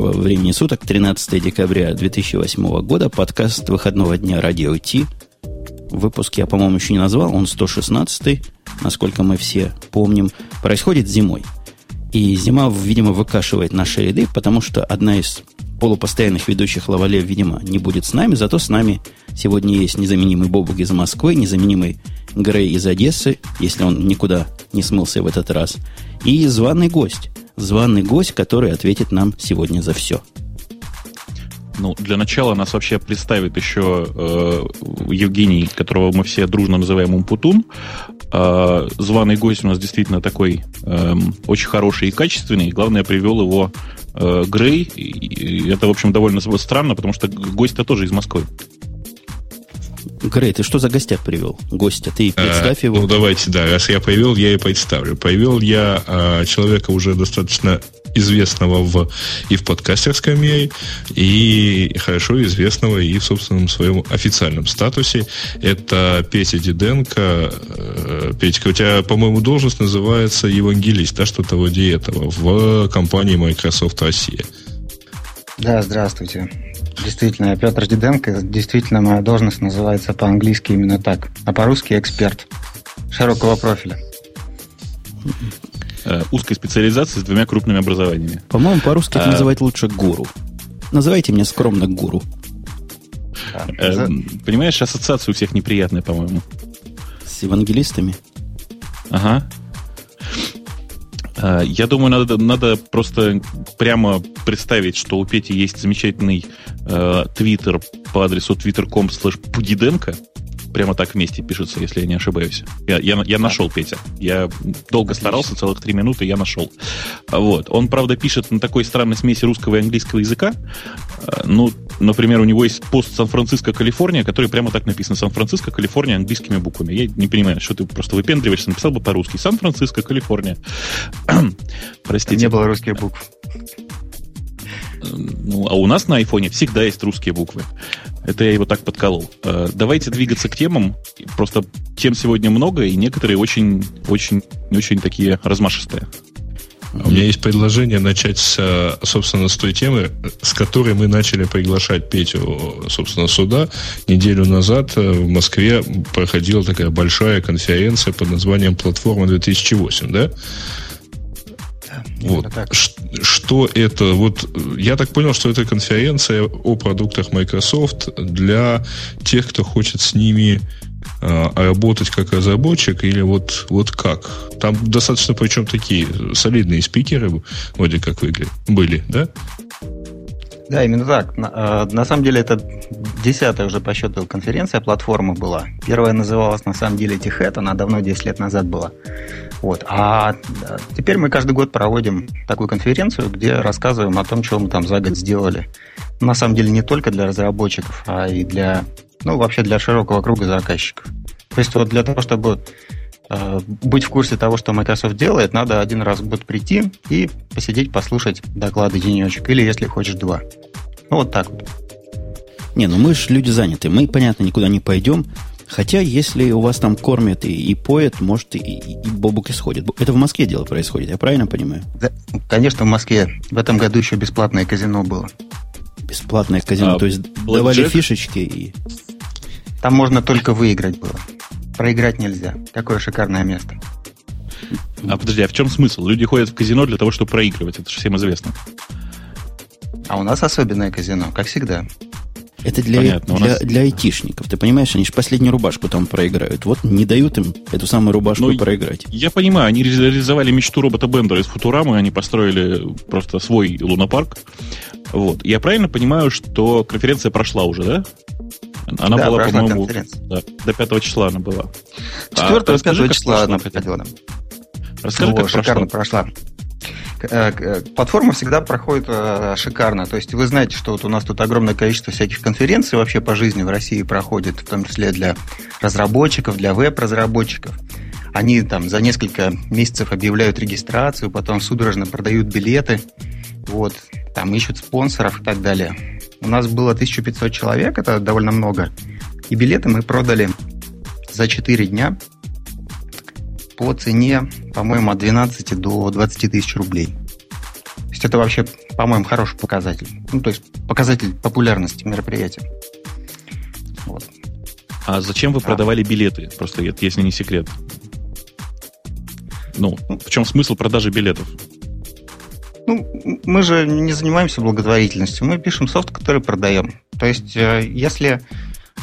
доброго времени суток, 13 декабря 2008 года, подкаст выходного дня Радио Ти. Выпуск я, по-моему, еще не назвал, он 116 насколько мы все помним, происходит зимой. И зима, видимо, выкашивает наши ряды, потому что одна из полупостоянных ведущих Лавале, видимо, не будет с нами, зато с нами сегодня есть незаменимый Бобук из Москвы, незаменимый Грей из Одессы, если он никуда не смылся в этот раз, и званый гость, званый гость, который ответит нам сегодня за все. Ну, для начала нас вообще представит еще э, Евгений, которого мы все дружно называем Умпутун. Э, званый гость у нас действительно такой э, очень хороший и качественный. Главное, привел его э, Грей. И это, в общем, довольно странно, потому что гость-то тоже из Москвы. Грей, ты что за гостя привел? Гостя, ты представь а, его. Ну, давайте, да, раз я привел, я и представлю. Привел я а, человека уже достаточно известного в, и в подкастерском мире, и хорошо известного и в собственном своем официальном статусе. Это Петя Диденко. Э, Петька, у тебя, по-моему, должность называется евангелист, да, что-то вроде этого, в компании Microsoft Россия. Да, здравствуйте. Действительно, Петр Диденко, действительно, моя должность называется по-английски именно так, а по-русски эксперт широкого профиля. Э, узкой специализации с двумя крупными образованиями. По-моему, по-русски а... это называть лучше гуру. Называйте меня скромно гуру. Э, понимаешь, ассоциация у всех неприятная, по-моему. С евангелистами? Ага. Э, я думаю, надо, надо просто прямо представить, что у Пети есть замечательный э, твиттер по адресу twitter.com slash pudidенко. Прямо так вместе пишется, если я не ошибаюсь. Я, я, я нашел Петя. Я долго Отлично. старался, целых три минуты я нашел. Вот. Он, правда, пишет на такой странной смеси русского и английского языка. Э, ну, например, у него есть пост Сан-Франциско, Калифорния, который прямо так написан. Сан-Франциско, Калифорния английскими буквами. Я не понимаю, что ты просто выпендриваешься. Написал бы по-русски. Сан-Франциско, Калифорния. Простите. Не было русских букв. Ну, а у нас на айфоне всегда есть русские буквы. Это я его так подколол. Э, давайте двигаться к темам. Просто тем сегодня много, и некоторые очень, очень, очень такие размашистые. У меня есть предложение начать, с, собственно, с той темы, с которой мы начали приглашать Петю, собственно, сюда. Неделю назад в Москве проходила такая большая конференция под названием «Платформа 2008», да? Вот. Что это? Вот я так понял, что это конференция о продуктах Microsoft для тех, кто хочет с ними а, работать как разработчик или вот, вот как? Там достаточно, причем такие солидные спикеры вроде как были, да? Да, именно так. На, а, на самом деле это десятая уже по счету конференция платформа была. Первая называлась на самом деле Тихет, она давно 10 лет назад была. Вот. А теперь мы каждый год проводим такую конференцию, где рассказываем о том, что мы там за год сделали. На самом деле не только для разработчиков, а и для, ну, вообще для широкого круга заказчиков. То есть вот для того, чтобы э, быть в курсе того, что Microsoft делает, надо один раз в год прийти и посидеть, послушать доклады денечек, или если хочешь два. Ну, вот так вот. Не, ну мы же люди заняты. Мы, понятно, никуда не пойдем. Хотя, если у вас там кормят и, и поят, может, и, и, бобук исходит. Это в Москве дело происходит, я правильно понимаю? Да, конечно, в Москве. В этом году еще бесплатное казино было. Бесплатное казино, а, то есть давали Джек? фишечки и... Там можно только выиграть было. Проиграть нельзя. Какое шикарное место. А подожди, а в чем смысл? Люди ходят в казино для того, чтобы проигрывать. Это же всем известно. А у нас особенное казино, как всегда. Это для, Понятно, для, нас... для айтишников. Ты понимаешь, они же последнюю рубашку там проиграют. Вот не дают им эту самую рубашку ну, проиграть. Я понимаю, они реализовали мечту робота Бендера из Футурамы, они построили просто свой лунопарк. Вот. Я правильно понимаю, что конференция прошла уже, да? Она да, была, по-моему, да, до 5 числа она была. 4 а, 5 числа она проходила. Расскажи, ну, как шикарно прошла. прошла. Э, э, платформа всегда проходит э, шикарно. То есть вы знаете, что вот у нас тут огромное количество всяких конференций вообще по жизни в России проходит, в том числе для разработчиков, для веб-разработчиков. Они там за несколько месяцев объявляют регистрацию, потом судорожно продают билеты, вот, там ищут спонсоров и так далее. У нас было 1500 человек, это довольно много. И билеты мы продали за 4 дня по цене, по-моему, от 12 до 20 тысяч рублей. То есть это вообще по-моему, хороший показатель. Ну, то есть показатель популярности мероприятия. Вот. А зачем вы а. продавали билеты? Просто если не секрет. Ну, в чем смысл продажи билетов? Ну, мы же не занимаемся благотворительностью, мы пишем софт, который продаем. То есть, э, если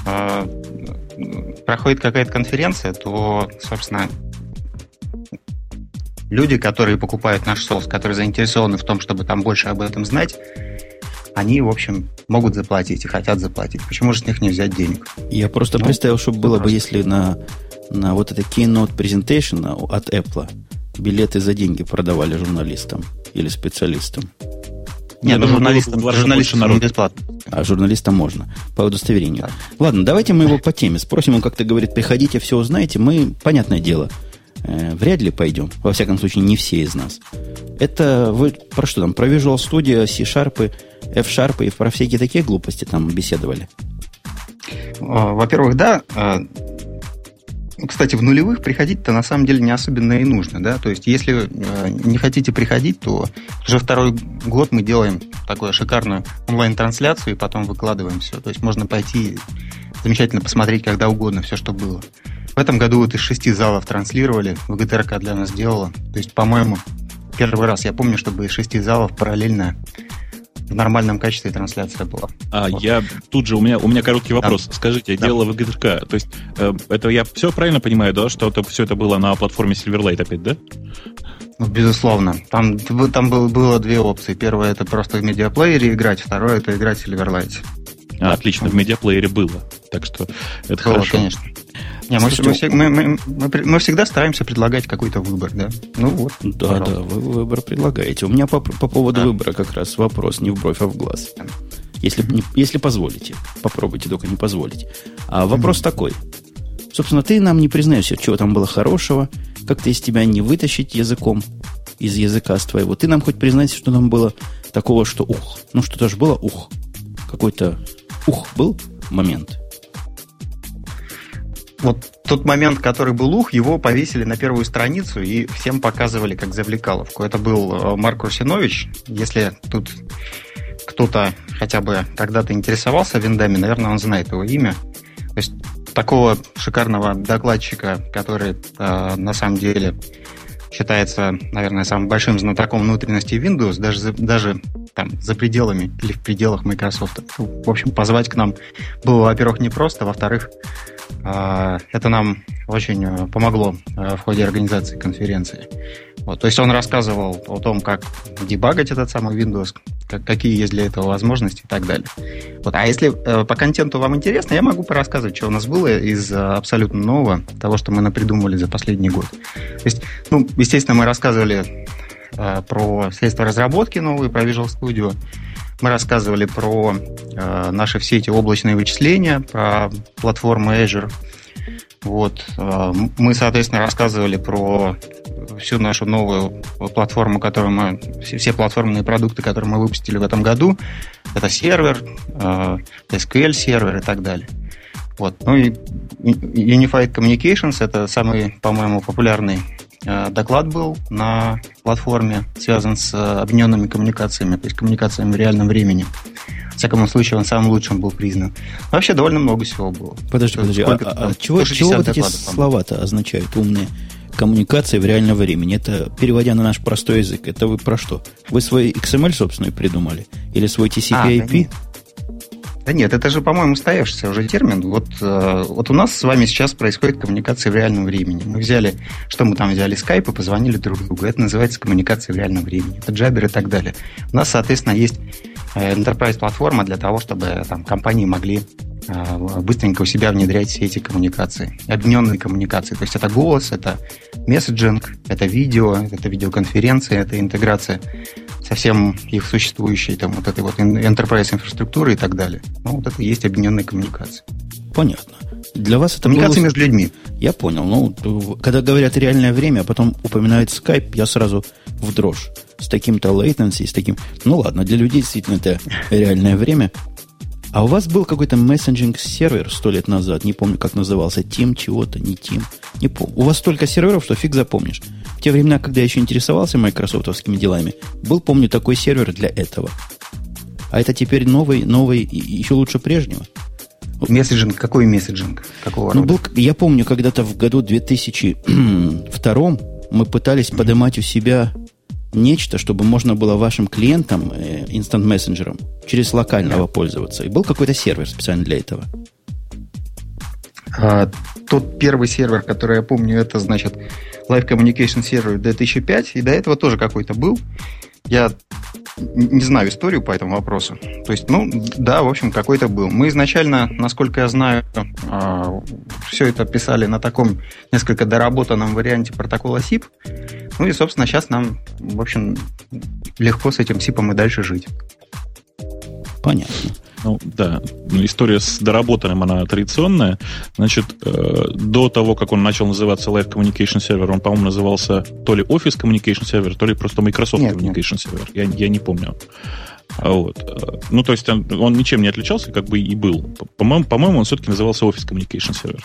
э, проходит какая-то конференция, то, собственно, люди, которые покупают наш софт, которые заинтересованы в том, чтобы там больше об этом знать, они, в общем, могут заплатить и хотят заплатить. Почему же с них не взять денег? Я просто ну, представил, что было просто. бы, если на, на вот это keynote presentation от Apple билеты за деньги продавали журналистам или специалистам. Нет, ну, журналистам, журналистам народ. бесплатно. А журналистам можно, по удостоверению. Да. Ладно, давайте мы его по теме спросим. Он как-то говорит, приходите, все узнаете. Мы, понятное дело, э, вряд ли пойдем. Во всяком случае, не все из нас. Это вы про что там? Про Visual Studio, C-Sharp, F-Sharp и про всякие такие глупости там беседовали? Во-первых, да. Кстати, в нулевых приходить-то на самом деле не особенно и нужно, да, то есть если э, не хотите приходить, то уже второй год мы делаем такую шикарную онлайн-трансляцию и потом выкладываем все, то есть можно пойти замечательно посмотреть когда угодно все, что было. В этом году вот из шести залов транслировали, ВГТРК для нас делала, то есть, по-моему, первый раз я помню, чтобы из шести залов параллельно в нормальном качестве трансляция была. А вот. я тут же у меня у меня короткий вопрос. Да. Скажите, да. делала ВГТРК, то есть э, это я все правильно понимаю, да, что это все это было на платформе Silverlight опять, да? Ну, безусловно. Там, там было, было две опции. Первое это просто в медиаплеере играть, второе это играть в Silverlight. А, отлично, в медиаплеере было. Так что это было, хорошо. конечно. Не, мы, мы, мы, мы, мы всегда стараемся предлагать какой-то выбор, да? Ну вот. Да, пожалуйста. да, вы выбор предлагаете. У меня по, по поводу да. выбора как раз вопрос не в бровь, а в глаз. Если, не, если позволите. Попробуйте, только не позволите. А вопрос mm-hmm. такой. Собственно, ты нам не признаешься, чего там было хорошего, как ты из тебя не вытащить языком, из языка с твоего. Ты нам хоть признайся, что там было такого, что ух. Ну, что-то же было ух. Какой-то ух был момент вот тот момент, который был ух, его повесили на первую страницу и всем показывали как завлекаловку. Это был э, Марк Русинович. Если тут кто-то хотя бы когда-то интересовался виндами, наверное, он знает его имя. То есть такого шикарного докладчика, который э, на самом деле считается, наверное, самым большим знатоком внутренности Windows, даже, даже там за пределами или в пределах Microsoft. В общем, позвать к нам было, во-первых, непросто, во-вторых, а, это нам очень э, помогло э, в ходе организации конференции. Вот, то есть он рассказывал о том, как дебагать этот самый Windows, как, какие есть для этого возможности и так далее. Вот, а если э, по контенту вам интересно, я могу порассказывать, что у нас было из абсолютно нового, того, что мы напридумывали за последний год. То есть, ну, естественно, мы рассказывали про средства разработки новые, про Visual Studio, мы рассказывали про э, наши все эти облачные вычисления, про платформу Azure. Вот. Э, мы, соответственно, рассказывали про всю нашу новую платформу, которую мы, все, платформенные продукты, которые мы выпустили в этом году. Это сервер, э, SQL сервер и так далее. Вот. Ну и Unified Communications это самый, по-моему, популярный Э, доклад был на платформе, связан с объединенными коммуникациями, то есть коммуникациями в реальном времени. В всяком случае, он самым лучшим был признан. Вообще довольно много всего было. Подожди, подожди. А, а, чего, чего вот эти слова-то означают? Умные коммуникации в реальном времени. Это, переводя на наш простой язык, это вы про что? Вы свой XML собственный придумали? Или свой TCP-IP? А, да нет, это же, по-моему, устоявшийся уже термин. Вот, э, вот у нас с вами сейчас происходит коммуникация в реальном времени. Мы взяли, что мы там взяли, скайп и позвонили друг другу. Это называется коммуникация в реальном времени. Это джабер и так далее. У нас, соответственно, есть э, enterprise платформа для того, чтобы там компании могли быстренько у себя внедрять все эти коммуникации, объединенные коммуникации. То есть это голос, это месседжинг, это видео, это видеоконференция, это интеграция со всем их существующей там вот этой вот enterprise инфраструктуры и так далее. Ну, вот это и есть объединенные коммуникации. Понятно. Для вас это Коммуникации было... между людьми. Я понял. Ну, когда говорят реальное время, а потом упоминают Skype, я сразу в дрожь. С таким-то latency, с таким... Ну ладно, для людей действительно это реальное время. А у вас был какой-то мессенджинг-сервер сто лет назад, не помню, как назывался, Тим чего-то, не Тим. Не помню. У вас столько серверов, что фиг запомнишь. те времена, когда я еще интересовался майкрософтовскими делами, был, помню, такой сервер для этого. А это теперь новый, новый, еще лучше прежнего. Месседжинг, какой месседжинг? Какого ну, был, я помню, когда-то в году 2002 мы пытались mm-hmm. поднимать у себя нечто, чтобы можно было вашим клиентам, э, instant мессенджерам, через локального пользоваться. И был какой-то сервер специально для этого. А, тот первый сервер, который я помню, это, значит, Live Communication Server 2005, и до этого тоже какой-то был. Я не знаю историю по этому вопросу. То есть, ну, да, в общем, какой-то был. Мы изначально, насколько я знаю, а, все это писали на таком несколько доработанном варианте протокола SIP. Ну и, собственно, сейчас нам, в общем, легко с этим SIP и дальше жить. Понятно. Ну, да, история с доработанным, она традиционная. Значит, э, до того, как он начал называться Live Communication Server, он, по-моему, назывался то ли Office Communication Server, то ли просто Microsoft нет, Communication нет. Server. Я, я не помню. А вот. Э, ну, то есть он, он ничем не отличался, как бы и был. По-моему, по-моему он все-таки назывался Office Communication Server.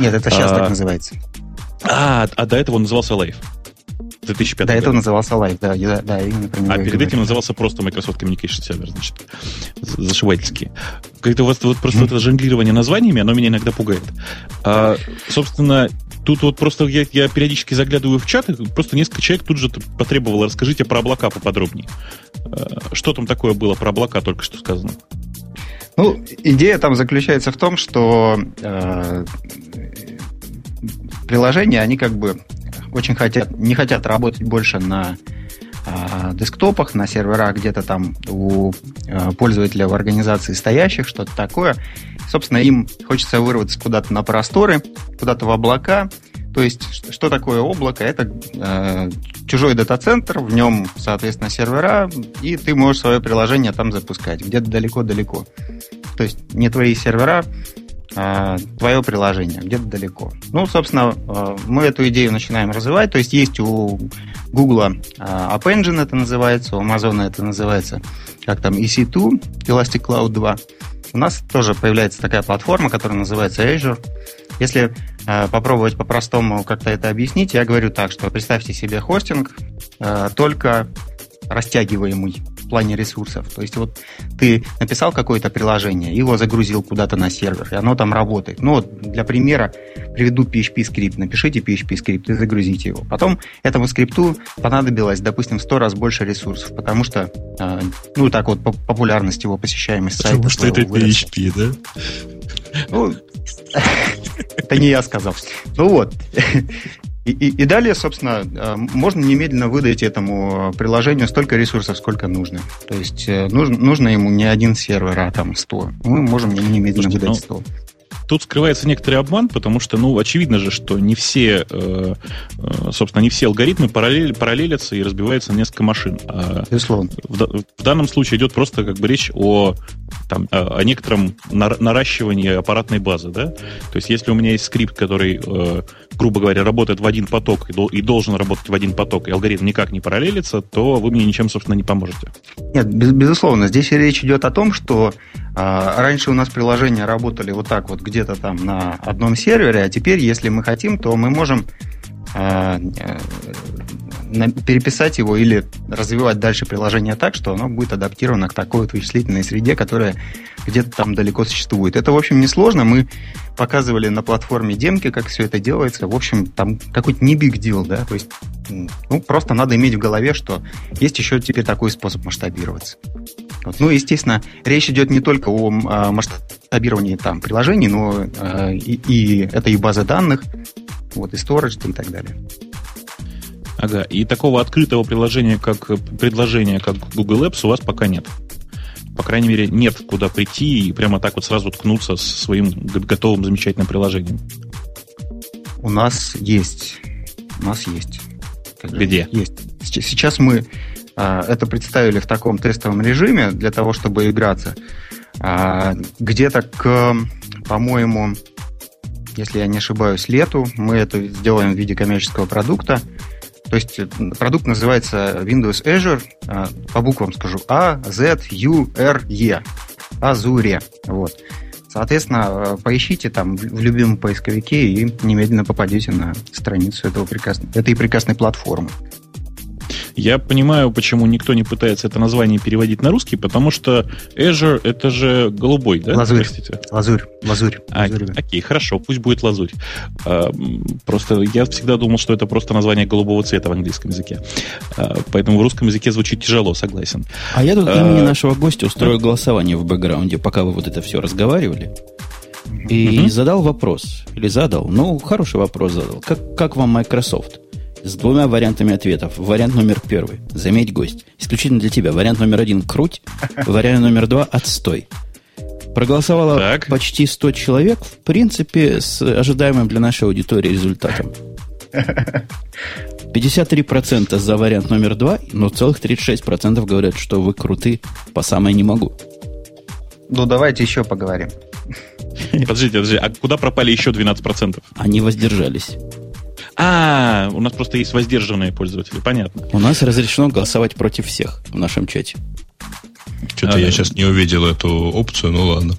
Нет, это сейчас а, так называется. А, а до этого он назывался Live. 2005 До этого назывался Live, да, да, да именно про него А перед этим назывался просто Microsoft Communication Server, значит, зашивательский. Как-то у вас вот просто mm-hmm. это жонглирование названиями, оно меня иногда пугает. А, собственно, тут вот просто я, я периодически заглядываю в чат, и просто несколько человек тут же потребовало, расскажите про облака поподробнее. А, что там такое было про облака только что сказано? Ну, идея там заключается в том, что э, приложения, они как бы очень хотят, не хотят работать больше на э, десктопах, на серверах где-то там у э, пользователя в организации стоящих, что-то такое. Собственно, им хочется вырваться куда-то на просторы, куда-то в облака. То есть, что такое облако? Это э, чужой дата-центр, в нем, соответственно, сервера, и ты можешь свое приложение там запускать, где-то далеко-далеко. То есть, не твои сервера, твое приложение где-то далеко. Ну, собственно, а, мы эту идею начинаем развивать. То есть есть у Google а, App Engine это называется, у Amazon это называется, как там EC2, Elastic Cloud 2. У нас тоже появляется такая платформа, которая называется Azure. Если э, попробовать по-простому как-то это объяснить, я говорю так, что представьте себе хостинг, э, только растягиваемый плане ресурсов. То есть вот ты написал какое-то приложение, его загрузил куда-то на сервер, и оно там работает. Ну вот для примера приведу PHP скрипт. Напишите PHP скрипт и загрузите его. Потом этому скрипту понадобилось, допустим, в 100 раз больше ресурсов, потому что, э, ну так вот, популярность его посещаемость сайта. Потому что это PHP, да? Ну, это не я сказал. Ну вот. И, и, и далее, собственно, э, можно немедленно выдать этому приложению столько ресурсов, сколько нужно. То есть э, нужно, нужно ему не один сервер, а там 100. Мы можем ему немедленно Слушайте, выдать 100. Тут скрывается некоторый обман, потому что, ну, очевидно же, что не все, э, э, собственно, не все алгоритмы параллель, параллелятся и разбиваются на несколько машин. А Безусловно. В, в данном случае идет просто как бы речь о, там, о некотором наращивании аппаратной базы, да? То есть, если у меня есть скрипт, который, э, грубо говоря, работает в один поток и, и должен работать в один поток, и алгоритм никак не параллелится, то вы мне ничем, собственно, не поможете. Нет, без, безусловно. Здесь речь идет о том, что а, раньше у нас приложения работали вот так вот где-то там на одном сервере, а теперь, если мы хотим, то мы можем а, э, переписать его или развивать дальше приложение так, что оно будет адаптировано к такой вот вычислительной среде, которая где-то там далеко существует. Это, в общем, несложно. Мы показывали на платформе демки, как все это делается. В общем, там какой-то не big deal, да, то есть ну, просто надо иметь в голове, что есть еще теперь такой способ масштабироваться. Вот. Ну, естественно, речь идет не только о а, масштабировании там приложений, но э, и, и это и база данных, вот, и storage и так далее. Ага, и такого открытого приложения, как предложения, как Google Apps, у вас пока нет. По крайней мере, нет куда прийти и прямо так вот сразу ткнуться со своим готовым замечательным приложением. У нас есть. У нас есть. Где? Есть. Сейчас мы а, это представили в таком тестовом режиме для того, чтобы играться. А, где-то к, по-моему, если я не ошибаюсь, лету мы это сделаем в виде коммерческого продукта. То есть э, продукт называется Windows Azure, а, по буквам скажу А, Z, U, R, E. Azure. Вот. Соответственно, поищите там в любимом поисковике и немедленно попадете на страницу этого прекрасной, этой прекрасной платформы. Я понимаю, почему никто не пытается это название переводить на русский, потому что Azure это же голубой, да? Лазурь. Простите. Лазурь. Лазурь. А, лазурь да. Окей, хорошо, пусть будет лазурь. А, просто я всегда думал, что это просто название голубого цвета в английском языке. А, поэтому в русском языке звучит тяжело, согласен. А я тут а, имени нашего гостя устрою голосование в бэкграунде, пока вы вот это все разговаривали. И угу. задал вопрос. Или задал. Ну, хороший вопрос задал. Как, как вам Microsoft? С двумя вариантами ответов. Вариант номер первый. Заметь, гость. Исключительно для тебя. Вариант номер один – круть. Вариант номер два – отстой. Проголосовало так. почти 100 человек, в принципе, с ожидаемым для нашей аудитории результатом. 53% за вариант номер два, но целых 36% говорят, что вы круты по самой не могу. Ну, давайте еще поговорим. Подождите, подождите, а куда пропали еще 12%? Они воздержались. А, у нас просто есть воздержанные пользователи, понятно. У нас разрешено голосовать против всех в нашем чате. Что-то а, я да. сейчас не увидел эту опцию, ну ладно.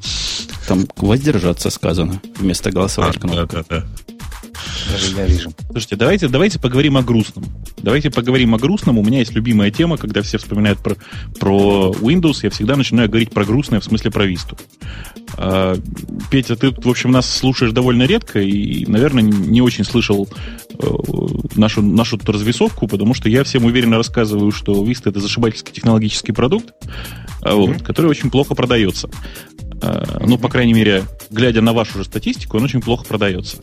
Там воздержаться сказано вместо голосовать а, кнопкой. Да, да, да. Даже я вижу. Слушайте, давайте, давайте поговорим о грустном. Давайте поговорим о грустном. У меня есть любимая тема, когда все вспоминают про, про Windows, я всегда начинаю говорить про грустное, в смысле про Vista. А, Петя, ты, в общем, нас слушаешь довольно редко и, наверное, не очень слышал э, нашу, нашу развесовку, потому что я всем уверенно рассказываю, что Vista это зашибательский технологический продукт, mm-hmm. вот, который очень плохо продается. Mm-hmm. Ну, по крайней мере, глядя на вашу же статистику, он очень плохо продается.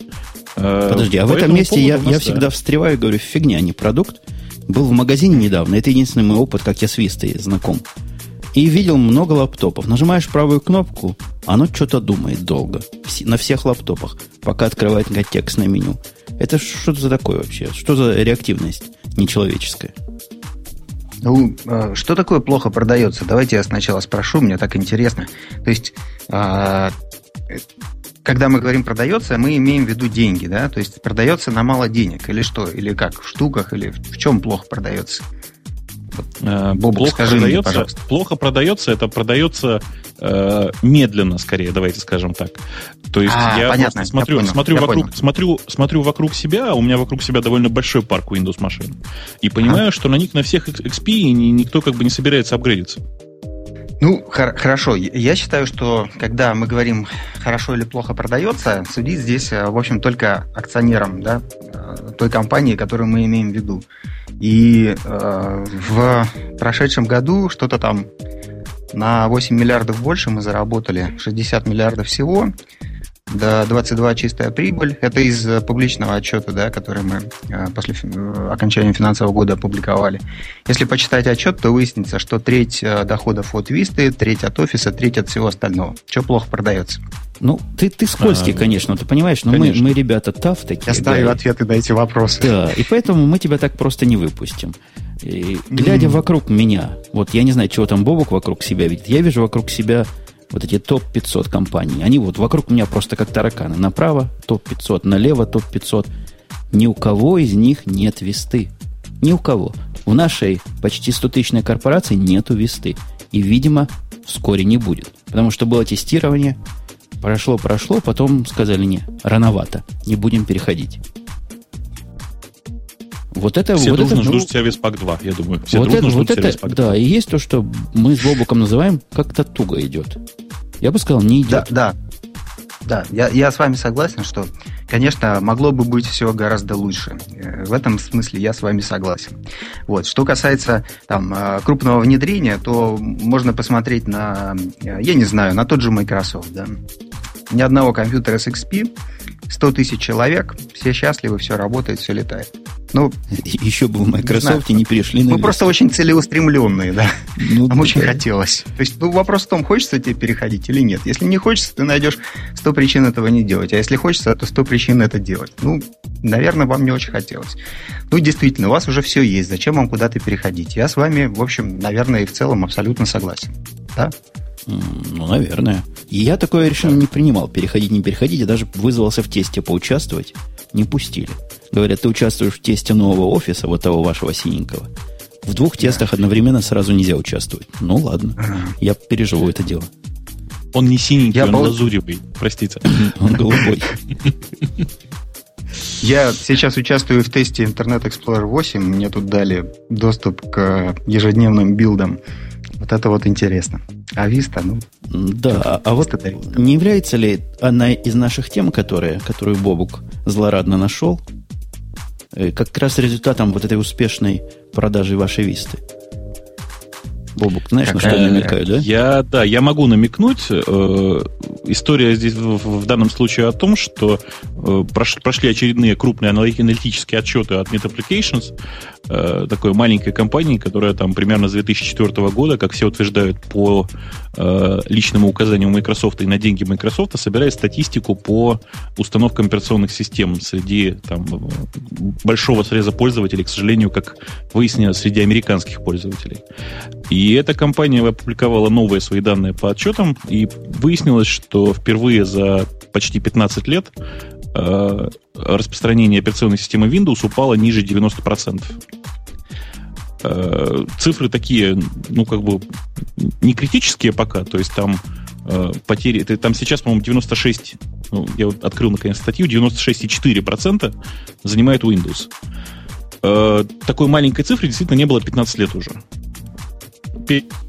Э, Подожди, а в этом месте я, я всегда встреваю и говорю, фигня, а не продукт. Был в магазине недавно, это единственный мой опыт, как я с Вистой знаком. И видел много лаптопов. Нажимаешь правую кнопку, оно что-то думает долго. На всех лаптопах, пока открывает текстное меню. Это что за такое вообще? Что за реактивность нечеловеческая? Ну, э, что такое плохо продается? Давайте я сначала спрошу, мне так интересно. То есть, а, когда мы говорим продается, мы имеем в виду деньги, да? То есть продается на мало денег или что? Или как? В штуках или в чем плохо продается? Э, Бобок, плохо скажи продается, мне, пожалуйста. Плохо продается, это продается э, медленно, скорее, давайте скажем так. То есть а, я понятно, смотрю, я понял, смотрю, я вокруг, понял. смотрю, смотрю вокруг себя, а у меня вокруг себя довольно большой парк Windows машин. И понимаю, а? что на них на всех XP никто как бы не собирается апгрейдиться. Ну, хор- хорошо. Я считаю, что когда мы говорим хорошо или плохо продается, судить здесь, э, в общем, только акционерам да, э, той компании, которую мы имеем в виду. И э, в прошедшем году что-то там на 8 миллиардов больше мы заработали, 60 миллиардов всего до 22 чистая прибыль. Это из э, публичного отчета, да, который мы э, после э, окончания финансового года опубликовали. Если почитать отчет, то выяснится, что треть доходов от Висты, треть от офиса, треть от всего остального. Что плохо продается? Ну, ты, ты скользкий, а, конечно, ты понимаешь, но мы, мы, ребята, тав такие. Я ставлю да, ответы на эти вопросы. Да, и поэтому мы тебя так просто не выпустим. И, глядя mm. вокруг меня, вот я не знаю, чего там Бобок вокруг себя видит, я вижу вокруг себя вот эти топ-500 компаний, они вот вокруг меня просто как тараканы. Направо топ-500, налево топ-500. Ни у кого из них нет весты. Ни у кого. В нашей почти 100-тысячной корпорации нету весты. И, видимо, вскоре не будет. Потому что было тестирование, прошло, прошло, потом сказали, не, рановато, не будем переходить. Вот это, Все вот дружно это, ждут ну, сервис пак 2, я думаю. Все вот дружно это, ждут вот это, Да, и есть то, что мы с Бобуком называем, как-то туго идет. Я бы сказал, не идет. Да, да. Да, я, я с вами согласен, что, конечно, могло бы быть все гораздо лучше. Э, в этом смысле я с вами согласен. Вот. Что касается там, э, крупного внедрения, то можно посмотреть на, э, я не знаю, на тот же Microsoft. Да? Ни одного компьютера с XP, 100 тысяч человек, все счастливы, все работает, все летает. Ну, еще бы в Microsoft не, не перешли на Мы просто очень целеустремленные, да. Ну, Нам да. очень хотелось. То есть, ну, вопрос в том, хочется тебе переходить или нет. Если не хочется, ты найдешь 100 причин этого не делать. А если хочется, то 100 причин это делать. Ну, наверное, вам не очень хотелось. Ну, действительно, у вас уже все есть. Зачем вам куда-то переходить? Я с вами, в общем, наверное, и в целом абсолютно согласен. Да? Ну, наверное. И я такое решение не принимал. Переходить, не переходить. Я даже вызвался в тесте поучаствовать. Не пустили. Говорят, ты участвуешь в тесте нового офиса, вот того вашего синенького. В двух тестах одновременно сразу нельзя участвовать. Ну, ладно. Я переживу это дело. Он не синенький, Я он бал- лазуревый. Простите. Он голубой. Я сейчас участвую в тесте Internet Explorer 8. Мне тут дали доступ к ежедневным билдам. Вот это вот интересно. А Vista, ну, Да, а вот Vista не является ли одна из наших тем, которые, которую Бобук злорадно нашел, э, как раз результатом вот этой успешной продажи вашей Висты? Бобук, знаешь, на что я Какая- намекаю, да? Я, да, я могу намекнуть. Э, история здесь в, в- данном случае о том, что э, прош- прошли очередные крупные анали- аналитические отчеты от Net Applications, э, такой маленькой компании, которая там примерно с 2004 года, как все утверждают, по э, личному указанию Microsoft и на деньги Microsoft, собирает статистику по установкам операционных систем среди там, э, большого среза пользователей, к сожалению, как выяснилось, среди американских пользователей. И эта компания опубликовала новые свои данные по отчетам, и выяснилось, что впервые за почти 15 лет э, распространение операционной системы Windows упало ниже 90%. Э, цифры такие, ну, как бы, не критические пока, то есть там э, потери, это, там сейчас, по-моему, 96, ну, я вот открыл наконец статью, 96,4% занимает Windows. Э, такой маленькой цифры действительно не было 15 лет уже.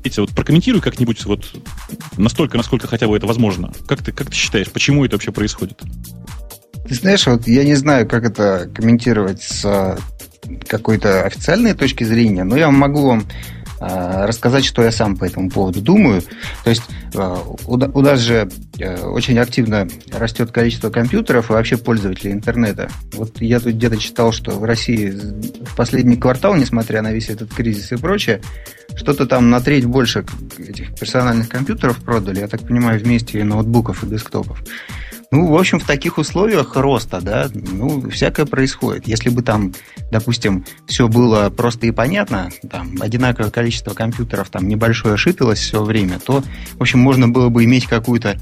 Петя, вот прокомментируй как-нибудь вот настолько, насколько хотя бы это возможно. Как ты, как ты считаешь, почему это вообще происходит? Ты знаешь, вот я не знаю, как это комментировать с а, какой-то официальной точки зрения, но я могу вам рассказать, что я сам по этому поводу думаю. То есть у, на- у нас же э, очень активно растет количество компьютеров и вообще пользователей интернета. Вот я тут где-то читал, что в России в последний квартал, несмотря на весь этот кризис и прочее, что-то там на треть больше этих персональных компьютеров продали, я так понимаю, вместе и ноутбуков, и десктопов. Ну, в общем, в таких условиях роста, да, ну, всякое происходит. Если бы там, допустим, все было просто и понятно, там, одинаковое количество компьютеров, там, небольшое шипилось все время, то, в общем, можно было бы иметь какую-то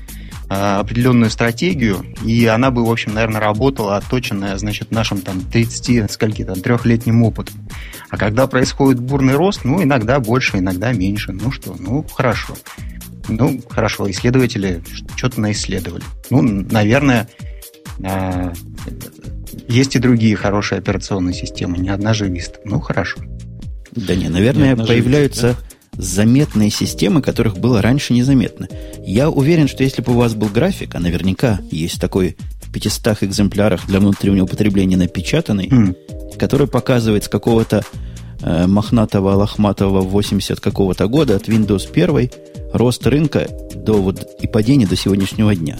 определенную стратегию, и она бы, в общем, наверное, работала отточенная, значит, нашим там 30, скольки там, трехлетним опытом. А когда происходит бурный рост, ну, иногда больше, иногда меньше. Ну что, ну, хорошо. Ну, хорошо, исследователи что-то наисследовали. Ну, наверное, а, есть и другие хорошие операционные системы, не одна же Vista. Ну, хорошо. Да не, наверное, Нет, на появляются заметные системы, которых было раньше незаметно. Я уверен, что если бы у вас был график, а наверняка есть такой в 500 экземплярах для внутреннего употребления напечатанный, М. который показывает с какого-то э, мохнатого, лохматого 80 какого-то года от Windows 1 рост рынка до вот и падение до сегодняшнего дня.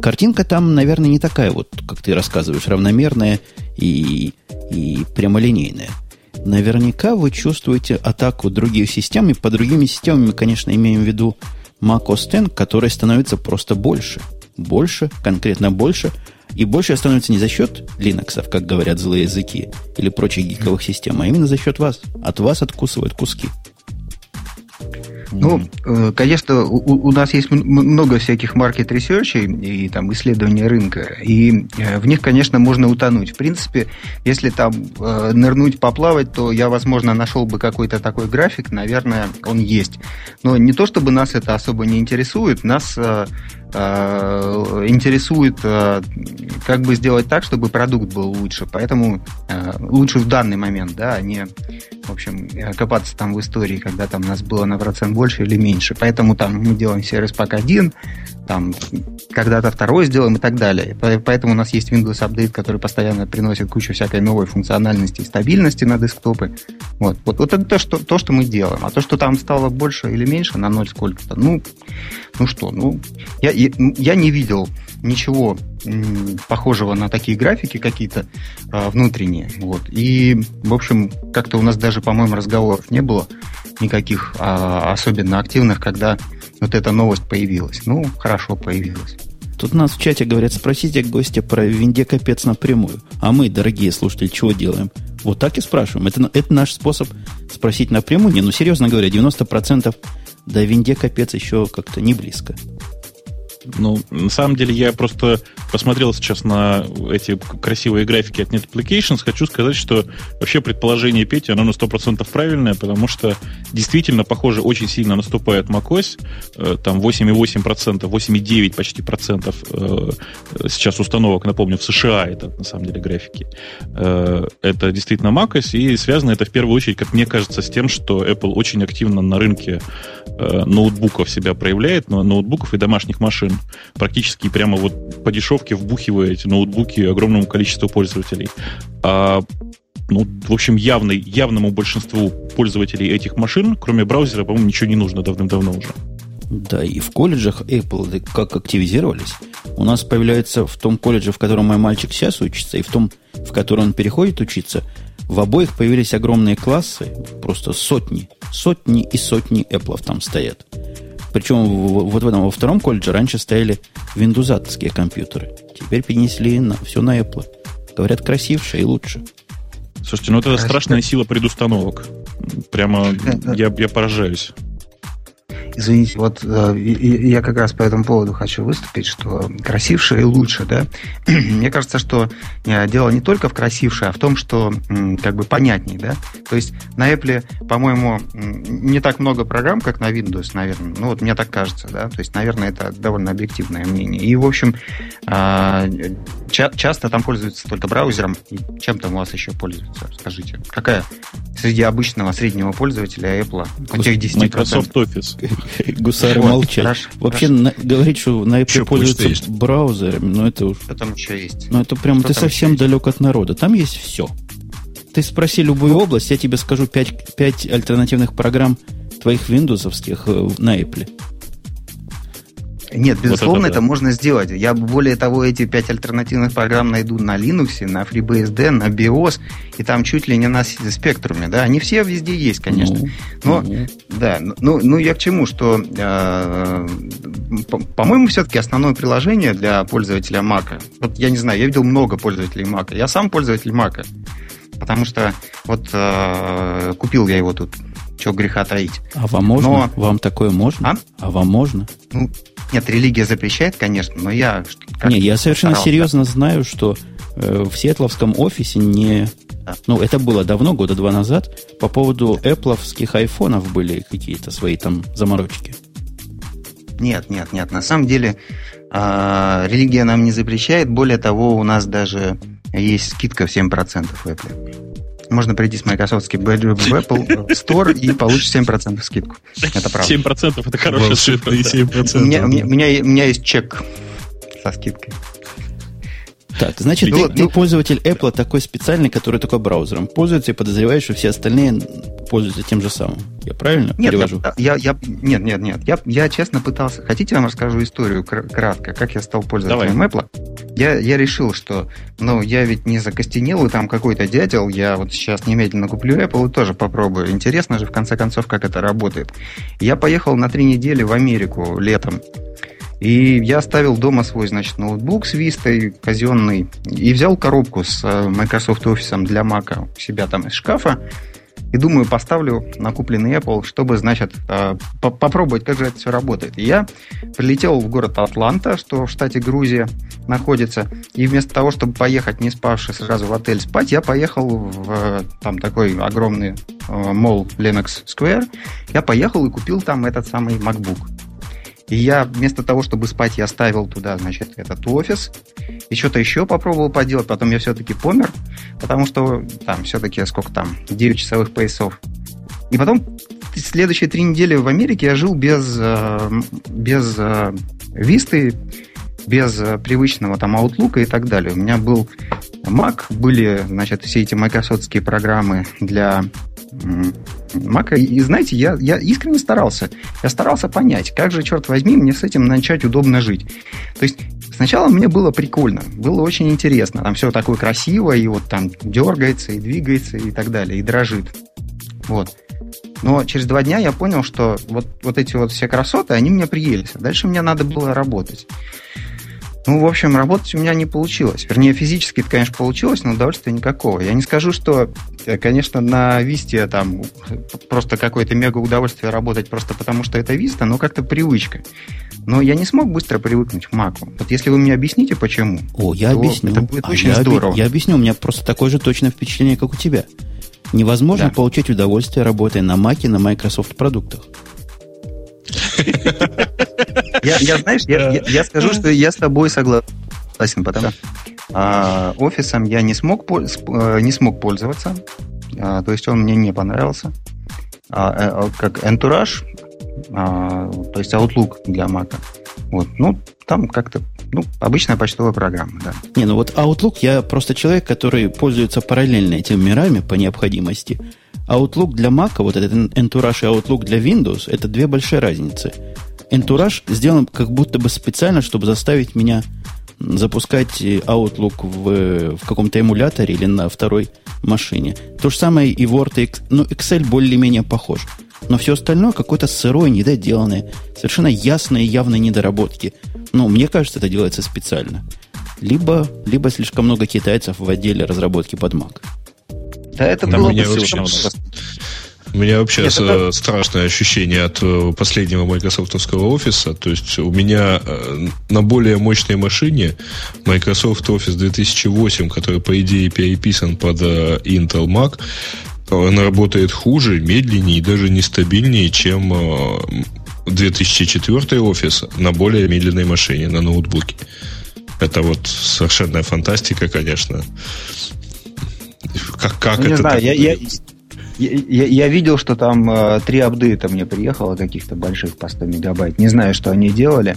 Картинка там, наверное, не такая вот, как ты рассказываешь, равномерная и, и прямолинейная. Наверняка вы чувствуете атаку других систем, и по другими системами, конечно, имеем в виду Mac OS X, который становится просто больше. Больше, конкретно больше. И больше становится не за счет Linux, как говорят злые языки, или прочих гиковых систем, а именно за счет вас. От вас откусывают куски. Ну, э, конечно, у, у- нас есть много всяких market research ей и там исследований рынка, и э, в них, конечно, можно утонуть. В принципе, если там э, нырнуть, поплавать, то я, возможно, нашел бы какой-то такой график, наверное, он есть. Но не то, чтобы нас это особо не интересует, нас интересует, как бы сделать так, чтобы продукт был лучше. Поэтому лучше в данный момент, да, а не, общем, э, копаться там в истории, когда там нас было на процент больше или меньше. Поэтому там мы делаем сервис пак 1, там когда-то второй сделаем и так далее. По- Поэтому у нас есть Windows Update, который постоянно приносит кучу всякой новой функциональности и стабильности на десктопы. Вот, вот, вот это то что, то, что мы делаем. А то, что там стало больше или меньше на ноль сколько-то, ну, ну что, ну, я, я не видел ничего похожего на такие графики какие-то а, внутренние. Вот. И, в общем, как-то у нас даже, по-моему, разговоров не было никаких а, особенно активных, когда вот эта новость появилась. Ну, хорошо появилась. Тут нас в чате говорят, спросите гостя про винде капец напрямую. А мы, дорогие слушатели, чего делаем? Вот так и спрашиваем. Это, это наш способ спросить напрямую. Не, ну серьезно говоря, 90% до винде капец еще как-то не близко. Ну, на самом деле, я просто посмотрел сейчас на эти красивые графики от Net Applications. Хочу сказать, что вообще предположение Пети, оно на 100% правильное, потому что действительно, похоже, очень сильно наступает macOS. Э, там 8,8%, 8,9 почти процентов э, сейчас установок, напомню, в США это на самом деле графики. Э, это действительно macOS, и связано это в первую очередь, как мне кажется, с тем, что Apple очень активно на рынке ноутбуков себя проявляет, ноутбуков и домашних машин практически прямо вот по дешевке вбухивая эти ноутбуки огромному количеству пользователей. А ну, в общем, явный, явному большинству пользователей этих машин, кроме браузера, по-моему, ничего не нужно давным-давно уже. Да, и в колледжах Apple как активизировались. У нас появляется в том колледже, в котором мой мальчик сейчас учится, и в том, в который он переходит учиться, в обоих появились огромные классы, просто сотни, сотни и сотни Apple там стоят. Причем вот в этом во втором колледже раньше стояли виндузатские компьютеры. Теперь перенесли на, все на Apple. Говорят, красивше и лучше. Слушайте, ну это страшная сила предустановок. Прямо я, я поражаюсь. Извините, вот э, я как раз по этому поводу хочу выступить, что красивше и лучше, да. Мне кажется, что э, дело не только в красивше, а в том, что как бы понятней, да. То есть на Apple, по-моему, не так много программ, как на Windows, наверное. Ну вот мне так кажется, да. То есть, наверное, это довольно объективное мнение. И, в общем, а, часто там пользуются только браузером. И чем там у вас еще пользуются? Скажите. Какая среди обычного среднего пользователя Apple? У тех 10%? Microsoft Office. Гусары вот, молчат. Хорошо, Вообще хорошо. На, говорить, что на Apple что пользуются есть? браузерами, ну это уж... Что там еще есть? Ну это прям что ты совсем далек от народа. Там есть все. Ты спроси любую область, я тебе скажу 5, 5 альтернативных программ твоих виндовсовских э, на Apple. Нет, безусловно, вот это, это да. можно сделать. Я более того, эти пять альтернативных программ найду на Linux, на FreeBSD, на BIOS, и там чуть ли не на спектруме, да, они все везде есть, конечно. Ну, Но, ну. да, ну, ну я к чему, что, э, по-моему, все-таки основное приложение для пользователя Mac, вот я не знаю, я видел много пользователей Mac, я сам пользователь Mac, потому что вот э, купил я его тут что греха таить. А вам можно? Но... Вам такое можно? А, а вам можно? Ну, нет, религия запрещает, конечно, но я... Не, я совершенно старался. серьезно знаю, что э, в Сиэтловском офисе не... Да. Ну, это было давно, года два назад, по поводу эппловских айфонов были какие-то свои там заморочки. Нет, нет, нет. На самом деле э, религия нам не запрещает. Более того, у нас даже есть скидка в 7% в Apple можно прийти с Microsoft в Apple Store и получить 7% скидку. Это правда. 7% это хорошая. 7%. У меня, у, меня, у меня есть чек со скидкой. Так, значит, ну, ты, ну, ты пользователь Apple такой специальный, который только браузером пользуется и подозреваешь, что все остальные пользуются тем же самым. Я правильно нет, перевожу? Я, я, нет, нет, нет. Я, я честно пытался... Хотите, я вам расскажу историю кратко, как я стал пользователем Давай. Apple? Я, я решил, что, ну, я ведь не закостенел, и там какой-то дятел, я вот сейчас немедленно куплю Apple и тоже попробую. Интересно же, в конце концов, как это работает. Я поехал на три недели в Америку летом. И я оставил дома свой, значит, ноутбук с Vista казенный и взял коробку с э, Microsoft Office для Mac у себя там из шкафа. И думаю, поставлю на купленный Apple, чтобы, значит, э, попробовать, как же это все работает. Я прилетел в город Атланта, что в штате Грузия находится. И вместо того, чтобы поехать, не спавший сразу в отель спать, я поехал в э, там такой огромный мол Lennox Square. Я поехал и купил там этот самый MacBook. И я вместо того, чтобы спать, я ставил туда, значит, этот офис. И что-то еще попробовал поделать. Потом я все-таки помер, потому что там все-таки сколько там, 9 часовых поясов. И потом следующие три недели в Америке я жил без, э, без э, висты, без э, привычного там Outlook и так далее. У меня был Mac, были, значит, все эти майкрософтские программы для Мака. И, знаете, я, я искренне старался. Я старался понять, как же, черт возьми, мне с этим начать удобно жить. То есть сначала мне было прикольно, было очень интересно. Там все такое красиво, и вот там дергается, и двигается, и так далее, и дрожит. Вот. Но через два дня я понял, что вот, вот эти вот все красоты, они мне приелись. А дальше мне надо было работать. Ну, в общем, работать у меня не получилось. Вернее, физически это, конечно, получилось, но удовольствия никакого. Я не скажу, что, э, конечно, на Висте там просто какое-то мега удовольствие работать просто потому, что это Виста, но как-то привычка. Но я не смог быстро привыкнуть к Маку. Вот если вы мне объясните, почему, О, я объясню. это будет а очень я здорово. Оби- я объясню, у меня просто такое же точное впечатление, как у тебя. Невозможно Да. получить удовольствие, работая на Маке, на Microsoft продуктах. Я, я, знаешь, я, я- я скажу, что я с тобой согласен, потому что а, офисом я не смог, э, не смог пользоваться, А, то есть он мне не понравился. А, э, как Entourage, а, то есть Outlook для Mac. Вот, ну, там как-то, ну, обычная почтовая программа, да. Не, ну вот Outlook, я просто человек, который пользуется параллельно этими мирами по необходимости. Outlook для Mac, вот этот Entourage и Outlook для Windows, это две большие разницы. Entourage сделан как будто бы специально, чтобы заставить меня запускать э, Outlook в, в каком-то эмуляторе или на второй машине. То же самое и Word, и ну, Excel более-менее похож. Но все остальное какое-то сырое, недоделанное, совершенно ясные явные недоработки. Ну, мне кажется, это делается специально. Либо, либо слишком много китайцев в отделе разработки под Mac. Да, это было меня бы вообще. У меня вообще Нет, это- страшное ощущение от э, последнего майкрософтовского офиса. То есть у меня э, на более мощной машине Microsoft Office 2008, который, по идее, переписан под э, Intel Mac, он работает хуже, медленнее и даже нестабильнее, чем э, 2004 офис на более медленной машине, на ноутбуке. Это вот совершенная фантастика, конечно. Как, как Ну, не это знаю, так я, я, я- я видел, что там э, три апдейта мне приехало, каких-то больших по 100 мегабайт. Не знаю, что они делали.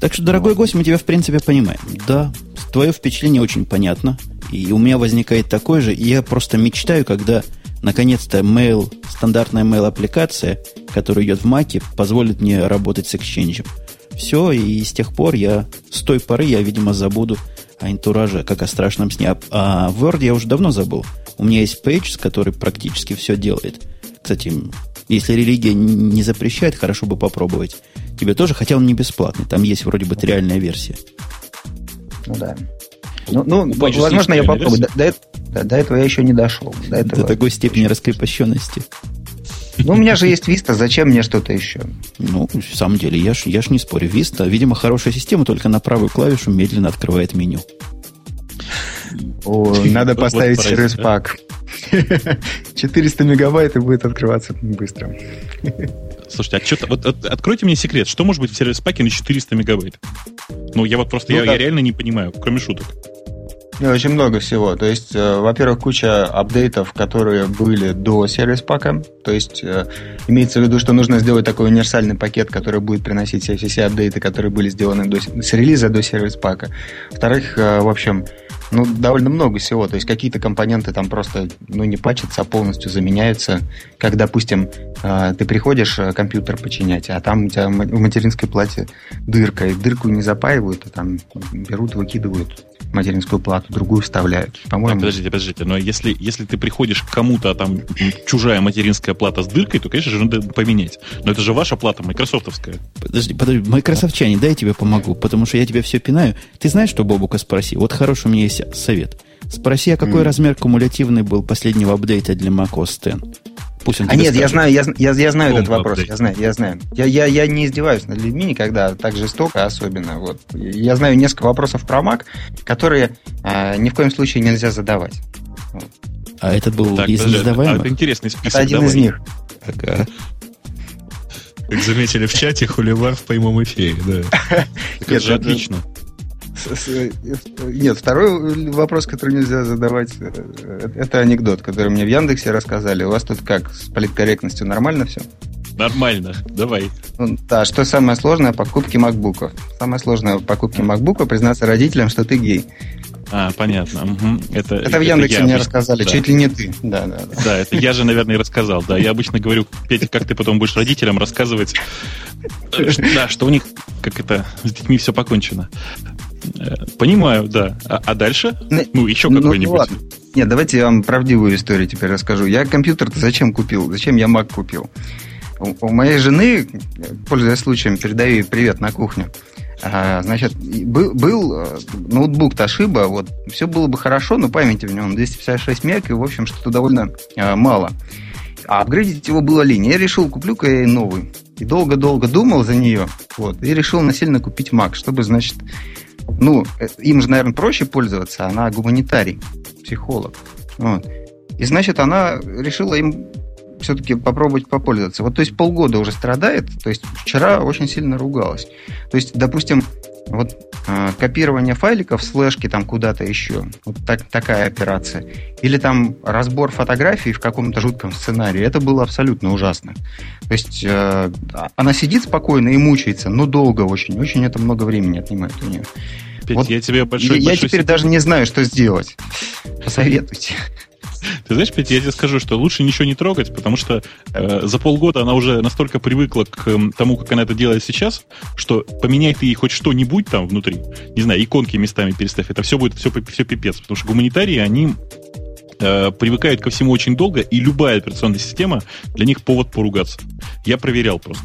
Так что, дорогой гость, мы тебя в принципе понимаем. Да, твое впечатление очень понятно. И у меня возникает такое же. И я просто мечтаю, когда наконец-то mail, стандартная mail-аппликация, которая идет в Маке, позволит мне работать с Exchange. Все, и с тех пор я, с той поры я, видимо, забуду о интураже, как о страшном сне. А- А Word я уже давно забыл. У меня есть Pages, который практически все делает. Кстати, если религия не запрещает, хорошо бы попробовать. Тебе тоже, хотя он не бесплатный. Там есть вроде бы реальная версия. Ну да. Ну, ну, Pages возможно, я попробую. До, до да, до этого я еще не дошел. До этого. До такой степени раскрепощенности. Ну, у меня же есть Vista, зачем мне что-то еще? Ну, в самом деле, я ж, я ж не спорю. Vista, видимо, хорошая система, только на правую клавишу медленно открывает меню. О, надо Вот поставить паразит, сервис пак. 400 мегабайт и будет открываться быстро. Слушайте, а что вот, от- откройте мне секрет, что может быть в сервис-паке на 400 мегабайт? Ну, я вот просто, Ну, я, да. я реально не понимаю, кроме шуток. Ну, Очень много всего. То есть, э, во-первых, куча апдейтов, которые были до сервис-пака. То есть, э, имеется в виду, что нужно сделать такой универсальный пакет, который будет приносить все, все, все апдейты, которые были сделаны до, с релиза до сервис-пака. Во-вторых, э, в общем, ну, довольно много всего. То есть, какие-то компоненты там просто, ну, не пачатся, а полностью заменяются. Как, допустим, э, ты приходишь э, компьютер починять, а там у тебя в материнской плате дырка, и дырку не запаивают, а там берут, выкидывают материнскую плату, другую вставляют. По-моему, подождите, подождите, но если, если ты приходишь к кому-то, а там чужая материнская плата с дыркой, то, конечно же, надо поменять. Но это же ваша плата, майкрософтовская. Подожди, подожди, майкрософтчане, дай я тебе помогу, потому что я тебя все пинаю. Ты знаешь, что Бобука спроси? Вот хороший у меня есть совет. Спроси, а какой М. размер кумулятивный был последнего апдейта для macOS X? Пусть он А нет, я скажет. знаю, я, я, я знаю этот вопрос, апдейт. я знаю, я знаю. Я, я, я не издеваюсь над людьми никогда, так жестоко особенно. Вот. Я знаю несколько вопросов про Mac, которые а, ни в коем случае нельзя задавать. А этот был Так, из подожди, а незадаваемых? это интересный список. Это один давай. из них. Ага. Как заметили в чате, хуливар в прямом эфире, да. Так это же отлично. Э, Нет, второй вопрос, который нельзя задавать, э, это анекдот, который мне в Яндексе рассказали. У вас тут как, с политкорректностью нормально все? Нормально, давай. Ну, да, что самое сложное в покупке макбуков? Самое сложное в покупке макбука признаться родителям, что ты гей. А, понятно. мгм. Это, Это в Яндексе я мне обычно- рассказали, да. чуть ли не ты. Да, да, да. Да, это я же, наверное, и рассказал. Да, я обычно говорю, Петя, как ты потом будешь родителям рассказывать, э, да, что у них, как это, с детьми все покончено. Э, Понимаю, да. А, а дальше? Ну, Ну, еще ну, какой-нибудь. ну ладно. Нет, давайте я вам правдивую историю теперь расскажу. Я компьютер-то зачем купил? Зачем я Mac купил? У, у моей жены, пользуясь случаем, передаю ей привет на кухню. А, значит, был, был э, ноутбук Toshiba, вот, все было бы хорошо, но памяти в нем 256 мег, и, в общем, что-то довольно а, мало. А апгрейдить его было лень. Я решил, куплю-ка я новый. И долго-долго думал за нее, вот, и решил насильно купить Mac, чтобы, значит, ну, э, им же, наверное, проще пользоваться, она гуманитарий, психолог. Вот. И, значит, она решила им все-таки попробовать попользоваться. Вот, то есть полгода уже страдает, то есть вчера очень сильно ругалась. То есть, допустим, вот э, копирование файликов с флешки там куда-то еще, вот так, такая операция, или там разбор фотографий в каком-то жутком сценарии, это было абсолютно ужасно. То есть э, она сидит спокойно и мучается, но долго очень, очень это много времени отнимает у нее. Петь, вот я тебе большой, я, большой я теперь сеть... даже не знаю, что сделать. Посоветуйте. Ты знаешь, Петя, я тебе скажу, что лучше ничего не трогать, потому что э, за полгода она уже настолько привыкла к э, тому, как она это делает сейчас, что поменяй ты ей хоть что-нибудь там внутри, не знаю, иконки местами переставь, это все будет все, все пипец, потому что гуманитарии, они э, привыкают ко всему очень долго, и любая операционная система для них повод поругаться. Я проверял просто.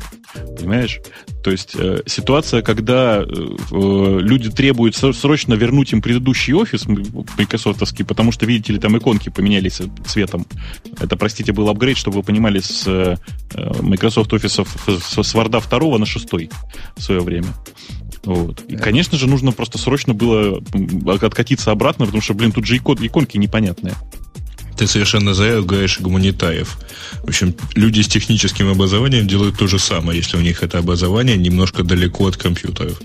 Понимаешь? То есть э, ситуация, когда э, э люди требуют срочно вернуть им предыдущий офис майкрософтовский, потому что, видите ли, там иконки поменялись цветом. Это, простите, был апгрейд, чтобы вы понимали, с э, Microsoft Office с, с Word 2 на 6 в свое время. Вот. И, конечно же, нужно просто срочно было откатиться обратно, потому что, блин, тут же икон, иконки непонятные. Ты совершенно зря говоришь гуманитариев. В общем, люди с техническим образованием делают то же самое, если у них это образование немножко далеко от компьютеров.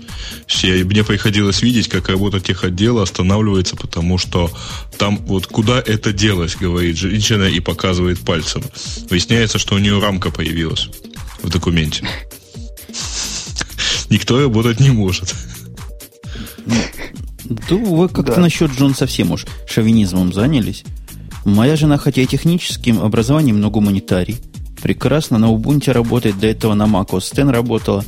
Я, мне приходилось видеть, как работа техотдела останавливается, потому что там вот куда это делось, говорит женщина и показывает пальцем. Выясняется, что у нее рамка появилась в документе. Никто работать не может. Да, вы как-то да. насчет Джон совсем уж шовинизмом занялись. Моя жена, хотя и техническим образованием, но гуманитарий. Прекрасно на Ubuntu работает, до этого на Mac OS X работала.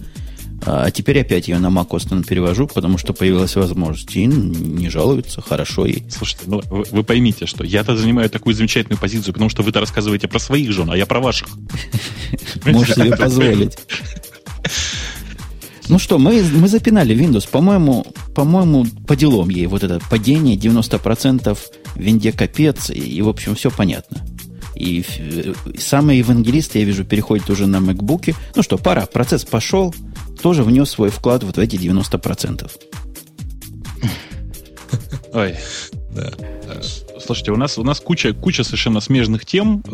А теперь опять ее на Mac OS X перевожу, потому что появилась возможность. И не жалуется, хорошо ей. Слушайте, ну вы, вы поймите, что я-то занимаю такую замечательную позицию, потому что вы-то рассказываете про своих жен, а я про ваших. Можешь себе позволить. Ну что, мы, мы запинали Windows. По-моему, по-моему, по делам ей вот это падение 90% винде капец, и, и в общем, все понятно. И, и самые евангелисты, я вижу, переходят уже на MacBook. Ну что, пора, процесс пошел, тоже внес свой вклад вот в эти 90%. Ой, да. Слушайте, у нас, у нас куча, куча совершенно смежных тем, э,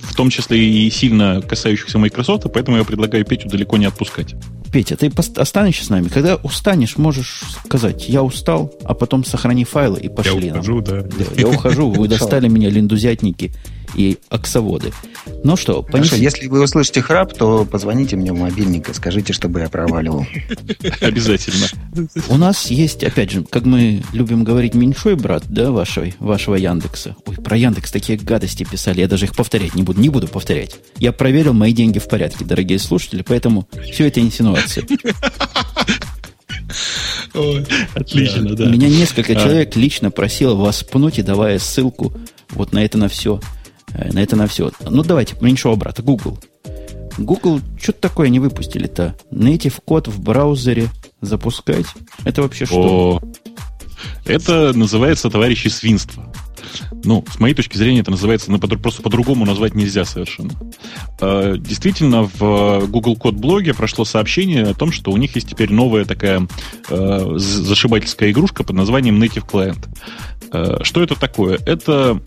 в том числе и сильно касающихся Microsoft, поэтому я предлагаю Петю далеко не отпускать. Петя, ты останешься с нами. Когда устанешь, можешь сказать, я устал, а потом сохрани файлы и пошли. Я ухожу, да. да. Я ухожу, вы достали меня, линдузятники и оксоводы. Ну что, понесли. Хорошо, если вы услышите храп, то позвоните мне в мобильник и скажите, чтобы я проваливал. Обязательно. У нас есть, опять же, как мы любим говорить, меньшой брат, да, вашего, вашего Яндекса. Ой, про Яндекс такие гадости писали, я даже их повторять не буду, не буду повторять. Я проверил, мои деньги в порядке, дорогие слушатели, поэтому все это инсинуации. отлично, да. Меня несколько а. человек лично просило вас пнуть и давая ссылку вот на это на все. Э, на это на все. Ну, давайте, меньшего брата, Google. Google что-то такое не выпустили-то. Native код в браузере запускать. Это вообще что? О, это называется, товарищи, свинство. Ну, с моей точки зрения, это называется, ну, просто по-другому назвать нельзя совершенно. А, действительно, в Google Код блоге прошло сообщение о том, что у них есть теперь новая такая э, зашибательская игрушка под названием Native Client. Э, что это такое? Это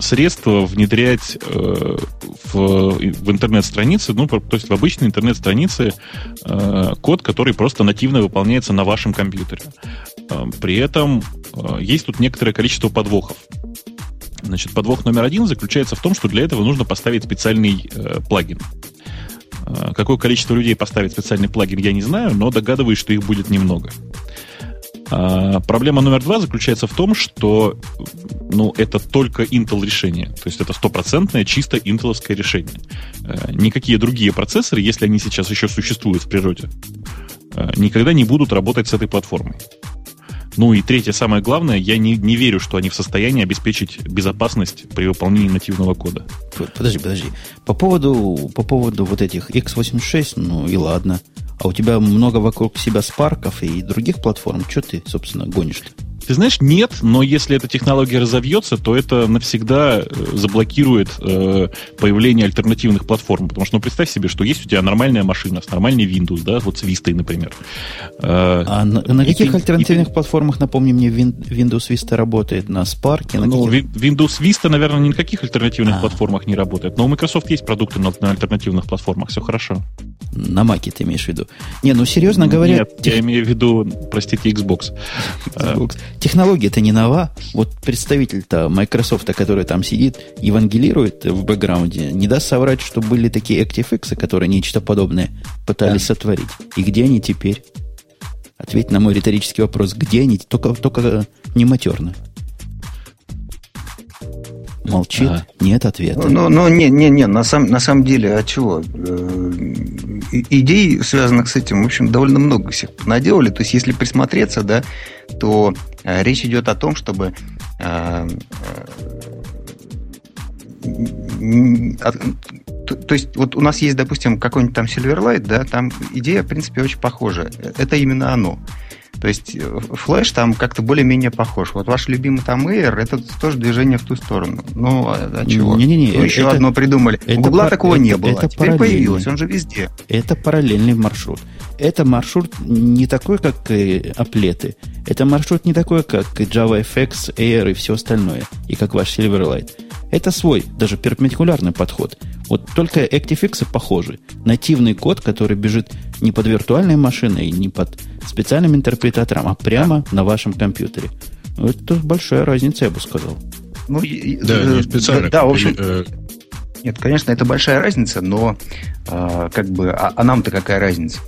средство внедрять э, в, в интернет-страницы, ну, то есть в обычные интернет-страницы код, который просто нативно выполняется на вашем компьютере. При этом есть тут некоторое количество подвохов. Значит, подвох номер один заключается в том, что для этого нужно поставить специальный э, плагин. Э, какое количество людей поставит специальный плагин, я не знаю, но догадываюсь, что их будет немного. А, проблема номер два заключается в том, что ну, это только Intel решение. То есть это стопроцентное чисто интеловское решение. Э, никакие другие процессоры, если они сейчас еще существуют в природе, э, никогда не будут работать с этой платформой. Ну и третье, самое главное, я не, не верю, что они в состоянии обеспечить безопасность при выполнении нативного кода. Подожди, подожди. По поводу, по поводу вот этих x86, ну и ладно. А у тебя много вокруг себя спарков и других платформ. Что ты, собственно, гонишь-то? Ты знаешь, нет, но если эта технология разовьется, то это навсегда э, заблокирует э, появление альтернативных платформ. Потому что, ну, представь себе, что есть у тебя нормальная машина с нормальной Windows, да, вот с Vista, например. Э, а на, на каких ты, альтернативных ты, платформах, напомни мне, Windows Vista работает? На Spark? На ну, каких? Windows Vista, наверное, ни на каких альтернативных а. платформах не работает. Но у Microsoft есть продукты на, на альтернативных платформах, все хорошо. На Маке ты имеешь в виду? Не, ну серьезно говоря... Нет, тех... я имею в виду, простите, Xbox. Xbox. Технология-то не нова. Вот представитель-то Microsoft, который там сидит, евангелирует в бэкграунде, не даст соврать, что были такие ActiveX, которые нечто подобное пытались да. сотворить. И где они теперь? Ответь на мой риторический вопрос. Где они? Только, только не матерно. Молчит, ага. нет ответа. Ну, ну, не, не, не, на, сам, на самом деле, а чего? Э, идей, связанных с этим, в общем, довольно много всех наделали. То есть, если присмотреться, да, то э, речь идет о том, чтобы э, то, то есть, вот у нас есть, допустим, какой-нибудь там Silverlight, да, там идея, в принципе, очень похожая. Это именно оно. То есть флеш там как-то более-менее похож. Вот ваш любимый там Air, это тоже движение в ту сторону. Ну, а, а чего? Не-не-не. Еще это, одно придумали. Это У Гугла пар... такого это, не было. Это Теперь появилось, он же везде. Это параллельный маршрут. Это маршрут не такой, как и аплеты. Это маршрут не такой, как JavaFX, Air и все остальное. И как ваш Silverlight. Это свой, даже перпендикулярный подход. Вот только ActiveX похожи. Нативный код, который бежит не под виртуальной машиной, не под специальным интерпретатором, а прямо на вашем компьютере. Это большая разница, я бы сказал. Ну, да, не э, специально. Да, в общем, э, нет, конечно, это большая разница, но э, как бы, а, а нам-то какая разница?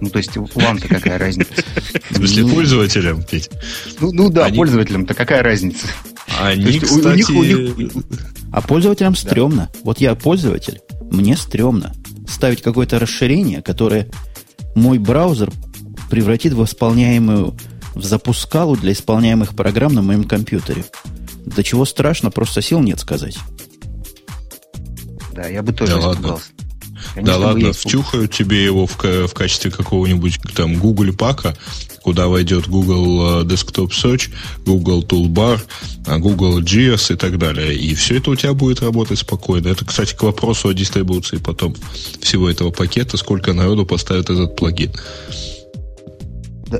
Ну, то есть, вам-то какая разница? В смысле, ну, пользователям, Петь? Ну, ну да, Они... пользователям-то какая разница? Они, есть, кстати... У них, у них... А пользователям стрёмно. Да. Вот я пользователь, мне стрёмно ставить какое-то расширение, которое мой браузер превратит в исполняемую, в запускалу для исполняемых программ на моем компьютере. До чего страшно, просто сил нет сказать. Да, я бы тоже да испугался. Конечно, да ладно, втюхают тебе его в, в качестве какого-нибудь там Google пака, куда войдет Google э, Desktop Search, Google Toolbar, э, Google GS и так далее. И все это у тебя будет работать спокойно. Это, кстати, к вопросу о дистрибуции потом всего этого пакета, сколько народу поставит этот плагин.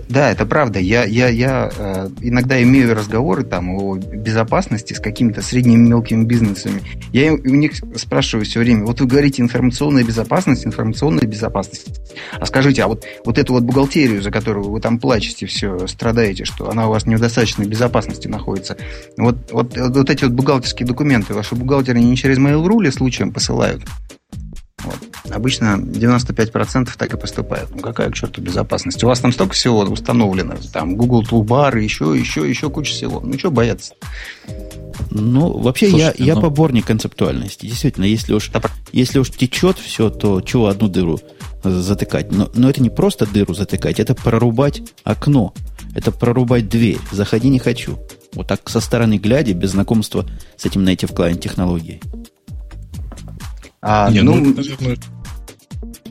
Да, это правда. Я, я, я э, иногда имею разговоры там о безопасности с какими-то средними мелкими бизнесами. Я у них спрашиваю все время, вот вы говорите информационная безопасность, информационная безопасность. А скажите, а вот, вот эту вот бухгалтерию, за которую вы там плачете, все страдаете, что она у вас не в достаточной безопасности находится. Вот, вот, вот эти вот бухгалтерские документы ваши бухгалтеры не через Mail.ru случаем посылают? Вот. Обычно 95% так и поступают. Ну какая к черту безопасность? У вас там столько всего установлено. Там Google Toolbar, еще, еще, еще куча всего. Ну что бояться? Ну, вообще Слушайте, я, я ну... поборник концептуальности. Действительно, если уж, да, если уж течет все, то чего одну дыру затыкать? Но, но это не просто дыру затыкать, это прорубать окно. Это прорубать дверь. Заходи не хочу. Вот так со стороны глядя, без знакомства с этим native client технологией. А, не, ну, ну, наверное...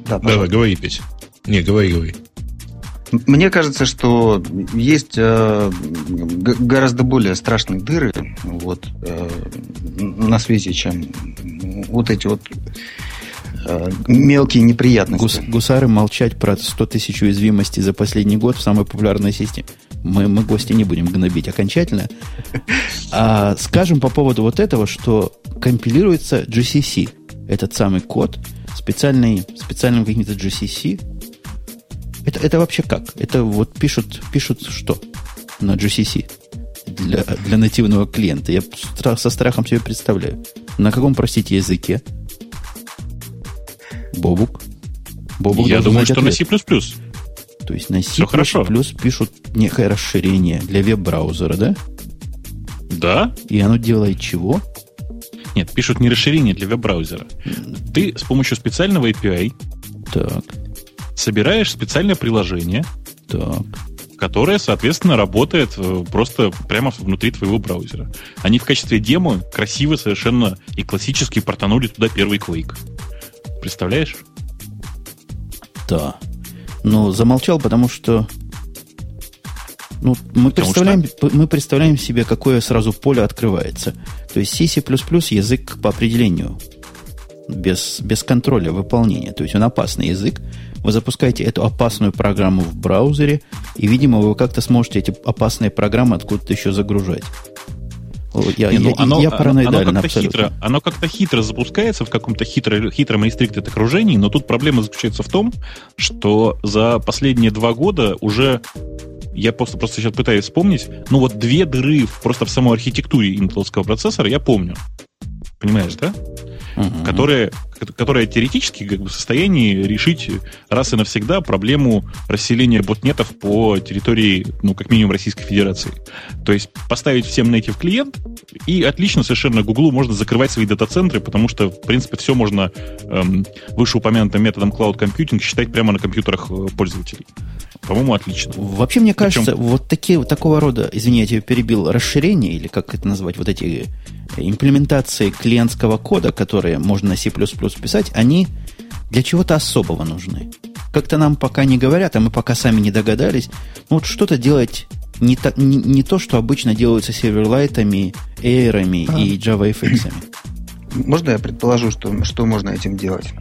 Да, Давай, говори, Петь. Не, говори, говори. Мне кажется, что есть э, гораздо более страшные дыры вот, э, на свете, чем вот эти вот э, мелкие неприятности. Гус, гусары молчать про 100 тысяч уязвимостей за последний год в самой популярной системе. Мы, мы гости не будем гнобить окончательно. А скажем по поводу вот этого, что компилируется GCC – этот самый код специальный, специальным каким-то GCC. Это, это вообще как? Это вот пишут, пишут что на GCC для, для нативного клиента? Я со страхом себе представляю. На каком, простите, языке? Бобук? Бобук Я думаю, что ответ. на C++. То есть на C++ Все хорошо. пишут некое расширение для веб-браузера, да? Да. И оно делает чего? Нет, пишут не расширение для веб-браузера. Ты с помощью специального API так. собираешь специальное приложение, так. которое, соответственно, работает э, просто прямо внутри твоего браузера. Они в качестве демо красиво совершенно и классически портанули туда первый Quake. Представляешь? Да. Но замолчал, потому что ну, мы, представляем, что? мы представляем себе, какое сразу поле открывается. То есть C, язык по определению без, без контроля выполнения. То есть он опасный язык. Вы запускаете эту опасную программу в браузере, и, видимо, вы как-то сможете эти опасные программы откуда-то еще загружать. Я, Не, ну, я, оно, я параноидален оно как-то хитро, оно как-то хитро запускается в каком-то хитро, хитром restricted окружении, но тут проблема заключается в том, что за последние два года уже я просто, просто сейчас пытаюсь вспомнить, ну вот две дыры просто в самой архитектуре интеловского процессора я помню. Понимаешь, да? угу. которая, которая теоретически как бы в состоянии решить раз и навсегда проблему расселения ботнетов по территории, ну, как минимум, Российской Федерации. То есть поставить всем native клиент, и отлично совершенно Гуглу можно закрывать свои дата-центры, потому что, в принципе, все можно эм, вышеупомянутым методом cloud computing считать прямо на компьютерах э, пользователей. По-моему, отлично. Вообще, мне кажется, Причем... вот такие, такого рода, извините, я перебил, расширения, или как это назвать, вот эти имплементации клиентского кода, которые можно на C++ писать, они для чего-то особого нужны. Как-то нам пока не говорят, а мы пока сами не догадались. Ну, вот что-то делать не, то, не, не то, что обычно делается серверлайтами, эйрами а. и JavaFX. Можно я предположу, что, что можно этим делать?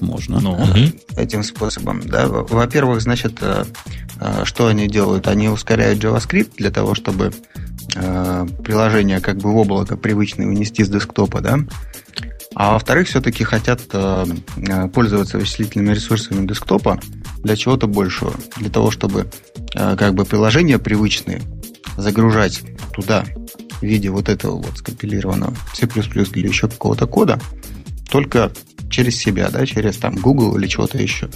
Можно. Ну, этим способом. Да? Во-первых, значит, э, э, что они делают? Они ускоряют JavaScript для того, чтобы э, приложение как бы в облако привычное унести с десктопа, да? А во-вторых, все-таки хотят пользоваться вычислительными ресурсами десктопа для чего-то большего. Для того, чтобы как бы приложения привычные загружать туда в виде вот этого вот скомпилированного C++ или еще какого-то кода, только через себя, да, через там Google или чего-то еще.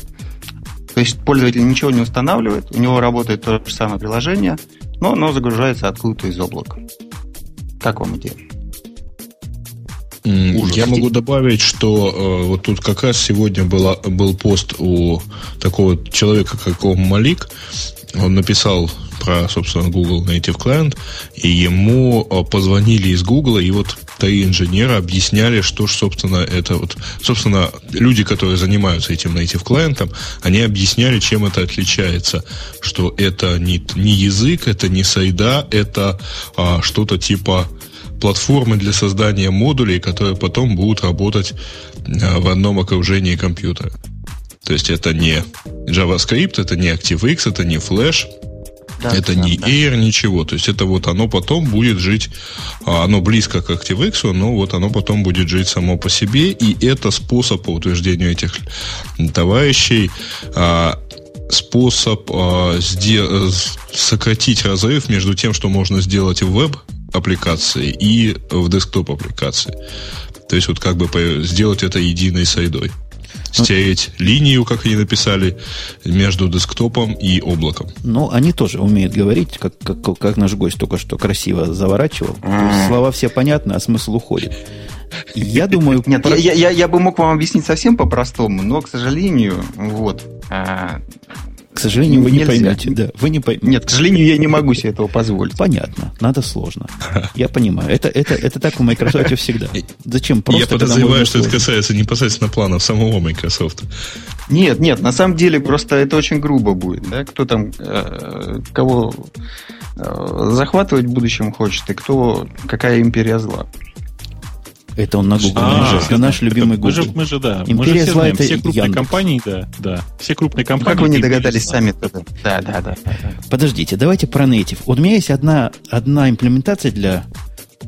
То есть пользователь ничего не устанавливает, у него работает то же самое приложение, но оно загружается откуда-то из облака. Как вам идея? Ужас. Я могу добавить, что э, вот тут как раз сегодня была, был пост у такого человека, как Ом Малик. Он написал про, собственно, Google Native Client, и ему э, позвонили из Google, и вот три инженера объясняли, что ж, собственно, это вот, собственно, люди, которые занимаются этим native клиентом, они объясняли, чем это отличается, что это не, не язык, это не сайда, это а, что-то типа платформы для создания модулей, которые потом будут работать а, в одном окружении компьютера. То есть это не JavaScript, это не ActiveX, это не Flash, да, это да, не да. Air, ничего. То есть это вот оно потом будет жить, а, оно близко к ActiveX, но вот оно потом будет жить само по себе. И это способ по утверждению этих товарищей а, способ а, сократить разрыв между тем, что можно сделать в веб-аппликации и в десктоп-аппликации. То есть вот как бы сделать это единой сайдой стереть линию, как они написали, между десктопом и облаком. Ну, они тоже умеют говорить, как, как, как наш гость только что красиво заворачивал. слова все понятны, а смысл уходит. Я думаю... Нет, я, я, я бы мог вам объяснить совсем по-простому, но, к сожалению, вот, а, к сожалению, вы Нельзя. не поймете. Да, вы не поймете. Нет, к сожалению, я не могу себе этого позволить. Понятно. Надо сложно. Я понимаю. Это, это, это так в Microsoft всегда. Зачем просто... Я подозреваю, что это касается непосредственно планов самого Microsoft. Нет, нет, на самом деле просто это очень грубо будет. Да? Кто там, э, кого э, захватывать в будущем хочет, и кто, какая империя зла. Это он на Google. А, это наш любимый Google. Мы же, мы же да. Империя мы же все знаем, все крупные Яндекс. компании, да, да. Все крупные компании. Как вы не догадались сами тогда? Да, да, да, да. Подождите, давайте про native. Вот у меня есть одна, одна имплементация для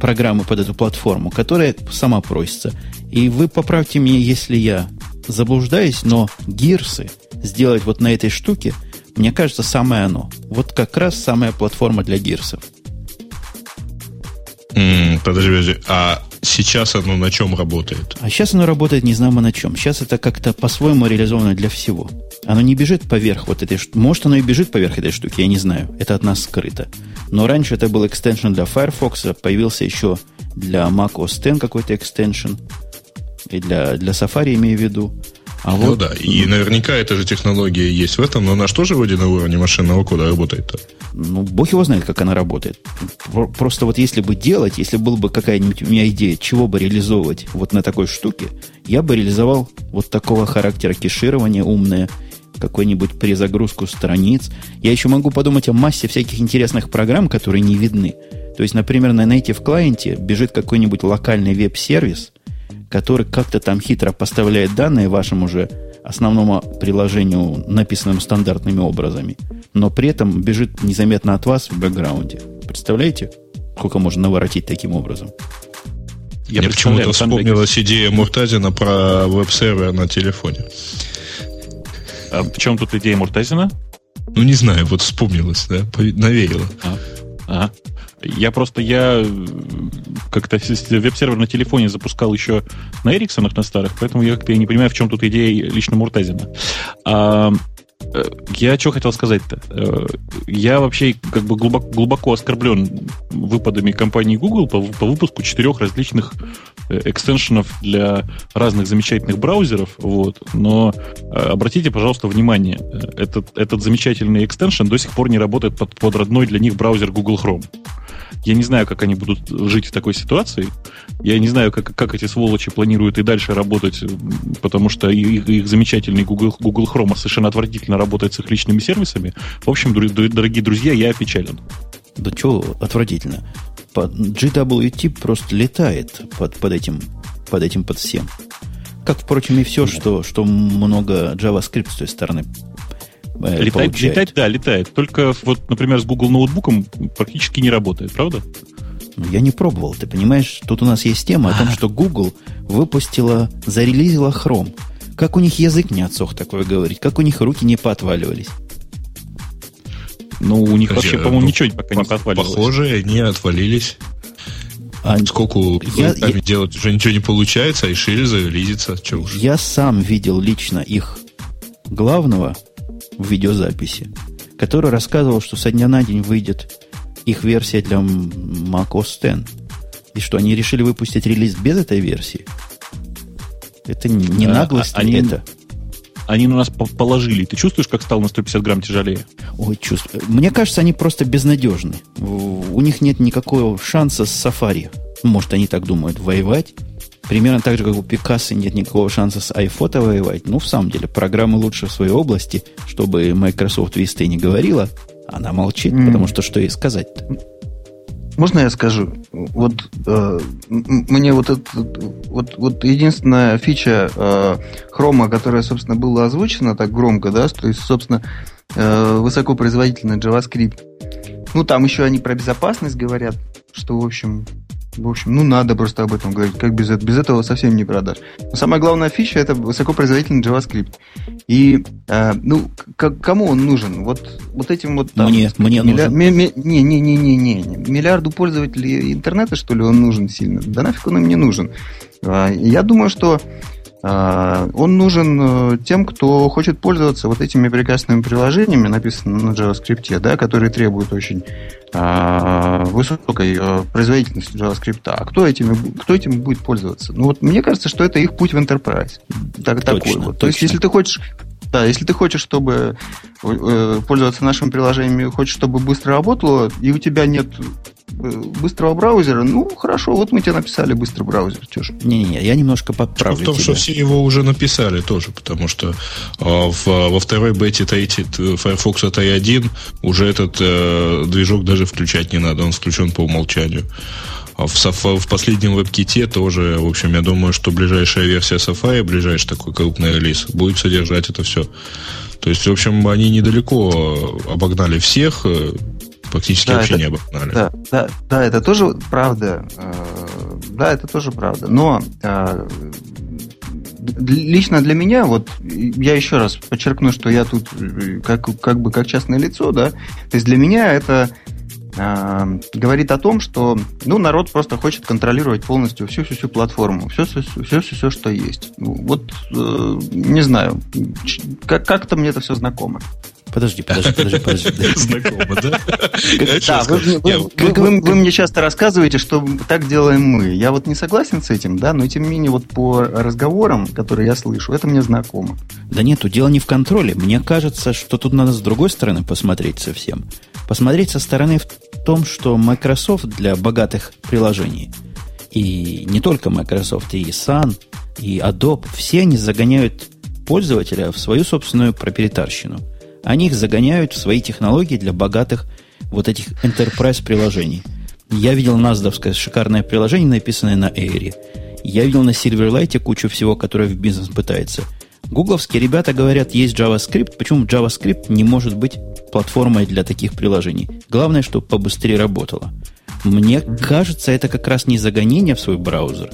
программы под эту платформу, которая сама просится. И вы поправьте меня, если я заблуждаюсь, но гирсы сделать вот на этой штуке, мне кажется, самое оно. Вот как раз самая платформа для гирсов. Mm, подожди, подожди. А сейчас оно на чем работает? А сейчас оно работает не знамо на чем. Сейчас это как-то по-своему реализовано для всего. Оно не бежит поверх вот этой штуки. Может, оно и бежит поверх этой штуки, я не знаю. Это от нас скрыто. Но раньше это был экстеншн для Firefox, появился еще для Mac OS X какой-то экстеншн. И для, для Safari имею в виду. А ну вот, да, и наверняка эта же технология есть в этом, но она же тоже вроде на уровне машинного кода работает-то. Ну, бог его знает, как она работает. Просто вот если бы делать, если была бы какая-нибудь у меня идея, чего бы реализовывать вот на такой штуке, я бы реализовал вот такого характера кеширования умное, какую-нибудь перезагрузку страниц. Я еще могу подумать о массе всяких интересных программ, которые не видны. То есть, например, на native клиенте бежит какой-нибудь локальный веб-сервис, который как-то там хитро поставляет данные вашему же основному приложению, написанным стандартными образами, но при этом бежит незаметно от вас в бэкграунде. Представляете, сколько можно наворотить таким образом? Я Мне почему-то вспомнилась идея Муртазина про веб-сервер на телефоне. А в чем тут идея Муртазина? Ну, не знаю, вот вспомнилось, да, навеяло. А, а. Я просто, я как-то веб-сервер на телефоне запускал еще на Эриксонах на старых, поэтому я как-то не понимаю, в чем тут идея лично Муртазина. А, Э, я что хотел сказать-то? Э, я вообще как бы глубоко, глубоко оскорблен выпадами компании Google по, по выпуску четырех различных э, экстеншенов для разных замечательных браузеров. Вот. Но обратите, пожалуйста, внимание, этот, этот замечательный экстеншн до сих пор не работает под, под родной для них браузер Google Chrome. Я не знаю, как они будут жить в такой ситуации. Я не знаю, как, как эти сволочи планируют и дальше работать, потому что их, их замечательный Google, Google Chrome совершенно отвратительно работает с их личными сервисами. В общем, дорогие друзья, я опечален. Да что отвратительно? GWT просто летает под, под, этим, под этим под всем. Как, впрочем, и все, что, что много JavaScript с той стороны летать, летать, да, летает. Только вот, например, с Google ноутбуком практически не работает, правда? Ну, я не пробовал, ты понимаешь, тут у нас есть тема о том, что Google выпустила, зарелизила Chrome. Как у них язык не отсох такое говорить, как у них руки не поотваливались. Ну, у них Подожди, вообще, по-моему, ну, ничего пока не поотваливалось. Похоже, они отвалились. А Сколько я, я, делать уже ничего не получается, а решили зарелизиться. Че уж. Я сам видел лично их главного, в видеозаписи, который рассказывал, что со дня на день выйдет их версия для Mac OS X. И что, они решили выпустить релиз без этой версии? Это не а, наглость, а, они, это. Они на нас положили. Ты чувствуешь, как стал на 150 грамм тяжелее? Ой, чувствую. Мне кажется, они просто безнадежны. У них нет никакого шанса с Safari. Может, они так думают, воевать. Примерно так же, как у Пикассо нет никакого шанса с iPhoto воевать. Ну, в самом деле, программы лучше в своей области, чтобы Microsoft Vista не говорила. Она молчит, mm. потому что что ей сказать-то? Можно я скажу? Вот э, мне вот это вот, вот единственная фича э, хрома, которая, собственно, была озвучена так громко, да, то есть, собственно, э, высокопроизводительный JavaScript. Ну, там еще они про безопасность говорят, что, в общем, в общем, ну надо просто об этом говорить, как без, этого, без этого совсем не продашь. Но самая главная фича это высокопроизводительный JavaScript. И, э, ну, к- кому он нужен? Вот, вот этим вот... Там, мне, мне милля... нужен. Не-не-не-не-не. Миллиарду пользователей интернета, что ли, он нужен сильно? Да нафиг он им не нужен. А, я думаю, что он нужен э, тем, кто хочет пользоваться вот этими прекрасными приложениями, написанными на JavaScript, да, которые требуют очень а, высокой а, производительности JavaScript. А кто этим, кто этим будет пользоваться? Ну вот мне кажется, что это их путь в Enterprise. Так, точно, такой вот. Точно. То есть, если ты хочешь да, если ты хочешь, чтобы э, пользоваться нашими приложениями, хочешь, чтобы быстро работало, и у тебя нет э, быстрого браузера, ну, хорошо, вот мы тебе написали быстрый браузер. Не-не-не, я немножко подправлю В том, тебя. что все его уже написали тоже, потому что э, в, во второй бете Firefox 3.1 уже этот э, движок даже включать не надо, он включен по умолчанию. А в, в последнем WebKit тоже, в общем, я думаю, что ближайшая версия Safari, ближайший такой крупный релиз, будет содержать это все. То есть, в общем, они недалеко обогнали всех, э, практически да, вообще это, не обогнали. Да, да, да, это тоже правда. Э, да, это тоже правда. Но э, лично для меня, вот я еще раз подчеркну, что я тут как, как бы как частное лицо, да, то есть для меня это а, говорит о том, что ну, народ просто хочет контролировать полностью всю-всю-всю платформу, все-все-все, что есть. Ну, вот, э, не знаю, как-то мне это все знакомо. Подожди, подожди, подожди, подожди. Знакомо, да? Да, вы мне часто рассказываете, что так делаем мы. Я вот не согласен с этим, да, но тем не менее вот по разговорам, которые я слышу, это мне знакомо. Да нет, дело не в контроле. Мне кажется, что тут надо с другой стороны посмотреть совсем. Посмотреть со стороны в том, что Microsoft для богатых приложений, и не только Microsoft, и Sun, и Adobe, все они загоняют пользователя в свою собственную проприетарщину. Они их загоняют в свои технологии для богатых вот этих enterprise приложений. Я видел наздовское шикарное приложение, написанное на Air. Я видел на Silverlight кучу всего, которое в бизнес пытается. Гугловские ребята говорят, есть JavaScript, почему JavaScript не может быть платформой для таких приложений. Главное, чтобы побыстрее работало. Мне кажется, это как раз не загонение в свой браузер,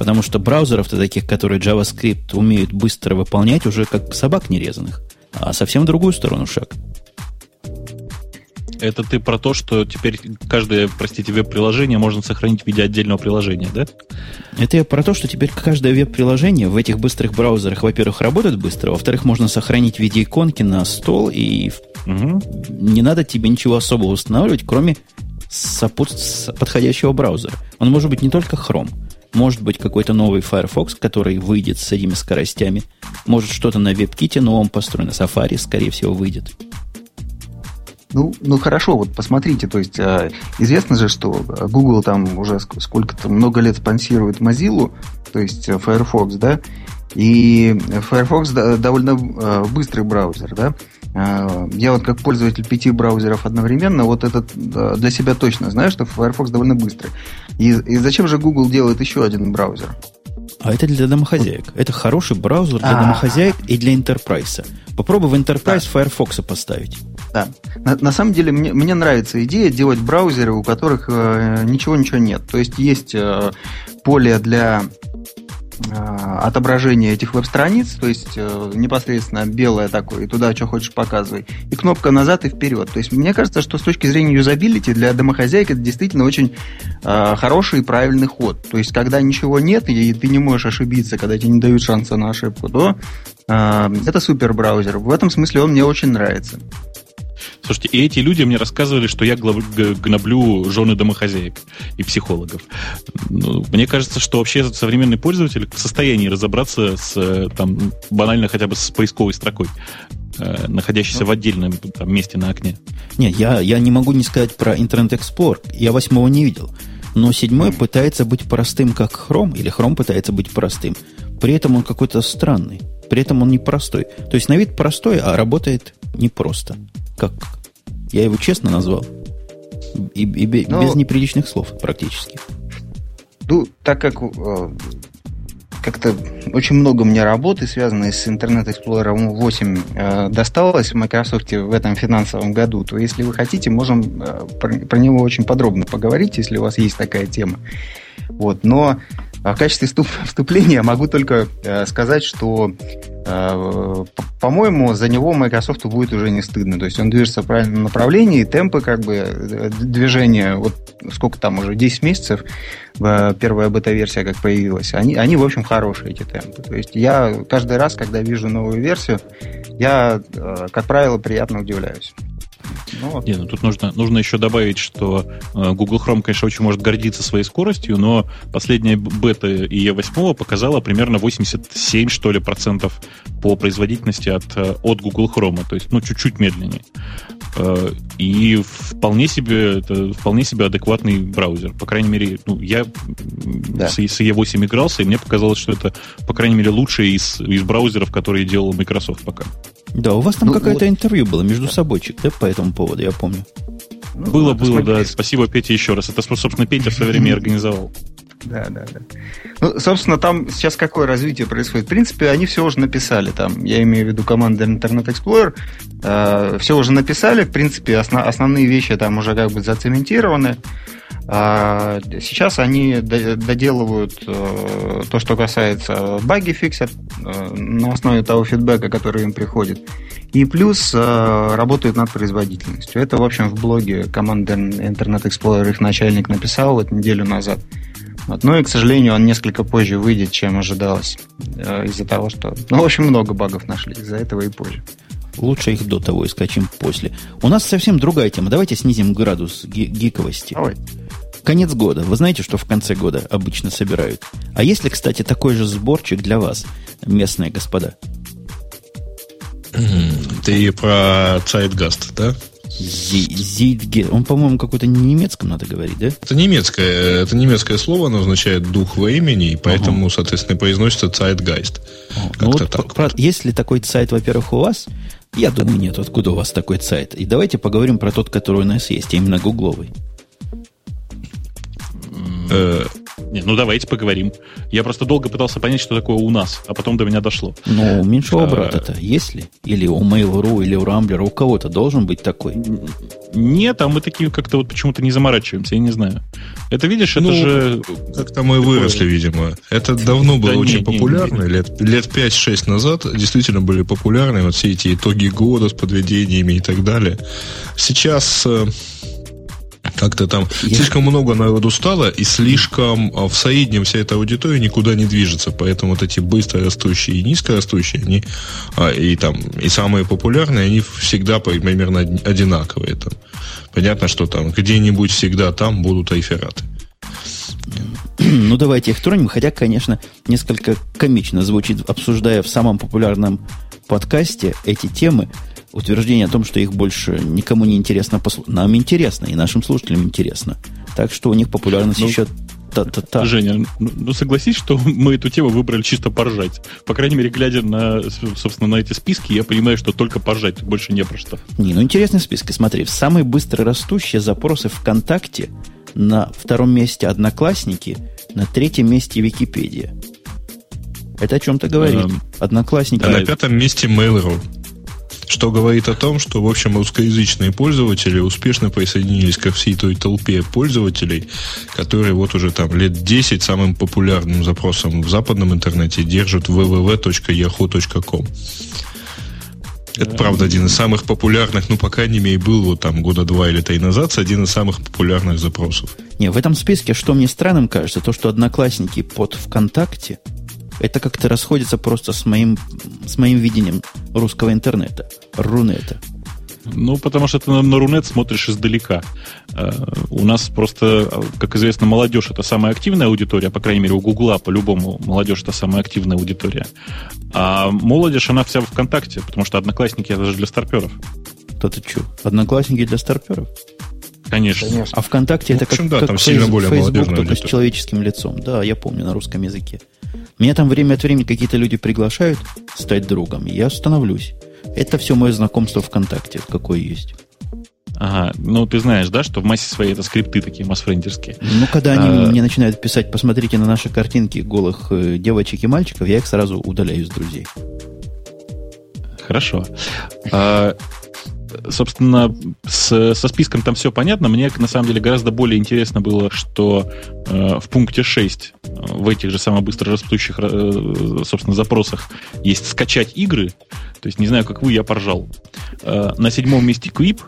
потому что браузеров-то таких, которые JavaScript умеют быстро выполнять, уже как собак нерезанных, а совсем в другую сторону шаг. Это ты про то, что теперь каждое, простите, веб-приложение можно сохранить в виде отдельного приложения, да? Это я про то, что теперь каждое веб-приложение в этих быстрых браузерах, во-первых, работает быстро, во-вторых, можно сохранить в виде иконки на стол, и угу. не надо тебе ничего особого устанавливать, кроме сопут... подходящего браузера. Он может быть не только Chrome, может быть какой-то новый Firefox, который выйдет с этими скоростями, может что-то на WebKit новом построено, Safari, скорее всего, выйдет. Ну, ну хорошо, вот посмотрите, то есть э, известно же, что Google там уже сколько-то много лет спонсирует Mozilla, то есть э, Firefox, да, и Firefox довольно э, быстрый браузер, да. Я вот как пользователь пяти браузеров одновременно, вот этот для себя точно знаю, что Firefox довольно быстрый. И, и зачем же Google делает еще один браузер? А это для домохозяек. Это хороший браузер для А-а-а. домохозяек и для Enterprise. Попробуй в Enterprise да. Firefox поставить. Да. На, на самом деле мне, мне нравится идея делать браузеры, у которых э, ничего-ничего нет. То есть есть э, поле для э, отображения этих веб-страниц, то есть э, непосредственно белое такое, и туда что хочешь показывай, и кнопка назад и вперед. То есть мне кажется, что с точки зрения юзабилити для домохозяйки это действительно очень э, хороший и правильный ход. То есть когда ничего нет, и ты не можешь ошибиться, когда тебе не дают шанса на ошибку, то это супер браузер. В этом смысле он мне очень нравится. Слушайте, и эти люди мне рассказывали, что я гноблю жены домохозяек и психологов. Ну, мне кажется, что вообще современный пользователь в состоянии разобраться с там, банально хотя бы с поисковой строкой э, находящийся в отдельном там, месте на окне. Нет, я, я не могу не сказать про Internet Explorer. Я восьмого не видел. Но седьмой пытается быть простым, как Chrome, или Chrome пытается быть простым. При этом он какой-то странный. При этом он непростой. То есть на вид простой, а работает непросто. Как? Я его честно назвал. И, и без. Ну, неприличных слов практически. Ну, так как э, как-то очень много мне работы, связанной с Internet Explorer 8, э, досталось в Microsoft в этом финансовом году, то если вы хотите, можем э, про, про него очень подробно поговорить, если у вас есть такая тема. Вот. Но в качестве вступления могу только э, сказать, что, э, по-моему, за него Microsoft будет уже не стыдно. То есть он движется в правильном направлении, темпы как бы э, движения, вот сколько там уже, 10 месяцев, первая бета-версия как появилась, они, они, в общем, хорошие, эти темпы. То есть я каждый раз, когда вижу новую версию, я, как правило, приятно удивляюсь. Ну. Не, ну тут нужно, нужно еще добавить, что э, Google Chrome, конечно, очень может гордиться своей скоростью, но последняя бета IE8 показала примерно 87, что ли, процентов по производительности от, э, от Google Chrome, то есть, ну, чуть-чуть медленнее. Э, и вполне себе, это вполне себе адекватный браузер. По крайней мере, ну, я да. с, с E8 игрался, и мне показалось, что это, по крайней мере, лучший из, из браузеров, которые делал Microsoft пока. Да, у вас там ну, какое-то вот. интервью было между собойчик, да, по этому поводу, я помню. Ну, было, было, да. Спасибо, Петя, еще раз. Это, собственно, Петя в свое время организовал. Да, да, да. Ну, собственно, там сейчас какое развитие происходит? В принципе, они все уже написали там. Я имею в виду команду Internet Explorer. Э, все уже написали. В принципе, основ, основные вещи там уже как бы зацементированы. А сейчас они доделывают э, то, что касается баги фиксят э, на основе того фидбэка, который им приходит. И плюс э, работают над производительностью. Это, в общем, в блоге команды Internet Explorer их начальник написал вот неделю назад. Вот. Ну и, к сожалению, он несколько позже выйдет, чем ожидалось. Из-за того, что... Ну, в общем, много багов нашли. Из-за этого и позже. Лучше их до того искать, чем после. У нас совсем другая тема. Давайте снизим градус гиковости. Давай. Конец года. Вы знаете, что в конце года обычно собирают? А если, кстати, такой же сборчик для вас, местные господа? Ты про Zeitgast, да? Зидге. Он, по-моему, какой-то немецком надо говорить, да? Это немецкое, это немецкое слово, оно означает дух времени, и поэтому, ага. соответственно, произносится Zeitgeist. Ну вот, так. Про, есть ли такой сайт, во-первых, у вас? Я думаю, нет. Откуда у вас такой сайт? И давайте поговорим про тот, который у нас есть, а именно гугловый. Не, ну давайте поговорим. Я просто долго пытался понять, что такое у нас, а потом до меня дошло. Ну, у меньшего а, брата-то есть ли? Или у Mail.ru, или у Рамблера, у кого-то должен быть такой? Нет, а мы такие как-то вот почему-то не заморачиваемся, я не знаю. Это, видишь, это ну, же... Как-то мы выросли, видимо. Это давно было да очень не, популярно. Не, не, не. Лет, лет 5-6 назад действительно были популярны вот все эти итоги года с подведениями и так далее. Сейчас э, как-то там Я... слишком много народу стало, и слишком а, в среднем вся эта аудитория никуда не движется. Поэтому вот эти быстро растущие и низко растущие, они а, и там и самые популярные, они всегда примерно одинаковые. Там. Понятно, что там где-нибудь всегда там будут айфераты. Ну, давайте их тронем, хотя, конечно, несколько комично звучит, обсуждая в самом популярном подкасте эти темы утверждение о том, что их больше никому не интересно послушать. Нам интересно, и нашим слушателям интересно. Так что у них популярность ну, еще та-та-та. Женя, ну, ну согласись, что мы эту тему выбрали чисто поржать. По крайней мере, глядя на, собственно, на эти списки, я понимаю, что только поржать, больше не про что. Не, ну интересные списки. Смотри, в самые быстро растущие запросы ВКонтакте на втором месте Одноклассники, на третьем месте Википедия. Это о чем-то говорит. Эм, Одноклассники. А на пятом месте Mail.ru. Что говорит о том, что, в общем, русскоязычные пользователи успешно присоединились ко всей той толпе пользователей, которые вот уже там лет 10 самым популярным запросом в западном интернете держат www.yahoo.com. Это, правда, один из самых популярных, ну, по крайней мере, был вот там года два или три назад, один из самых популярных запросов. Не, в этом списке, что мне странным кажется, то, что одноклассники под ВКонтакте – это как-то расходится просто с моим, с моим видением русского интернета, рунета. Ну, потому что ты на, на Рунет смотришь издалека. Uh, у нас просто, как известно, молодежь это самая активная аудитория, по крайней мере, у Гугла по-любому молодежь это самая активная аудитория. А молодежь, она вся в ВКонтакте, потому что одноклассники это же для старперов. Да ты что? Одноклассники для старперов? Конечно. Конечно. А ВКонтакте ну, это общем, как, да, как там фейс, более Facebook, только с человеческим лицом. Да, я помню на русском языке. Меня там время от времени какие-то люди приглашают стать другом, и я становлюсь. Это все мое знакомство ВКонтакте, какое есть. Ага, ну ты знаешь, да, что в массе своей это скрипты такие масс-френдерские. Ну, когда они а... мне начинают писать, посмотрите на наши картинки голых э, девочек и мальчиков, я их сразу удаляю из друзей. Хорошо. А, собственно, с, со списком там все понятно. Мне, на самом деле, гораздо более интересно было, что э, в пункте 6 э, в этих же самых быстро растущих, э, собственно, запросах есть скачать игры. То есть, не знаю, как вы, я поржал. Э, на седьмом месте Quip,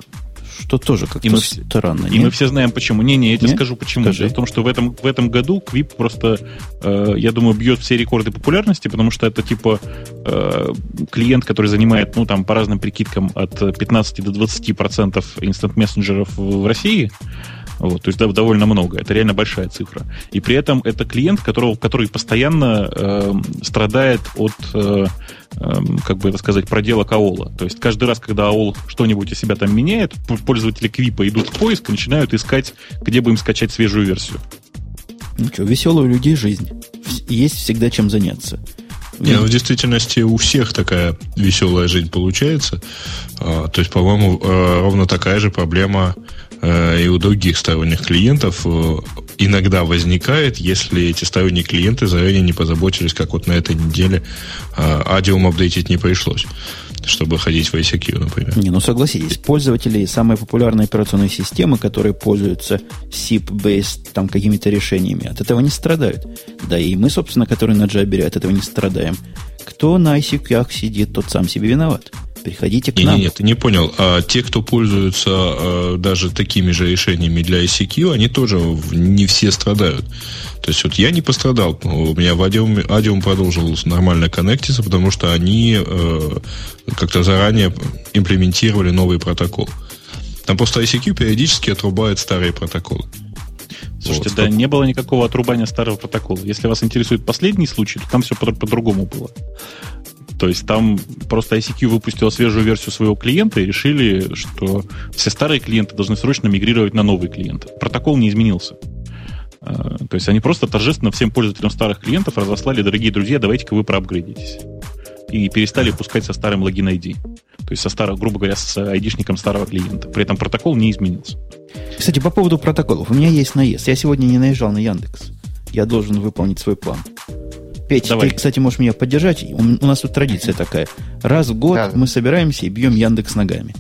что тоже как-то и мы, странно. И нет? мы все знаем почему. Не-не, я тебе нет? скажу почему. Скажи. Дело в том, что в этом, в этом году Quip просто, э, я думаю, бьет все рекорды популярности, потому что это типа э, клиент, который занимает, ну, там, по разным прикидкам, от 15 до 20 процентов инстант-мессенджеров в России. Вот, то есть да, довольно много. Это реально большая цифра. И при этом это клиент, которого, который постоянно э, страдает от э, Эм, как бы это сказать, проделок АОЛа. То есть каждый раз, когда АОЛ что-нибудь из себя там меняет, пользователи Квипа идут в поиск и начинают искать, где бы им скачать свежую версию. Ну что, веселая у людей жизнь. Есть всегда чем заняться. Не, ну, в действительности у всех такая веселая жизнь получается. А, то есть, по-моему, э, ровно такая же проблема э, и у других сторонних клиентов э, иногда возникает, если эти сторонние клиенты заранее не позаботились, как вот на этой неделе адиум апдейтить не пришлось чтобы ходить в ICQ, например. Не, ну согласитесь, пользователи самой популярной операционной системы, которые пользуются SIP-based там какими-то решениями, от этого не страдают. Да и мы, собственно, которые на Jabber, от этого не страдаем. Кто на ICQ сидит, тот сам себе виноват. Приходите к не, нам. Нет, ты не понял. А те, кто пользуются а, даже такими же решениями для ICQ, они тоже не все страдают. То есть вот я не пострадал. У меня в Adium, Adium продолжил нормально коннектиться, потому что они э, как-то заранее имплементировали новый протокол. Там просто ICQ периодически отрубает старые протоколы. Слушайте, вот, да, не было никакого отрубания старого протокола. Если вас интересует последний случай, то там все по- по-другому было. То есть там просто ICQ выпустила свежую версию своего клиента и решили, что все старые клиенты должны срочно мигрировать на новый клиент. Протокол не изменился. А, то есть они просто торжественно всем пользователям старых клиентов разослали, дорогие друзья, давайте-ка вы проапгрейдитесь. И перестали пускать со старым логин ID. То есть со старого, грубо говоря, с айдишником старого клиента. При этом протокол не изменился. Кстати, по поводу протоколов. У меня есть наезд. Я сегодня не наезжал на Яндекс. Я должен выполнить свой план. Петь, Давай. ты, кстати, можешь меня поддержать. У, у нас тут традиция такая. Раз в год да. мы собираемся и бьем Яндекс ногами.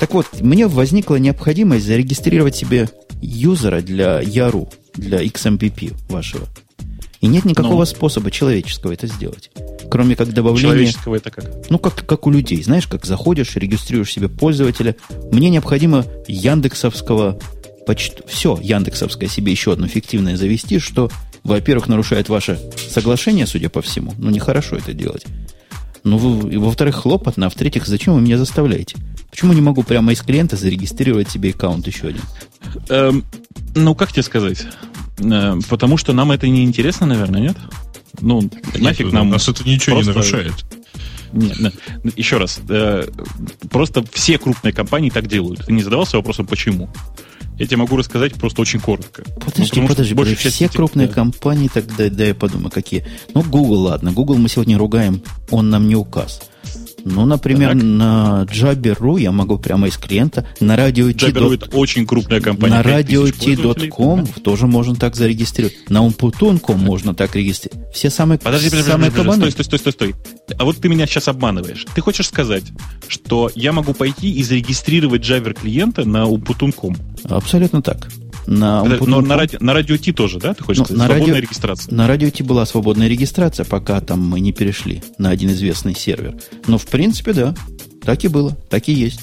Так вот, мне возникла необходимость зарегистрировать себе юзера для Яру, для XMPP вашего. И нет никакого ну, способа человеческого это сделать. Кроме как добавления... Человеческого это как? Ну, как, как у людей. Знаешь, как заходишь, регистрируешь себе пользователя. Мне необходимо яндексовского почт... Все яндексовское себе еще одно фиктивное завести, что, во-первых, нарушает ваше соглашение, судя по всему. Ну, нехорошо это делать. Ну, во-вторых, хлопотно, а в-третьих, зачем вы меня заставляете? Почему не могу прямо из клиента зарегистрировать себе аккаунт еще один? Эм, ну, как тебе сказать? Э, потому что нам это не интересно, наверное, нет? Ну, нафиг нет, нам... Нас это ничего просто... не нарушает. Нет, нет, еще раз. Э, просто все крупные компании так делают. Ты не задавался вопросом, почему? Я тебе могу рассказать просто очень коротко. Подожди, ну, подожди, подожди. Все крупные да. компании, тогда да, я подумаю, какие. Ну, Google, ладно. Google мы сегодня ругаем, он нам не указ. Ну, например, так. на Jabber.ru я могу прямо из клиента на радио Jabber.ru это очень крупная компания. На radio.t.com тоже можно так зарегистрировать. На umputun.com можно так регистрировать. Все самые Подожди, подожди, самые подожди, подожди, стой, стой, стой, стой, стой. А вот ты меня сейчас обманываешь. Ты хочешь сказать, что я могу пойти и зарегистрировать Jabber клиента на umputun.com? Абсолютно так. На, но на, ради, на радио Ти тоже, да? Ты хочешь ну, сказать? На свободная радио, регистрация. На радио Ти была свободная регистрация, пока там мы не перешли на один известный сервер. Но в принципе, да. Так и было, так и есть.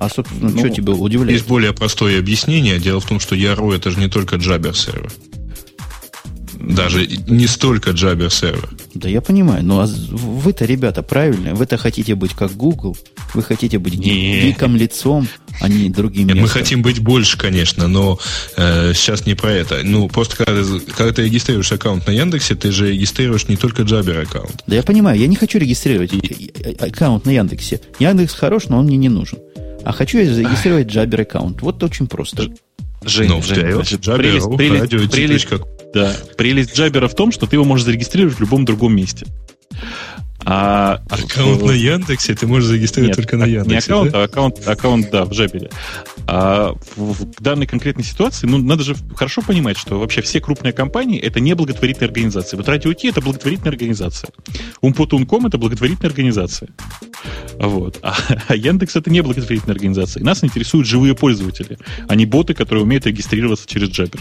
А, собственно, ну, что тебя удивляет? Есть более простое объяснение. Дело в том, что Яру это же не только Jabber сервер. Даже не столько Jabber сервер. Да я понимаю, но вы-то, ребята, правильные. Вы-то хотите быть как Google. Вы хотите быть гиком лицом, а не другими. Нет, мы хотим быть больше, конечно, но э, сейчас не про это. Ну, просто когда, когда ты регистрируешь аккаунт на Яндексе, ты же регистрируешь не только Jabber аккаунт. Да я понимаю, я не хочу регистрировать аккаунт на Яндексе. Яндекс хорош, но он мне не нужен. А хочу я зарегистрировать Jabber аккаунт. Вот очень просто. Жень, ну, Жень, значит, Jabber, прелесть, прелесть, прелесть, да, прелесть Jabber в том, что ты его можешь зарегистрировать в любом другом месте. А аккаунт в... на Яндексе ты можешь зарегистрировать Нет, только на Яндексе. Не аккаунт, да? а аккаунт, аккаунт, да, в Жабере. А в, в данной конкретной ситуации, ну, надо же хорошо понимать, что вообще все крупные компании это не благотворительные организации. Вот T это благотворительная организация. Умпутунком это благотворительная организация. Вот. А, а Яндекс это не благотворительная организация. И нас интересуют живые пользователи, а не боты, которые умеют регистрироваться через Jabber.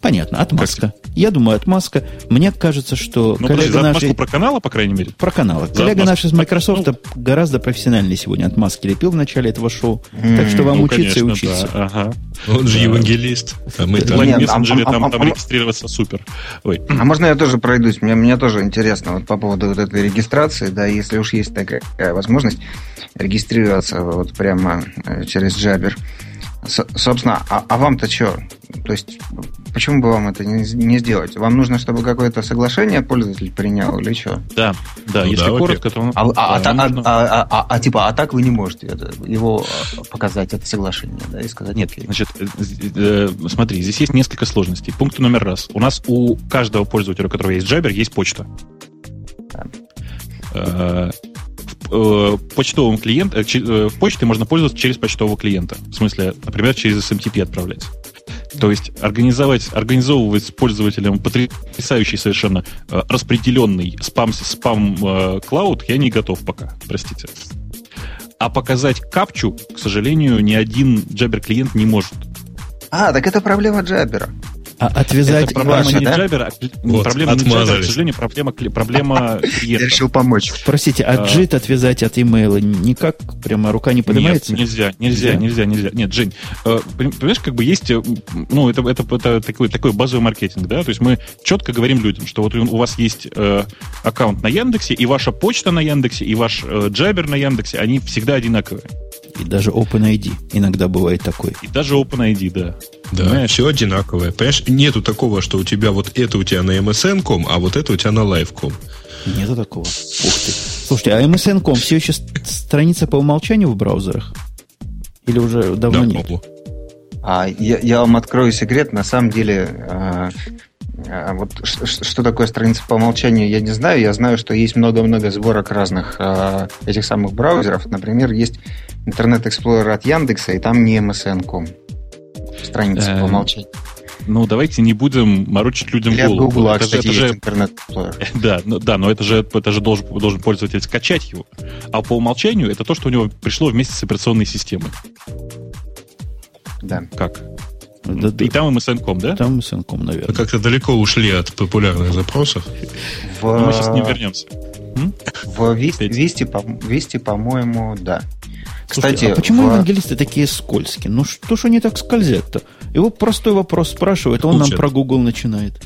Понятно, отмазка. Как? Я думаю, отмазка. Мне кажется, что ну, коллега подожди, наш... про канала, по крайней мере? Про канала. За коллега наш из Microsoft ну... гораздо профессиональнее сегодня отмазки лепил в начале этого шоу. Mm, так что вам ну, учиться конечно, и учиться. Да. Ага. Он же да. евангелист. А мы там... Нет, мессенджере а, там, а, там а, регистрироваться супер. Ой. А можно я тоже пройдусь? Мне, мне тоже интересно вот по поводу вот этой регистрации. Да, если уж есть такая возможность регистрироваться вот прямо э, через Jabber. Собственно, а, а вам-то что? То есть, почему бы вам это не, не сделать? Вам нужно, чтобы какое-то соглашение пользователь принял или что? Да, да, ну, если да, коротко, то... А, а, а, нужно... а, а, а, а, типа, а так вы не можете его а, показать, это соглашение, да, и сказать, нет. Значит, э, э, смотри, здесь есть несколько сложностей. Пункт номер раз. У нас у каждого пользователя, у которого есть Jabber, есть почта. Да. Э, почтовым клиентом, э, э, в почте можно пользоваться через почтового клиента. В смысле, например, через SMTP отправлять. То есть организовать, организовывать с пользователем потрясающий совершенно э, распределенный спам, спам э, клауд я не готов пока, простите. А показать капчу, к сожалению, ни один Jabber клиент не может. А, так это проблема Jabber. А отвязать это проблема ваши, не да? Джабера, а вот, проблема не Джабера, к сожалению, проблема, проблема клиента. Я решил помочь. Простите, а джит отвязать от имейла никак? Прямо рука не поднимается? Нет, нельзя, нельзя, нельзя, нельзя. Нет, Жень, э, понимаешь, как бы есть, э, ну, это, это, это такой, такой базовый маркетинг, да, то есть мы четко говорим людям, что вот у вас есть э, аккаунт на Яндексе, и ваша почта на Яндексе, и ваш э, джабер на Яндексе, они всегда одинаковые. И даже OpenID иногда бывает такой. И даже OpenID, да. Да, Понимаешь? все одинаковое. Понимаешь, нету такого, что у тебя вот это у тебя на MSN.com, а вот это у тебя на Live.com. Нету такого. Ух ты. Слушайте, а MSN.com все еще страница по умолчанию в браузерах? Или уже давно да, нет? А, я, я вам открою секрет. На самом деле, а, вот что, такое страница по умолчанию, я не знаю. Я знаю, что есть много-много сборок разных а, этих самых браузеров. Например, есть Internet Explorer от Яндекса, и там не MSN.com. Страница по умолчанию. Ну, давайте не будем морочить людям Или голову. Google, это кстати, это же... интернет Да, ну, да, но это же, это же должен, должен пользователь скачать его. А по умолчанию это то, что у него пришло вместе с операционной системой. Да. Как? Да, и там MSN.com, да? Там MSN.com, наверное. Мы как-то далеко ушли от популярных запросов. В... Но мы сейчас не вернемся. В Висте, по- Висте, по-моему, да. Кстати, Слушайте, а почему в... евангелисты такие скользкие? Ну что ж они так скользят-то? Его простой вопрос спрашивает, он Учат. нам про Google начинает.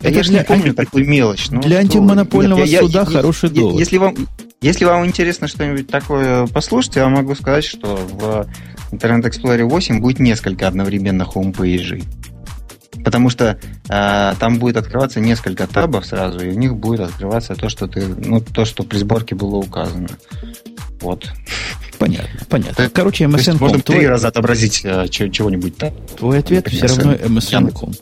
Это я же не помню такую мелочь. Ну, для антимонопольного Нет, суда я, хороший я, довод. Если вам, если вам интересно что-нибудь такое послушать, я могу сказать, что в Internet Explorer 8 будет несколько одновременно home page ей. Потому что э, там будет открываться несколько табов сразу, и в них будет открываться то, что ты, ну, то, что при сборке было указано. Вот. Понятно, понятно. Короче, MSN.com. Можно твой... три раза отобразить э, чего-нибудь там. Твой ответ Например, все равно MSN.com.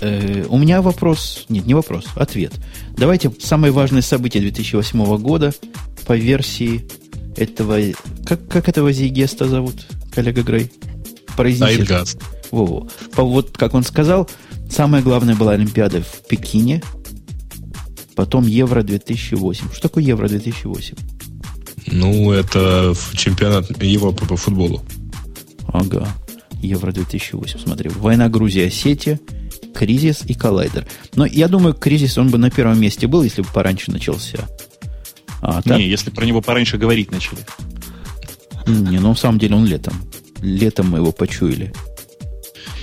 Э, у меня вопрос, нет, не вопрос, ответ. Давайте самые важные события 2008 года по версии этого... Как, как этого Зигеста зовут, коллега Грей? Произнесите. Во-во. Вот, как он сказал, самая главная была Олимпиада в Пекине, потом Евро 2008. Что такое Евро 2008? Ну, это чемпионат Европы по футболу. Ага. Евро 2008. Смотри. Война Грузии, Осетия, кризис и коллайдер. Но я думаю, кризис он бы на первом месте был, если бы пораньше начался. А, так? Не, если про него пораньше говорить начали. Не, ну на самом деле он летом. Летом мы его почуяли.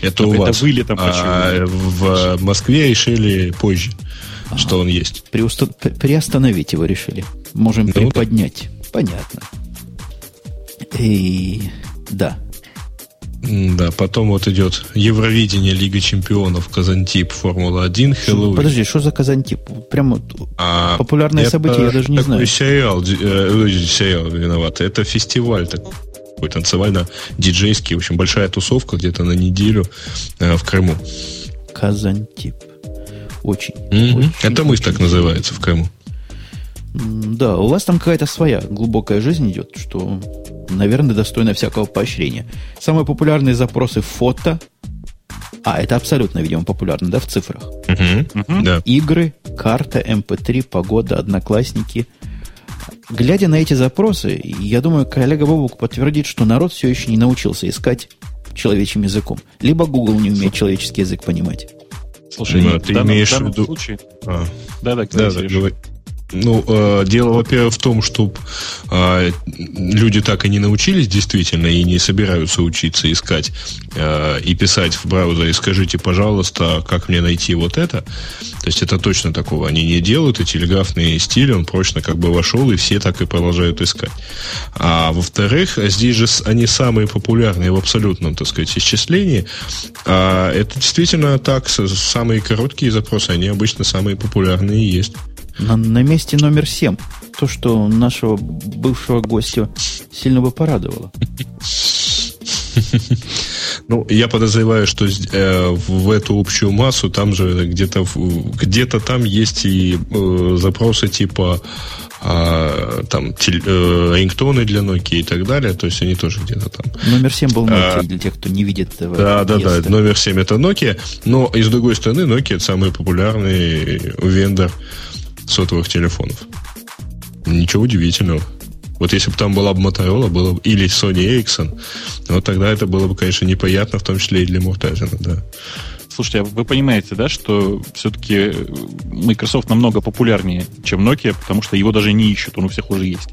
Это так у вас. Это вы летом почуяли. А в Москве решили позже, а, что он есть. Приуста... Приостановить его решили. Можем ну, приподнять. Понятно. И да. Да, потом вот идет Евровидение, Лига Чемпионов, Казантип, Формула-1, Хэллоуин. Подожди, что за Казантип? Прямо а, популярное событие, я даже не знаю. сериал, э, сериал виноват. Это фестиваль такой танцевально-диджейский, в общем, большая тусовка где-то на неделю э, в Крыму. Казантип. Очень, mm-hmm. очень. Это мысль так называется в Крыму. Да, у вас там какая-то своя глубокая жизнь идет, что, наверное, достойно всякого поощрения. Самые популярные запросы фото. А, это абсолютно, видимо, популярно, да, в цифрах? Угу, угу. Да. Игры, карта, MP3, эм погода, одноклассники. Глядя на эти запросы, я думаю, коллега Бобук подтвердит, что народ все еще не научился искать человечьим языком. Либо Google не умеет человеческий язык понимать. Слушай, ну, ты данном, имеешь в виду... Случае... А. Да, да, да, да, говори. Ну, э, дело, во-первых, в том, что э, люди так и не научились действительно и не собираются учиться искать э, и писать в браузере «скажите, пожалуйста, как мне найти вот это». То есть это точно такого они не делают, и телеграфный стиль, он прочно как бы вошел, и все так и продолжают искать. А во-вторых, здесь же они самые популярные в абсолютном, так сказать, исчислении. А это действительно так, самые короткие запросы, они обычно самые популярные есть. На, на месте номер 7. То, что нашего бывшего гостя сильно бы порадовало. Ну, я подозреваю, что э, в эту общую массу там же где-то где-то там есть и э, запросы типа э, там тель, э, рингтоны для Nokia и так далее, то есть они тоже где-то там. Номер 7 был Nokia, а, для тех, кто не видит этого. Да, да, да, номер 7 это Nokia, но и с другой стороны Nokia это самый популярный вендор сотовых телефонов. Ничего удивительного. Вот если бы там была бы Motorola, было бы, или Sony Ericsson, вот тогда это было бы, конечно, неприятно, в том числе и для Муртазина, да. Слушайте, а вы понимаете, да, что все-таки Microsoft намного популярнее, чем Nokia, потому что его даже не ищут, он у всех уже есть.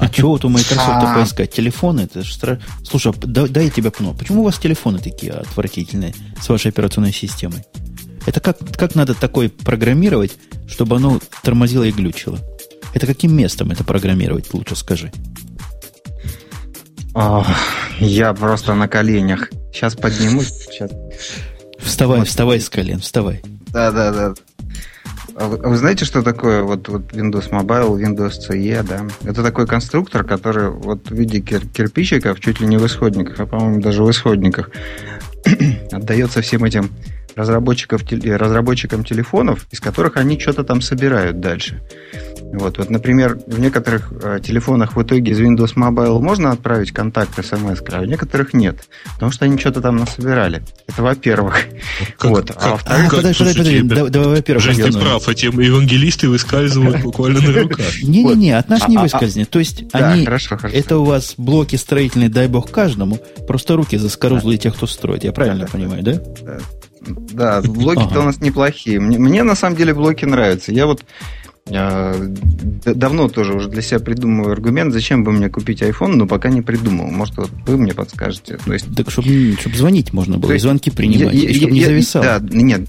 А чего вот у Microsoft поискать? Телефоны? Это же стра... Слушай, а дай, дай я тебя пну. Почему у вас телефоны такие отвратительные с вашей операционной системой? Это как, как надо такой программировать, чтобы оно тормозило и глючило? Это каким местом это программировать, лучше скажи? О, я просто на коленях. Сейчас поднимусь. Сейчас. Вставай, вот. вставай с колен, вставай. Да, да, да. А вы, а вы знаете, что такое вот, вот Windows Mobile, Windows CE, да? Это такой конструктор, который вот в виде кир- кирпичиков, чуть ли не в исходниках, а по-моему даже в исходниках, отдается всем этим разработчиков, разработчикам телефонов, из которых они что-то там собирают дальше. Вот, вот, например, в некоторых э, телефонах в итоге из Windows Mobile можно отправить контакт смс, а в некоторых нет, потому что они что-то там насобирали. Это во-первых. Как, вот. Как, а во-вторых... А, подожди, подожди, подожди. Давай, во-первых. Жесть, ты прав, эти евангелисты выскальзывают буквально на руках. Не-не-не, от нас не а, а, выскользнет. То есть они... Это у вас блоки строительные, дай бог каждому, просто руки заскорузлые тех, кто строит. Я правильно понимаю, да? Да, блоки-то ага. у нас неплохие. Мне, мне на самом деле блоки нравятся. Я вот э, давно тоже уже для себя придумываю аргумент, зачем бы мне купить iPhone, но пока не придумал. Может, вот вы мне подскажете. То есть, так, чтобы, чтобы звонить можно было, и звонки принимать, я, и чтобы я, не зависал. Да, нет,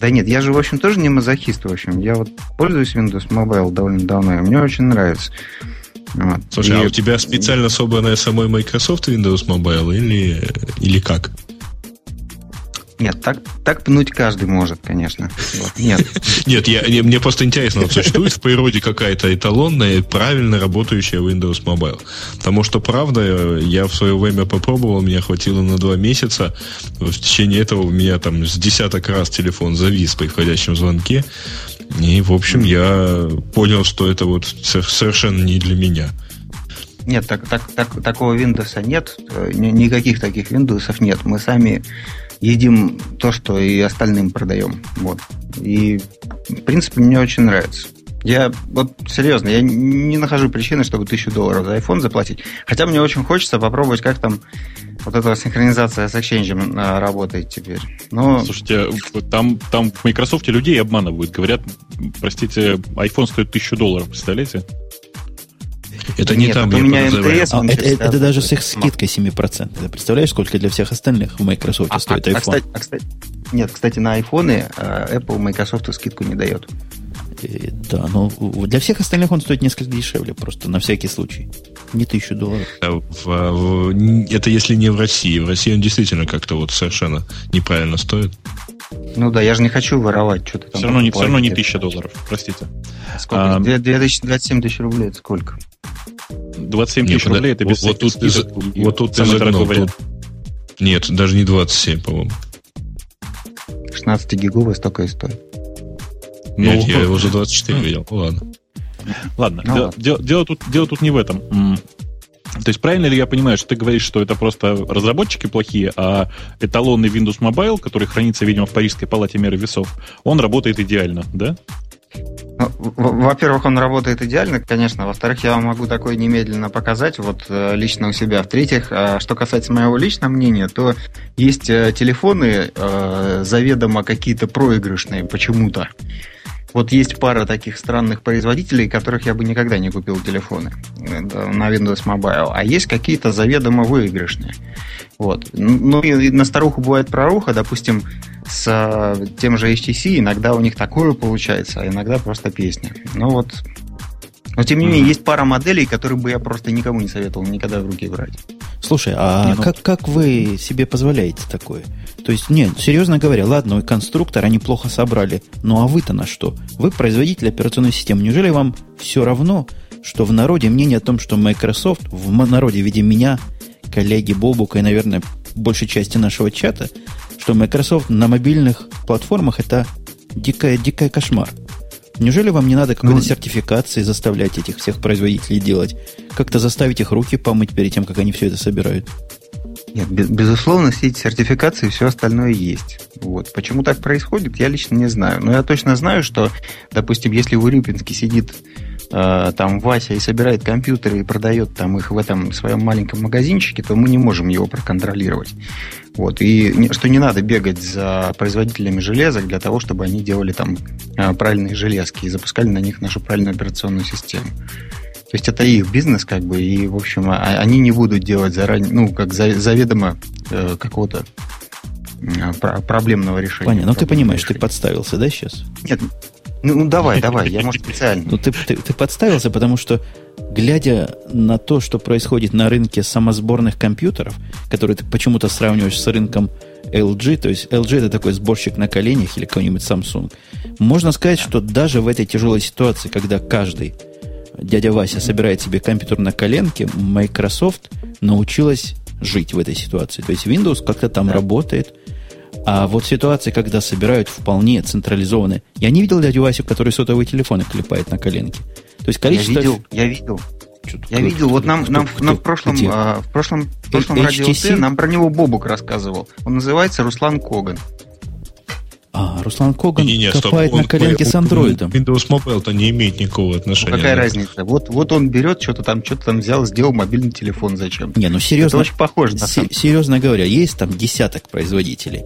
да нет, я же, в общем, тоже не мазохист, в общем. Я вот пользуюсь Windows Mobile довольно давно, и мне очень нравится. Вот. Слушай, и... а у тебя специально собранная самой Microsoft Windows Mobile или, или как? Нет, так, так пнуть каждый может, конечно. Вот, нет. Нет, я, я, мне просто интересно, вот существует в природе какая-то эталонная, правильно работающая Windows Mobile. Потому что, правда, я в свое время попробовал, меня хватило на два месяца. В течение этого у меня там с десяток раз телефон завис при входящем звонке. И, в общем, я понял, что это вот совершенно не для меня. Нет, так, так, так, такого Windows нет. Э, никаких таких Windows нет. Мы сами едим то, что и остальным продаем. Вот. И, в принципе, мне очень нравится. Я вот серьезно, я не нахожу причины, чтобы тысячу долларов за iPhone заплатить. Хотя мне очень хочется попробовать, как там вот эта синхронизация с Exchange а, работает теперь. Но... Слушайте, там, там в Microsoft людей обманывают. Говорят, простите, iPhone стоит тысячу долларов, представляете? Это не Нет, там, это у меня МТС. А, это, это даже с их скидкой 7%. Ты представляешь, сколько для всех остальных в Microsoft а, стоит а, iPhone? А, кстати, а, кстати, нет, кстати, на iPhone э, Apple Microsoft скидку не дает. И, да, но для всех остальных он стоит несколько дешевле, просто на всякий случай. Не тысячу долларов. В, в, это если не в России. В России он действительно как-то вот совершенно неправильно стоит. Ну да, я же не хочу воровать что-то там. Все равно, не, все равно не тысяча долларов, простите. Сколько? А, 2027 тысяч рублей это сколько? 27 тысяч рублей это без вот, вот тут, из, вот тут самый дорогой вариант. Нет, даже не 27, по-моему. 16 гиговый столько и стоит. Нет, ну, я его за 24 видел. Ладно. Ладно, ну, дело, дело, дело, тут, дело тут не в этом. То есть правильно ли я понимаю, что ты говоришь, что это просто разработчики плохие, а эталонный Windows Mobile, который хранится, видимо, в Парижской палате меры весов, он работает идеально, да? Ну, во-первых, он работает идеально, конечно. Во-вторых, я вам могу такое немедленно показать, вот э, лично у себя. В-третьих, э, что касается моего личного мнения, то есть э, телефоны заведомо какие-то проигрышные почему-то. Вот есть пара таких странных производителей, которых я бы никогда не купил телефоны на Windows Mobile, а есть какие-то заведомо выигрышные. Вот. Ну и на старуху бывает проруха, допустим, с э, тем же HTC иногда у них такое получается, а иногда просто песня. Ну вот но тем не менее, mm-hmm. есть пара моделей, которые бы я просто никому не советовал никогда в руки брать. Слушай, а ну... как, как вы себе позволяете такое? То есть, нет, серьезно говоря, ладно, конструктор они плохо собрали. Ну а вы-то на что? Вы производитель операционной системы. Неужели вам все равно, что в народе мнение о том, что Microsoft, в народе в виде меня, коллеги Бобука и, наверное, большей части нашего чата, что Microsoft на мобильных платформах это дикая, дикая кошмар. Неужели вам не надо какой-то ну, сертификации заставлять этих всех производителей делать? Как-то заставить их руки помыть перед тем, как они все это собирают? Нет, безусловно, все эти сертификации и все остальное есть. Вот. Почему так происходит, я лично не знаю. Но я точно знаю, что, допустим, если в Урюпинске сидит там Вася и собирает компьютеры и продает там их в этом своем маленьком магазинчике, то мы не можем его проконтролировать. Вот. И что не надо бегать за производителями железок для того, чтобы они делали там э, правильные железки и запускали на них нашу правильную операционную систему. То есть это их бизнес, как бы, и, в общем, а, они не будут делать заранее, ну, как заведомо э, какого-то проблемного решения. Понятно, но ну, ты понимаешь, решения. ты подставился, да, сейчас? Нет, Ну, ну давай, давай, я, может, специально. Ну, ты, ты, ты подставился, потому что, глядя на то, что происходит на рынке самосборных компьютеров, которые ты почему-то сравниваешь с рынком LG, то есть LG это такой сборщик на коленях или какой-нибудь Samsung, можно сказать, что даже в этой тяжелой ситуации, когда каждый дядя Вася собирает себе компьютер на коленке, Microsoft научилась жить в этой ситуации. То есть Windows как-то там да. работает. А вот ситуации, когда собирают вполне централизованные... Я не видел дядю Васю, который сотовые телефоны клепает на коленке. То есть количество... Я видел, я видел. Я видел, вот нам, нам, нам в прошлом, а, в прошлом, в прошлом радио нам про него Бобук рассказывал. Он называется Руслан Коган. А, Руслан Коган не, не, копает стоп, на коленке он, с андроидом. Windows Mobile-то не имеет никакого отношения. Ну, какая разница? Вот, вот он берет что-то там, что-то там взял, сделал мобильный телефон зачем? Не, ну серьезно. Это очень похоже. На с- серьезно говоря, есть там десяток производителей,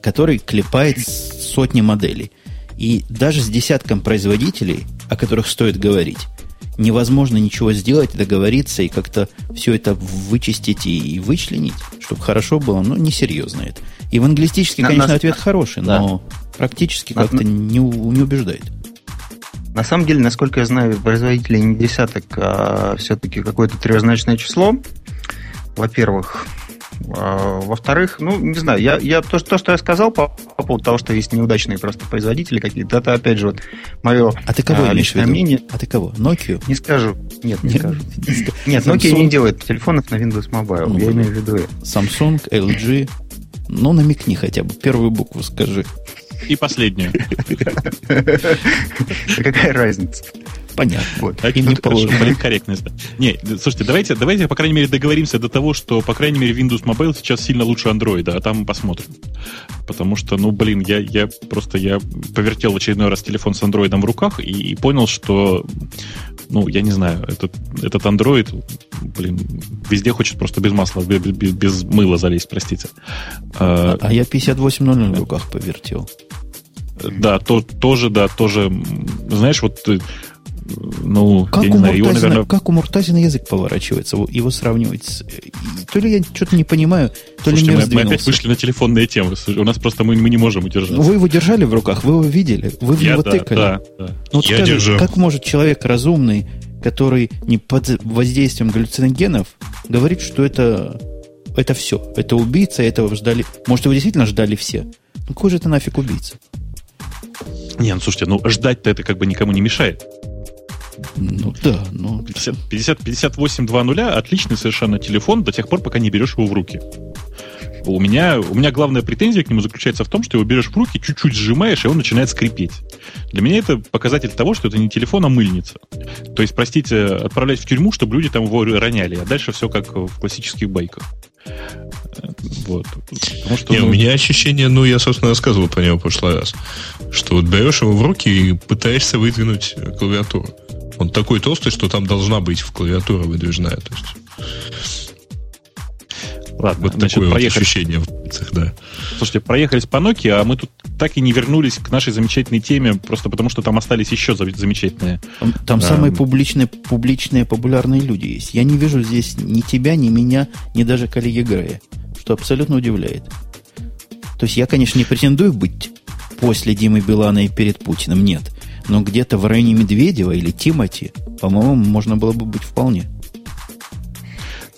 который клепает сотни моделей. И даже с десятком производителей, о которых стоит говорить, невозможно ничего сделать, договориться и как-то все это вычистить и, вычленить, чтобы хорошо было, но несерьезно это. И в англистический, конечно, на, ответ хороший, да. но практически как-то не, не убеждает. На самом деле, насколько я знаю, производителей не десяток, а все-таки какое-то трехзначное число. Во-первых, во-вторых, ну, не знаю, я, я то, то, что я сказал по, по поводу того, что есть неудачные просто производители какие-то, это, опять же, вот мое а ты кого а, личное мнение. А ты кого? Nokia? Не скажу. Нет, не скажу. Нет, Nokia не делает телефонов на Windows Mobile, ну, я имею в виду Samsung, LG, ну, намекни хотя бы, первую букву скажи. И последнюю. Какая разница? Понятно. Вот. Им не положено. Политкорректность. Не, слушайте, давайте, давайте, по крайней мере, договоримся до того, что, по крайней мере, Windows Mobile сейчас сильно лучше Android, а там посмотрим. Потому что, ну, блин, я, я просто я повертел в очередной раз телефон с Android в руках и, и понял, что, ну, я не знаю, этот, этот Android, блин, везде хочет просто без масла, без, без, без мыла залезть, простите. А, а я 5800 в руках повертел. Да, то, тоже, да, тоже. Знаешь, вот ну, как, у знаю, его, наверное... как у Муртазина язык поворачивается, его сравнивать с... То ли я что-то не понимаю, то Слушайте, ли не мы, мы опять вышли на телефонные темы. У нас просто мы, мы не можем удержаться. Вы его держали в руках, вы его видели, вы в я, него да, тыкали. Да, да. Ну, вот я скажи, держу. как может человек разумный, который не под воздействием галлюциногенов, говорить, что это, это все, это убийца, этого ждали... Может, его действительно ждали все? Ну, какой же это нафиг убийца? Не, ну слушайте, ну ждать-то это как бы никому не мешает. Ну да, ну... 50, 50, 5820 отличный совершенно телефон до тех пор, пока не берешь его в руки. У меня, у меня главная претензия к нему заключается в том, что его берешь в руки, чуть-чуть сжимаешь, и он начинает скрипеть. Для меня это показатель того, что это не телефон, а мыльница. То есть, простите, отправлять в тюрьму, чтобы люди там его роняли, а дальше все как в классических байках. Вот. Потому что, не, ну... У меня ощущение, ну, я, собственно, рассказывал про него в прошлый раз, что вот берешь его в руки и пытаешься выдвинуть клавиатуру. Он такой толстый, что там должна быть в клавиатура выдвижная. То есть... Ладно, вот значит, такое проехали. вот ощущение в пальцах, да. Слушайте, проехались по Nokia, а мы тут так и не вернулись к нашей замечательной теме, просто потому что там остались еще замечательные. Там, там а, самые публичные, публичные, популярные люди есть. Я не вижу здесь ни тебя, ни меня, ни даже коллеги Грея, что абсолютно удивляет. То есть я, конечно, не претендую быть после Димы Билана и перед Путиным, нет но где-то в районе Медведева или Тимати, по-моему, можно было бы быть вполне.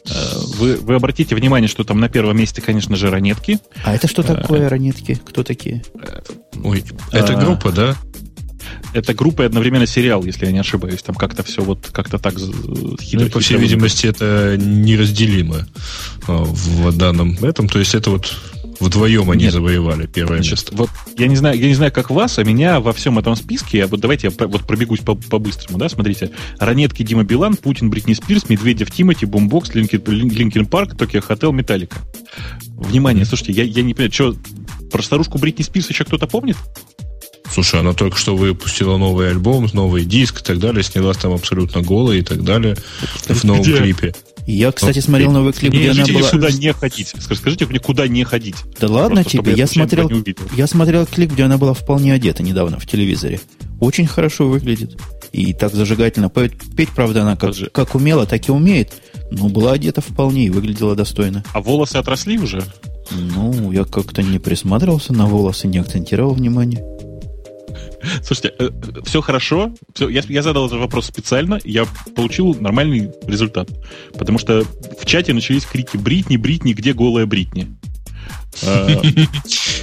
Э, вы, вы обратите внимание, что там на первом месте, конечно же, ранетки. А это что э, такое ранетки? Кто такие? Ой, это а, группа, да? Это группа и одновременно сериал, если я не ошибаюсь. Там как-то все вот как-то так хитро. Ну, по всей видимости, это неразделимо а, в данном этом. То есть это вот Вдвоем они Нет. завоевали первое Значит, место. Вот я не знаю, я не знаю, как вас, а меня во всем этом списке, я вот давайте я вот пробегусь по, по-быстрому, да, смотрите. Ранетки Дима Билан, Путин, Бритни Спирс, Медведев Тимати, Бумбокс, Linkin, Linkin Park, Tokio Hotel, Metallica. Внимание, слушайте, я, я не понимаю, что, про старушку Бритни Спирс еще кто-то помнит? Слушай, она только что выпустила новый альбом, новый диск и так далее, снялась там абсолютно голая и так далее в новом Где? клипе. Я, кстати, смотрел новый клип, где она была... сюда не ходить. Скажите мне, куда не ходить. Да ладно Просто, тебе, я смотрел, я смотрел клип, где она была вполне одета недавно в телевизоре. Очень хорошо выглядит. И так зажигательно. Петь, петь правда, она как, как умела, так и умеет. Но была одета вполне и выглядела достойно. А волосы отросли уже? Ну, я как-то не присматривался на волосы, не акцентировал внимание. Слушайте, э, все хорошо. Все, я, я задал этот вопрос специально, я получил нормальный результат. Потому что в чате начались крики «Бритни, Бритни, где голая Бритни?» э,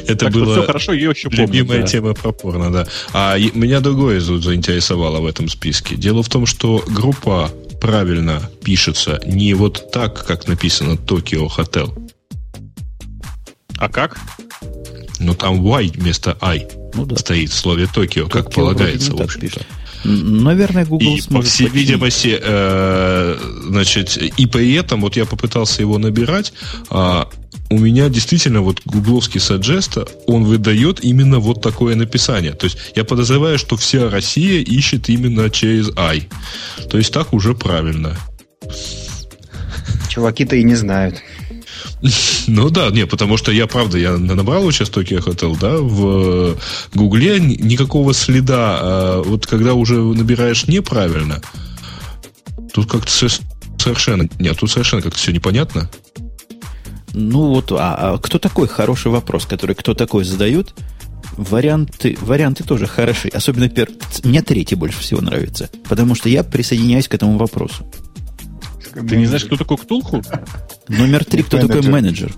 Это было все хорошо, ее еще. Любимая тема про порно, да. А меня другое заинтересовало в этом списке. Дело в том, что группа правильно пишется не вот так, как написано Токио Hotel. А как? Ну, там Y вместо I ну, да. стоит в слове Токио, как полагается, в общем-то. Наверное, Google и, по всей починить. видимости, э, значит, и при этом, вот я попытался его набирать, а у меня действительно вот гугловский саджеста, он выдает именно вот такое написание. То есть я подозреваю, что вся Россия ищет именно через I. То есть так уже правильно. Чуваки-то и не знают. Ну да, не, потому что я, правда, я набрал сейчас Tokyo Hotel, да, в Гугле никакого следа. А вот когда уже набираешь неправильно, тут как-то совершенно... Нет, тут совершенно как-то все непонятно. Ну вот, а, а кто такой? Хороший вопрос, который кто такой задают. Варианты, варианты тоже хороши. Особенно пер... мне третий больше всего нравится. Потому что я присоединяюсь к этому вопросу. Ты не знаешь, кто такой Ктулху? Номер три, кто такой менеджер?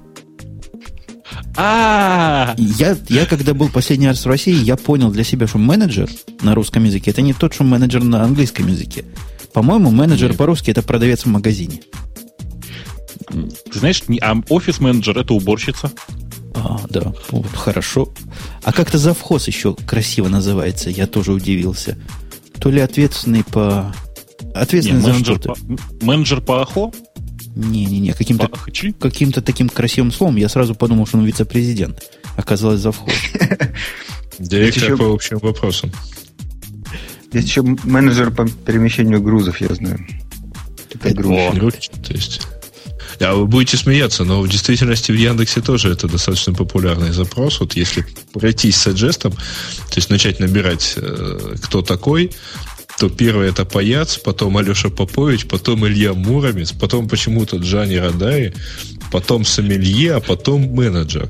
А, я, я когда был последний раз в России, я понял для себя, что менеджер на русском языке это не тот, что менеджер на английском языке. По-моему, менеджер по-русски это продавец в магазине. Ты знаешь, а офис-менеджер это уборщица. А, да, вот, хорошо. А как-то завхоз еще красиво называется, я тоже удивился. То ли ответственный по... Ответственный Не, за менеджер что-то. По, менеджер по АХО? Не-не-не, каким-то, каким-то таким красивым словом я сразу подумал, что он вице-президент. Оказалось, завхоз. Директор по общим вопросам. Есть еще менеджер по перемещению грузов, я знаю. Это грузчик. То есть а вы будете смеяться, но в действительности в Яндексе тоже это достаточно популярный запрос. Вот если пройтись с аджестом, то есть начать набирать, э, кто такой, то первый это Паяц, потом Алеша Попович, потом Илья Муромец, потом почему-то Джани Радаи, потом Сомелье, а потом менеджер.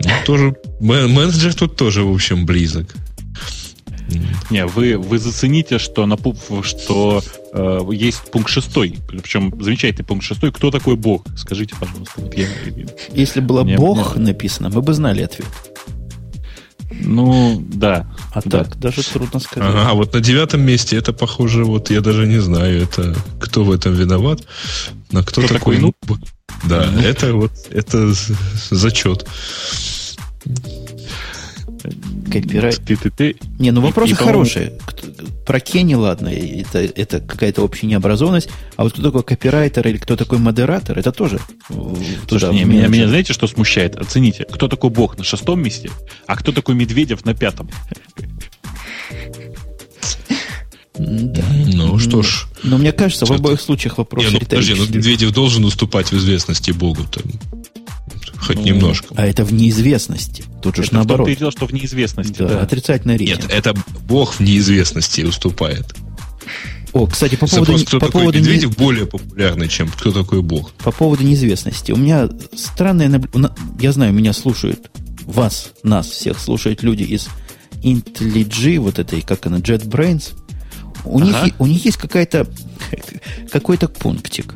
Ну, тоже, менеджер тут тоже, в общем, близок. Не, вы, вы зацените, что, на, что э, есть пункт шестой, причем замечательный пункт шестой. Кто такой Бог? Скажите, пожалуйста. Вот я, Если было мне, Бог мне... написано, мы бы знали ответ. Ну, да. А да. так даже трудно сказать. Ага, а вот на девятом месте это, похоже, вот я даже не знаю, это кто в этом виноват. Но кто, кто такой, такой ну? Да, ну? это вот это зачет. Копирайт. Ты, ты, ты. Не, ну вопросы и, хорошие. Про Кенни, ладно, это, это какая-то общая необразованность. А вот кто такой копирайтер или кто такой модератор, это тоже туда не, меня, меня знаете, что смущает? Оцените, кто такой Бог на шестом месте, а кто такой Медведев на пятом. Да. Ну что ж. Но мне кажется, в обоих случаях вопрос не, ну, подожди, ну Медведев должен уступать в известности Богу-то. Хоть ну, немножко. А это в неизвестности. Тут же это наоборот. Ты делал, что в неизвестности. Да, да. отрицательный рейтинг. Нет, это Бог в неизвестности уступает. О, кстати, по поводу... Вопрос, кто по такой поводу Медведев не... более популярный, чем кто такой Бог. По поводу неизвестности. У меня странное... Я знаю, меня слушают, вас, нас всех слушают люди из IntelliJ, вот этой, как она, JetBrains. У, ага. них, у них есть какая-то какой-то пунктик.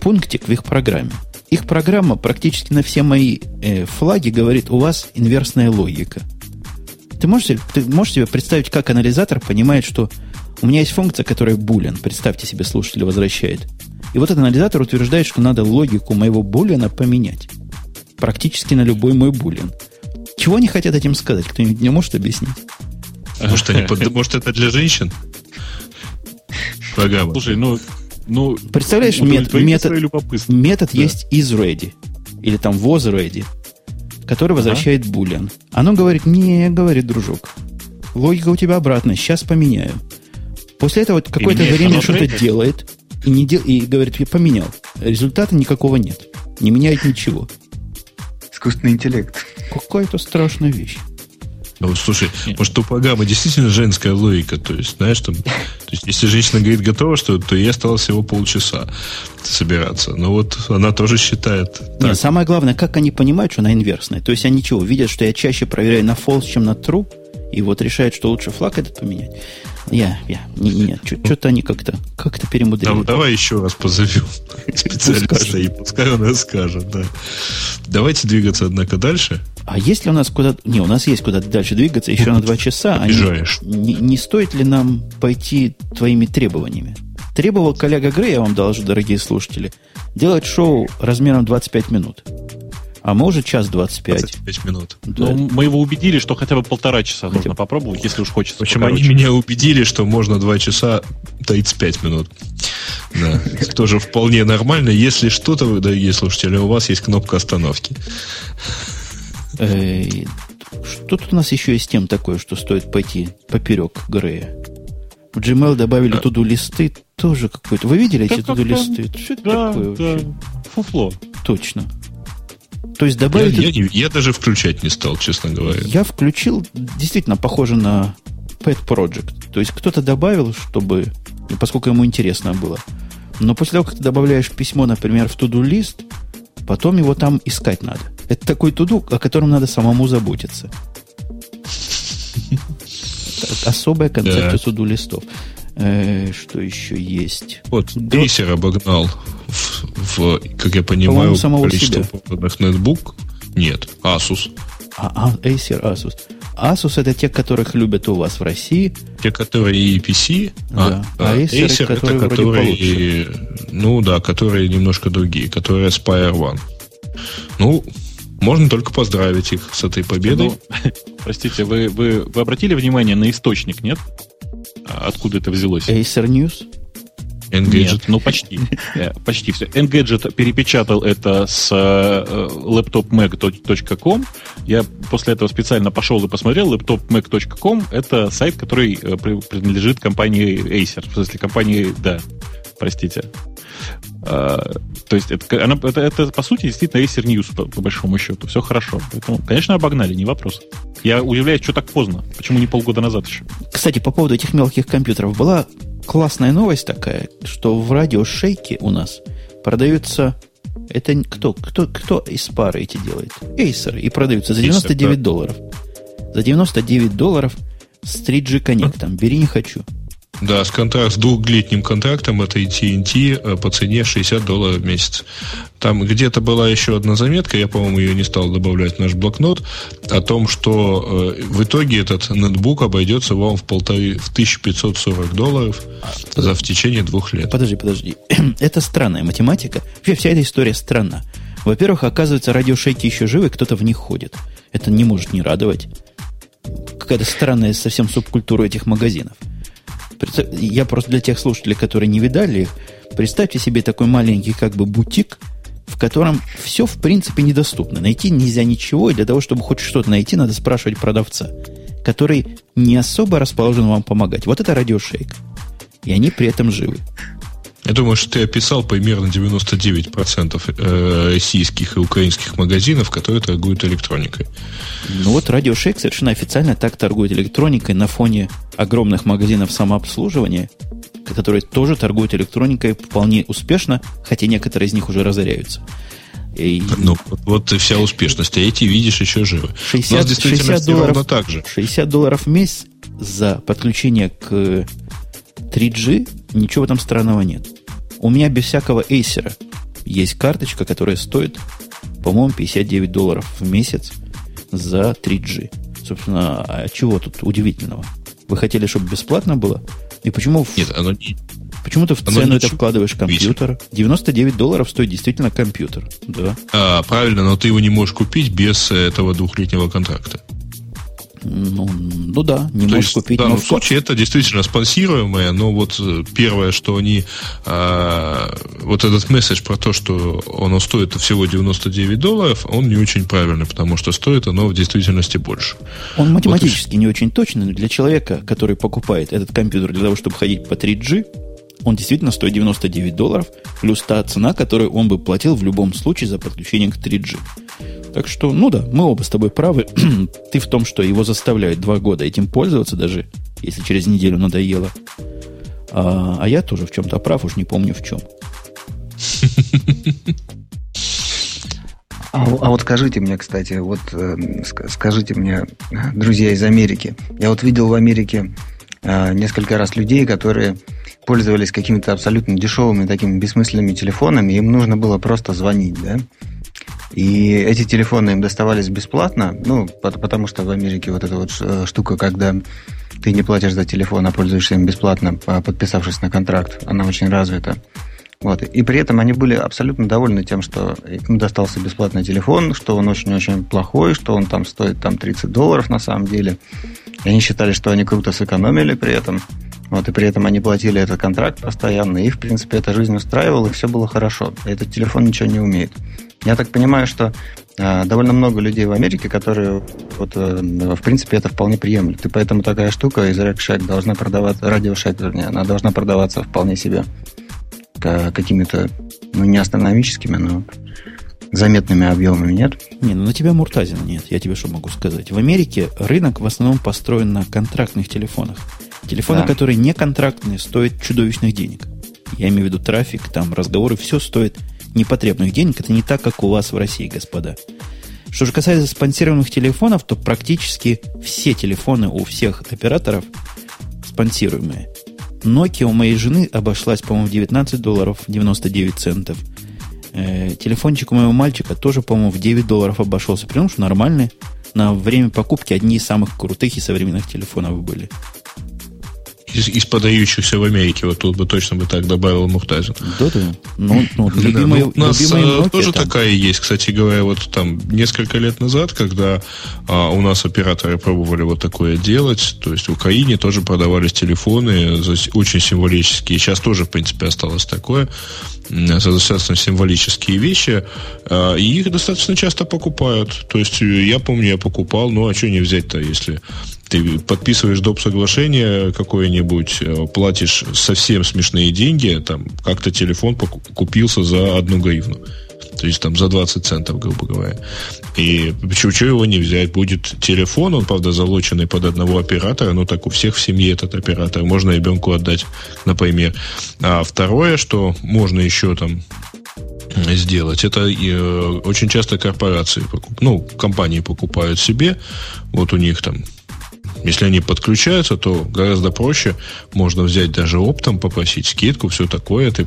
Пунктик в их программе. Их программа практически на все мои э, флаги говорит, у вас инверсная логика. Ты можешь, ты можешь себе представить, как анализатор понимает, что у меня есть функция, которая булен, представьте себе, слушатель возвращает. И вот этот анализатор утверждает, что надо логику моего булена поменять. Практически на любой мой булен. Чего они хотят этим сказать? Кто-нибудь не может объяснить? Может, они, может это для женщин? Программа. Слушай, ну, ну, Представляешь, мет, метод, метод да. есть isReady, или там wasReady, который возвращает ага. boolean. Оно говорит, не, говорит дружок, логика у тебя обратная, сейчас поменяю. После этого какое-то время что-то делает и, не дел, и говорит, я поменял. Результата никакого нет. Не меняет ничего. Искусственный интеллект. Какая-то страшная вещь. Ну, слушай, может, у программы действительно женская логика, то есть, знаешь, там, то есть, если женщина говорит готово, что, то ей осталось всего полчаса собираться. Но вот она тоже считает. Так. Нет, самое главное, как они понимают, что она инверсная. То есть они чего, видят, что я чаще проверяю на false, чем на true, И вот решает, что лучше флаг этот поменять. Я, я, не, нет, что-то они как-то как перемудрили. Давай еще раз позовем специалиста, и пускай он расскажет, да. Давайте двигаться, однако, дальше. А если у нас куда Не, у нас есть куда дальше двигаться еще на два часа. А не, не стоит ли нам пойти твоими требованиями? Требовал коллега Грей, я вам доложу, дорогие слушатели, делать шоу размером 25 минут. А мы уже час 25. 25 минут. Да. Ну, мы его убедили, что хотя бы полтора часа хотя... нужно попробовать, если уж хочется. В общем, покороче. они меня убедили, что можно 2 часа 35 минут. Да. Тоже вполне нормально. Если что-то, вы, дорогие слушатели, у вас есть кнопка остановки. Что тут у нас еще есть тем такое, что стоит пойти поперек Грея? В Gmail добавили туду листы, тоже какой-то. Вы видели эти туду листы? Что это да, такое вообще? Фуфло. Точно. То есть добавить... Я, я, я даже включать не стал, честно говоря. Я включил, действительно, похоже на Pet Project. То есть кто-то добавил, чтобы... Поскольку ему интересно было. Но после того, как ты добавляешь письмо, например, в туду лист, потом его там искать надо. Это такой туду, о котором надо самому заботиться. Особая концепция туду листов. Э, что еще есть? Вот, Acer обогнал в, в, как я понимаю, количество проданных нетбук. Нет, Asus. А, а, Acer, Asus. Asus это те, которых любят у вас в России. Те, которые и PC, да. а, а Acer, Acer которые это которые, ну да, которые немножко другие, которые Spire One. Ну, можно только поздравить их с этой победой. Ну, простите, вы, вы, вы обратили внимание на источник, нет? Откуда это взялось? Acer News? Engadget. Нет, ну почти. Э, почти все. Engadget перепечатал это с э, laptopmac.com. Я после этого специально пошел и посмотрел. laptopmac.com это сайт, который э, принадлежит компании Acer. В смысле, компании, да, простите. То есть это, она, это, это, по сути, действительно Acer News, по, по большому счету. Все хорошо. Поэтому, конечно, обогнали, не вопрос. Я удивляюсь, что так поздно. Почему не полгода назад еще? Кстати, по поводу этих мелких компьютеров. Была классная новость такая, что в радиошейке у нас продаются... Это кто? Кто, кто из пары эти делает? Acer. И продаются за 99 Acer, да. долларов. За 99 долларов с 3G коннектом. Бери не хочу. Да, с, контракт, с двухлетним контрактом это TNT э, по цене 60 долларов в месяц. Там где-то была еще одна заметка, я, по-моему, ее не стал добавлять в наш блокнот, о том, что э, в итоге этот ноутбук обойдется вам в, полторы, в 1540 долларов за в течение двух лет. Подожди, подожди. это странная математика. Вообще вся эта история странна. Во-первых, оказывается, радиошейки еще живы, кто-то в них ходит. Это не может не радовать. Какая-то странная совсем субкультура этих магазинов. Я просто для тех слушателей, которые не видали их, представьте себе такой маленький как бы бутик, в котором все в принципе недоступно. Найти нельзя ничего, и для того, чтобы хоть что-то найти, надо спрашивать продавца, который не особо расположен вам помогать. Вот это радиошейк. И они при этом живы. Я думаю, что ты описал примерно 99% э, российских и украинских магазинов, которые торгуют электроникой. Ну вот Radio Shack совершенно официально так торгует электроникой на фоне огромных магазинов самообслуживания, которые тоже торгуют электроникой вполне успешно, хотя некоторые из них уже разоряются. И... Ну, вот, вот и вся успешность. А эти, видишь, еще живы. 60, 60 долларов, так же. 60 долларов в месяц за подключение к 3G, ничего там странного нет. У меня без всякого Acer есть карточка, которая стоит, по-моему, 59 долларов в месяц за 3G. Собственно, а чего тут удивительного? Вы хотели, чтобы бесплатно было? И почему... Нет, оно не... Почему ты в цену это вкладываешь компьютер? 99 долларов стоит действительно компьютер. Да. А, правильно, но ты его не можешь купить без этого двухлетнего контракта. Ну, ну да, не То можешь есть, купить. В данном но... случае это действительно спонсируемое, но вот э, первое, что они а, вот этот месседж про то, что оно стоит всего 99 долларов, он не очень правильный, потому что стоит оно в действительности больше. Он математически вот не очень точный, но для человека, который покупает этот компьютер для того, чтобы ходить по 3G, он действительно стоит 99 долларов, плюс та цена, которую он бы платил в любом случае за подключение к 3G. Так что, ну да, мы оба с тобой правы. Ты в том, что его заставляют два года этим пользоваться, даже если через неделю надоело. А, а я тоже в чем-то прав, уж не помню в чем. А, а вот скажите мне, кстати, вот э, скажите мне, друзья из Америки, я вот видел в Америке э, несколько раз людей, которые пользовались какими-то абсолютно дешевыми такими бессмысленными телефонами, им нужно было просто звонить, да? И эти телефоны им доставались бесплатно, ну, потому что в Америке вот эта вот э, штука, когда ты не платишь за телефон, а пользуешься им бесплатно, подписавшись на контракт, она очень развита. Вот. И при этом они были абсолютно довольны тем, что им достался бесплатный телефон, что он очень-очень плохой, что он там стоит там 30 долларов на самом деле. И они считали, что они круто сэкономили при этом. Вот, и при этом они платили этот контракт постоянно. И, в принципе, эта жизнь устраивала, и все было хорошо. Этот телефон ничего не умеет. Я так понимаю, что э, довольно много людей в Америке, которые, вот, э, в принципе, это вполне приемлют. И поэтому такая штука из Rack Shack должна продаваться, радио Shack, вернее, она должна продаваться вполне себе какими-то, ну, не астрономическими, но заметными объемами, нет? Не, ну на тебя Муртазина нет, я тебе что могу сказать. В Америке рынок в основном построен на контрактных телефонах. Телефоны, да. которые не контрактные, стоят чудовищных денег. Я имею в виду трафик, там разговоры, все стоит непотребных денег. Это не так, как у вас в России, господа. Что же касается спонсируемых телефонов, то практически все телефоны у всех операторов спонсируемые. Nokia у моей жены обошлась, по-моему, в 19 долларов 99 центов. Э, телефончик у моего мальчика тоже, по-моему, в 9 долларов обошелся. Потому что нормальные. На время покупки одни из самых крутых и современных телефонов были из, из подающихся в Америке. Вот тут бы точно бы так добавил Мухтазин. Да-да. Ну, ну, любимые, да, ну, у нас любимые Nokia, тоже там. такая есть. Кстати говоря, вот там несколько лет назад, когда а, у нас операторы пробовали вот такое делать, то есть в Украине тоже продавались телефоны очень символические. Сейчас тоже, в принципе, осталось такое достаточно символические вещи, а, и их достаточно часто покупают. То есть я помню, я покупал, ну а что не взять-то, если ты подписываешь доп. соглашение какое-нибудь, э, платишь совсем смешные деньги, там как-то телефон купился за одну гривну. То есть там за 20 центов, грубо говоря. И почему его не взять? Будет телефон, он, правда, залоченный под одного оператора, но так у всех в семье этот оператор. Можно ребенку отдать, например. А второе, что можно еще там сделать. Это э, очень часто корпорации, ну, компании покупают себе, вот у них там если они подключаются, то гораздо проще. Можно взять даже оптом, попросить скидку, все такое. Ты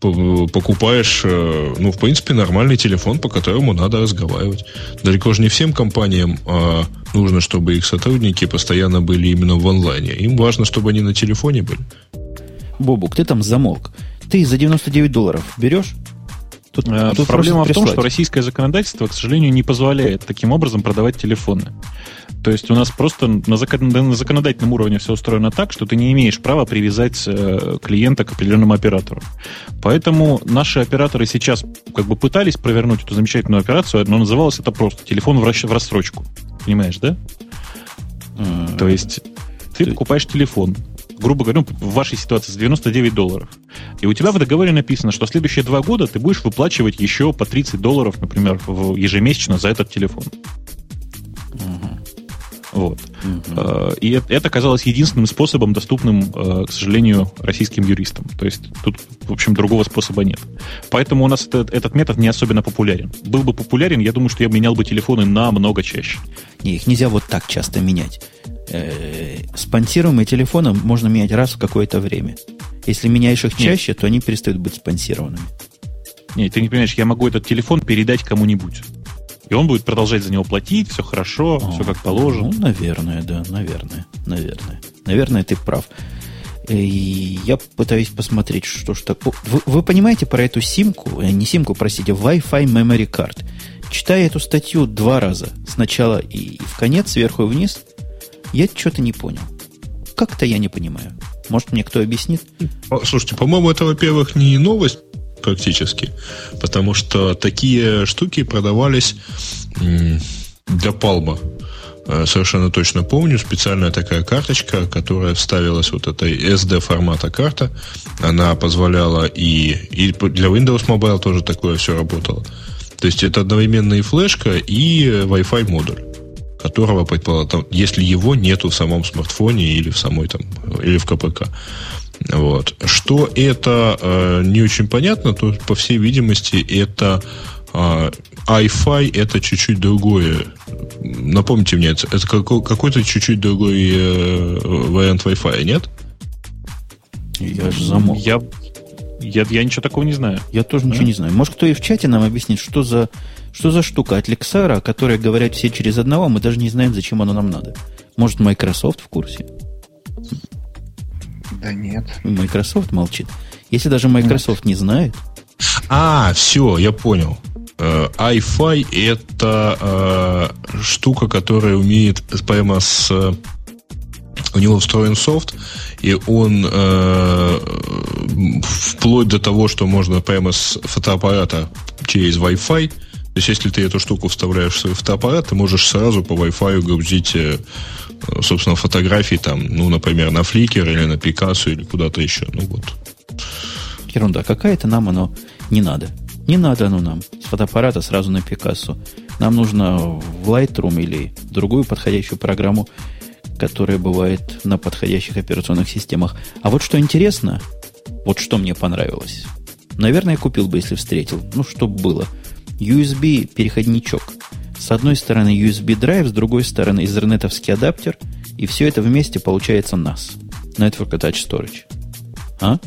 покупаешь, э, ну, в принципе, нормальный телефон, по которому надо разговаривать. Далеко же не всем компаниям а, нужно, чтобы их сотрудники постоянно были именно в онлайне. Им важно, чтобы они на телефоне были. Бобук, ты там замолк. Ты за 99 долларов берешь? Тут, а, тут проблема в том, что российское законодательство, к сожалению, не позволяет таким образом продавать телефоны. То есть у нас просто на, закон, на законодательном уровне все устроено так, что ты не имеешь права привязать э, клиента к определенному оператору. Поэтому наши операторы сейчас как бы пытались провернуть эту замечательную операцию, но называлось это просто телефон в, рассрочку. Понимаешь, да? Mm-hmm. То есть ты покупаешь телефон, грубо говоря, ну, в вашей ситуации за 99 долларов. И у тебя в договоре написано, что следующие два года ты будешь выплачивать еще по 30 долларов, например, ежемесячно за этот телефон. Вот. Угу. И это казалось единственным способом, доступным, э, к сожалению, российским юристам. То есть тут, в общем, другого способа нет. Поэтому у нас этот, этот метод не особенно популярен. Был бы популярен, я думаю, что я менял бы телефоны намного чаще. Не, их нельзя вот так часто менять. Э, спонсируемые телефоны можно менять раз в какое-то время. Если меняешь их чаще, Нет. то они перестают быть спонсированными. Нет, ты не понимаешь, я могу этот телефон передать кому-нибудь. И он будет продолжать за него платить, все хорошо, О, все как положено. Ну, наверное, да, наверное, наверное. Наверное, ты прав. И я пытаюсь посмотреть, что ж так. Вы, вы понимаете про эту симку, э, не симку, простите, Wi-Fi Memory Card. Читая эту статью два раза, сначала и в конец, сверху и вниз, я что-то не понял. Как-то я не понимаю. Может, мне кто объяснит? Слушайте, по-моему, это, во-первых, не новость, практически. Потому что такие штуки продавались для Палма. Э, совершенно точно помню, специальная такая карточка, которая вставилась вот этой SD формата карта. Она позволяла и, и для Windows Mobile тоже такое все работало. То есть это одновременно и флешка, и Wi-Fi модуль которого, предположим, если его нету в самом смартфоне или в самой там, или в КПК. Вот. Что это э, не очень понятно, то, по всей видимости, это э, а iFi это чуть-чуть другое. Напомните мне, это, это какой-то чуть-чуть другой э, вариант Wi-Fi, нет? Я же замок. Я, я, я ничего такого не знаю. Я тоже ничего не знаю. Может, кто и в чате нам объяснит, что за, что за штука от Lexara, о которой говорят все через одного, а мы даже не знаем, зачем оно нам надо. Может, Microsoft в курсе? Да нет. Microsoft молчит. Если даже Microsoft нет. не знает. А, все, я понял. Uh, iFi это uh, штука, которая умеет прямо с у него встроен софт, и он э, вплоть до того, что можно прямо с фотоаппарата через Wi-Fi, то есть если ты эту штуку вставляешь в свой фотоаппарат, ты можешь сразу по Wi-Fi грузить, э, собственно, фотографии там, ну, например, на Flickr или на Picasso или куда-то еще. Ну вот. Ерунда какая-то, нам оно не надо. Не надо оно нам с фотоаппарата сразу на Picasso. Нам нужно в Lightroom или другую подходящую программу которая бывает на подходящих операционных системах. А вот что интересно, вот что мне понравилось. Наверное, купил бы, если встретил. Ну, что было. USB переходничок. С одной стороны USB драйв, с другой стороны изернетовский адаптер. И все это вместе получается NAS. Network Attached Storage. А?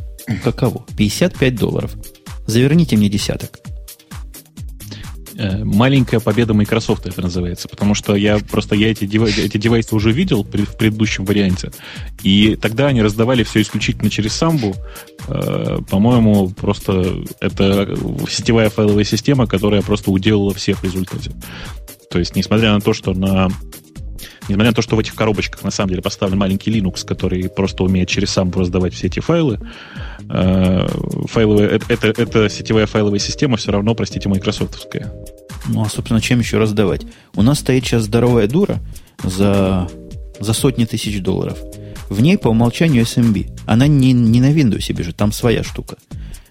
Каково? 55 долларов. Заверните мне десяток. Э, маленькая победа Microsoft это называется, потому что я просто я эти, девайсы, эти девайсы уже видел в предыдущем варианте, и тогда они раздавали все исключительно через самбу. Э, по-моему, просто это сетевая файловая система, которая просто уделала всех в результате. То есть, несмотря на то, что на Несмотря на то, что в этих коробочках на самом деле поставлен маленький Linux, который просто умеет через сам раздавать все эти файлы, э, файловые, это, это, это сетевая файловая система все равно, простите, майкрософтовская. Ну, а, собственно, чем еще раздавать? У нас стоит сейчас здоровая дура за, за сотни тысяч долларов. В ней по умолчанию SMB. Она не, не на Windows бежит, там своя штука.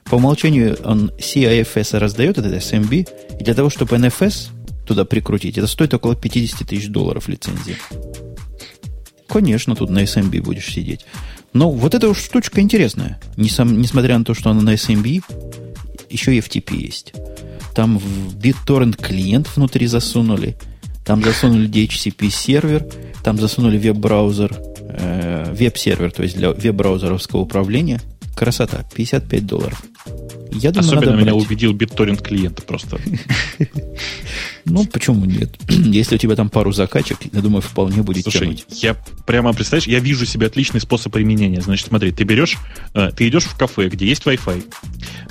По умолчанию он CIFS раздает этот SMB, и для того, чтобы NFS туда прикрутить. Это стоит около 50 тысяч долларов лицензия. Конечно, тут на SMB будешь сидеть. Но вот эта штучка интересная. Несом, несмотря на то, что она на SMB, еще и FTP есть. Там в BitTorrent клиент внутри засунули. Там засунули DHCP сервер. Там засунули веб-браузер. Э, веб-сервер, то есть для веб-браузеровского управления. Красота. 55 долларов. Я думаю, Особенно меня брать. убедил BitTorrent клиент просто. Ну, почему нет? Если у тебя там пару закачек, я думаю, вполне будет Слушай, тянуть. я прямо, представляешь, я вижу себе отличный способ применения. Значит, смотри, ты берешь, э, ты идешь в кафе, где есть Wi-Fi,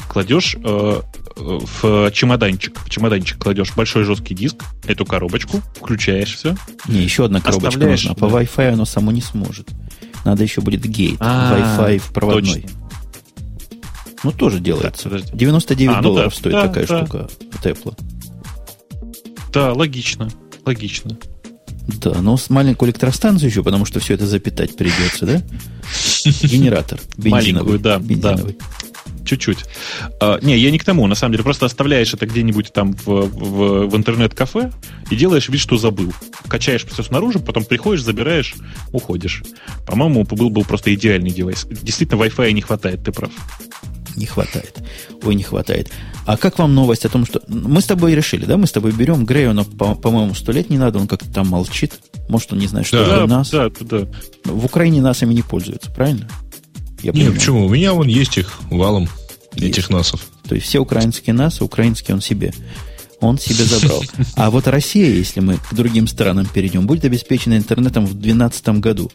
кладешь э, в чемоданчик, в чемоданчик кладешь большой жесткий диск, эту коробочку, включаешь все. Не, еще одна коробочка нужна. По Wi-Fi оно само не сможет. Надо еще будет гейт, а, Wi-Fi в проводной. Ну, тоже делается. Так, 99 а, ну долларов да, стоит да, такая да. штука от Apple. Да, логично. Логично. Да, но с маленькую электростанцию еще, потому что все это запитать придется, да? Генератор бензиновый. Маленькую, да, бензиновый. да. Чуть-чуть. А, не, я не к тому. На самом деле, просто оставляешь это где-нибудь там в, в, в интернет-кафе и делаешь вид, что забыл. Качаешь все снаружи, потом приходишь, забираешь, уходишь. По-моему, был был просто идеальный девайс. Действительно, Wi-Fi не хватает, ты прав не хватает. Ой, не хватает. А как вам новость о том, что... Мы с тобой решили, да? Мы с тобой берем Грею, но, по-моему, сто лет не надо, он как-то там молчит. Может, он не знает, что да, это нас. Да, да. В Украине насами не пользуются, правильно? Я не, почему? У меня вон есть их валом. Этих насов. То есть все украинские насы, украинские он себе. Он себе забрал. А вот Россия, если мы к другим странам перейдем, будет обеспечена интернетом в 2012 году.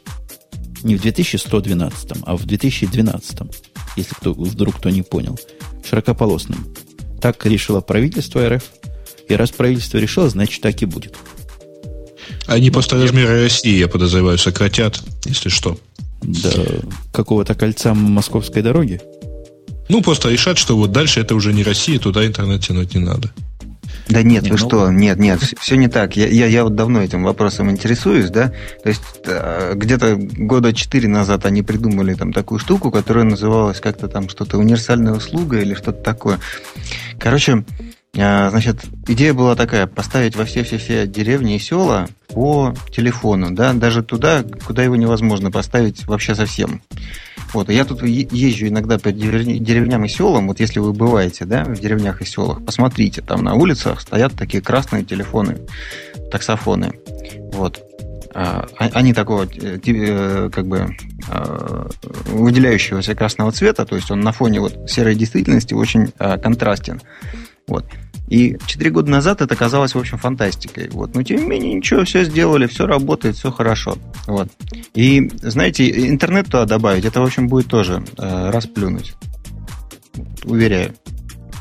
Не в 2112, а в 2012 если кто, вдруг кто не понял, широкополосным. Так решило правительство РФ. И раз правительство решило, значит так и будет. Они просто размеры России, я подозреваю, сократят, если что. До какого-то кольца московской дороги? Ну, просто решат, что вот дальше это уже не Россия, туда интернет тянуть не надо. Да нет, не, вы ну... что, нет, нет, все не так. Я, я, я вот давно этим вопросом интересуюсь, да. То есть э, где-то года четыре назад они придумали там такую штуку, которая называлась как-то там что-то универсальная услуга или что-то такое. Короче, А, значит, идея была такая, поставить во все-все-все деревни и села по телефону, да, даже туда, куда его невозможно поставить вообще совсем. Вот, я тут езжу иногда по деревням и селам, вот если вы бываете, да, в деревнях и селах, посмотрите, там на улицах стоят такие красные телефоны, таксофоны, вот. А, а, они такого, э, э, как бы, а, выделяющегося красного цвета, то есть он на фоне вот серой действительности очень контрастен. Вот. И 4 года назад это казалось, в общем, фантастикой. Вот. Но, тем не менее, ничего, все сделали, все работает, все хорошо. Вот. И, знаете, интернет туда добавить, это, в общем, будет тоже э, расплюнуть. Уверяю.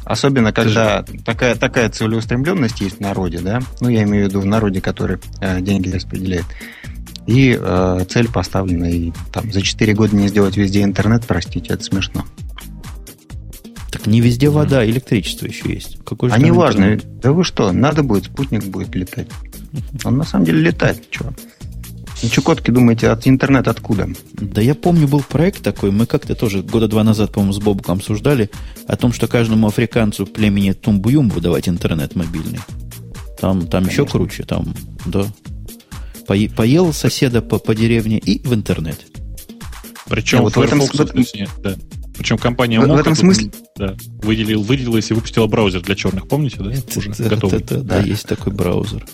Особенно, когда такая, такая целеустремленность есть в народе, да, ну, я имею в виду в народе, который э, деньги распределяет, и э, цель поставлена, и там за 4 года не сделать везде интернет, простите, это смешно. Так не везде вода, электричество еще есть. Какой же а не важно. Да вы что, надо будет, спутник будет летать. Он на самом деле летает. Чего? Ну, Чукотки, думаете, от интернета откуда? Да я помню, был проект такой, мы как-то тоже года два назад, по-моему, с Бобуком обсуждали о том, что каждому африканцу племени Тумбуюмбу давать интернет мобильный. Там, там еще круче, там, да. По, поел соседа по, по деревне и в интернет. Причем вот в этом, в этом... да. Причем компания в, в этом смысле да, выделил, выделилась и выпустила браузер для черных, помните, да? Это, Уже это, готовый. Это, да, да, есть такой браузер.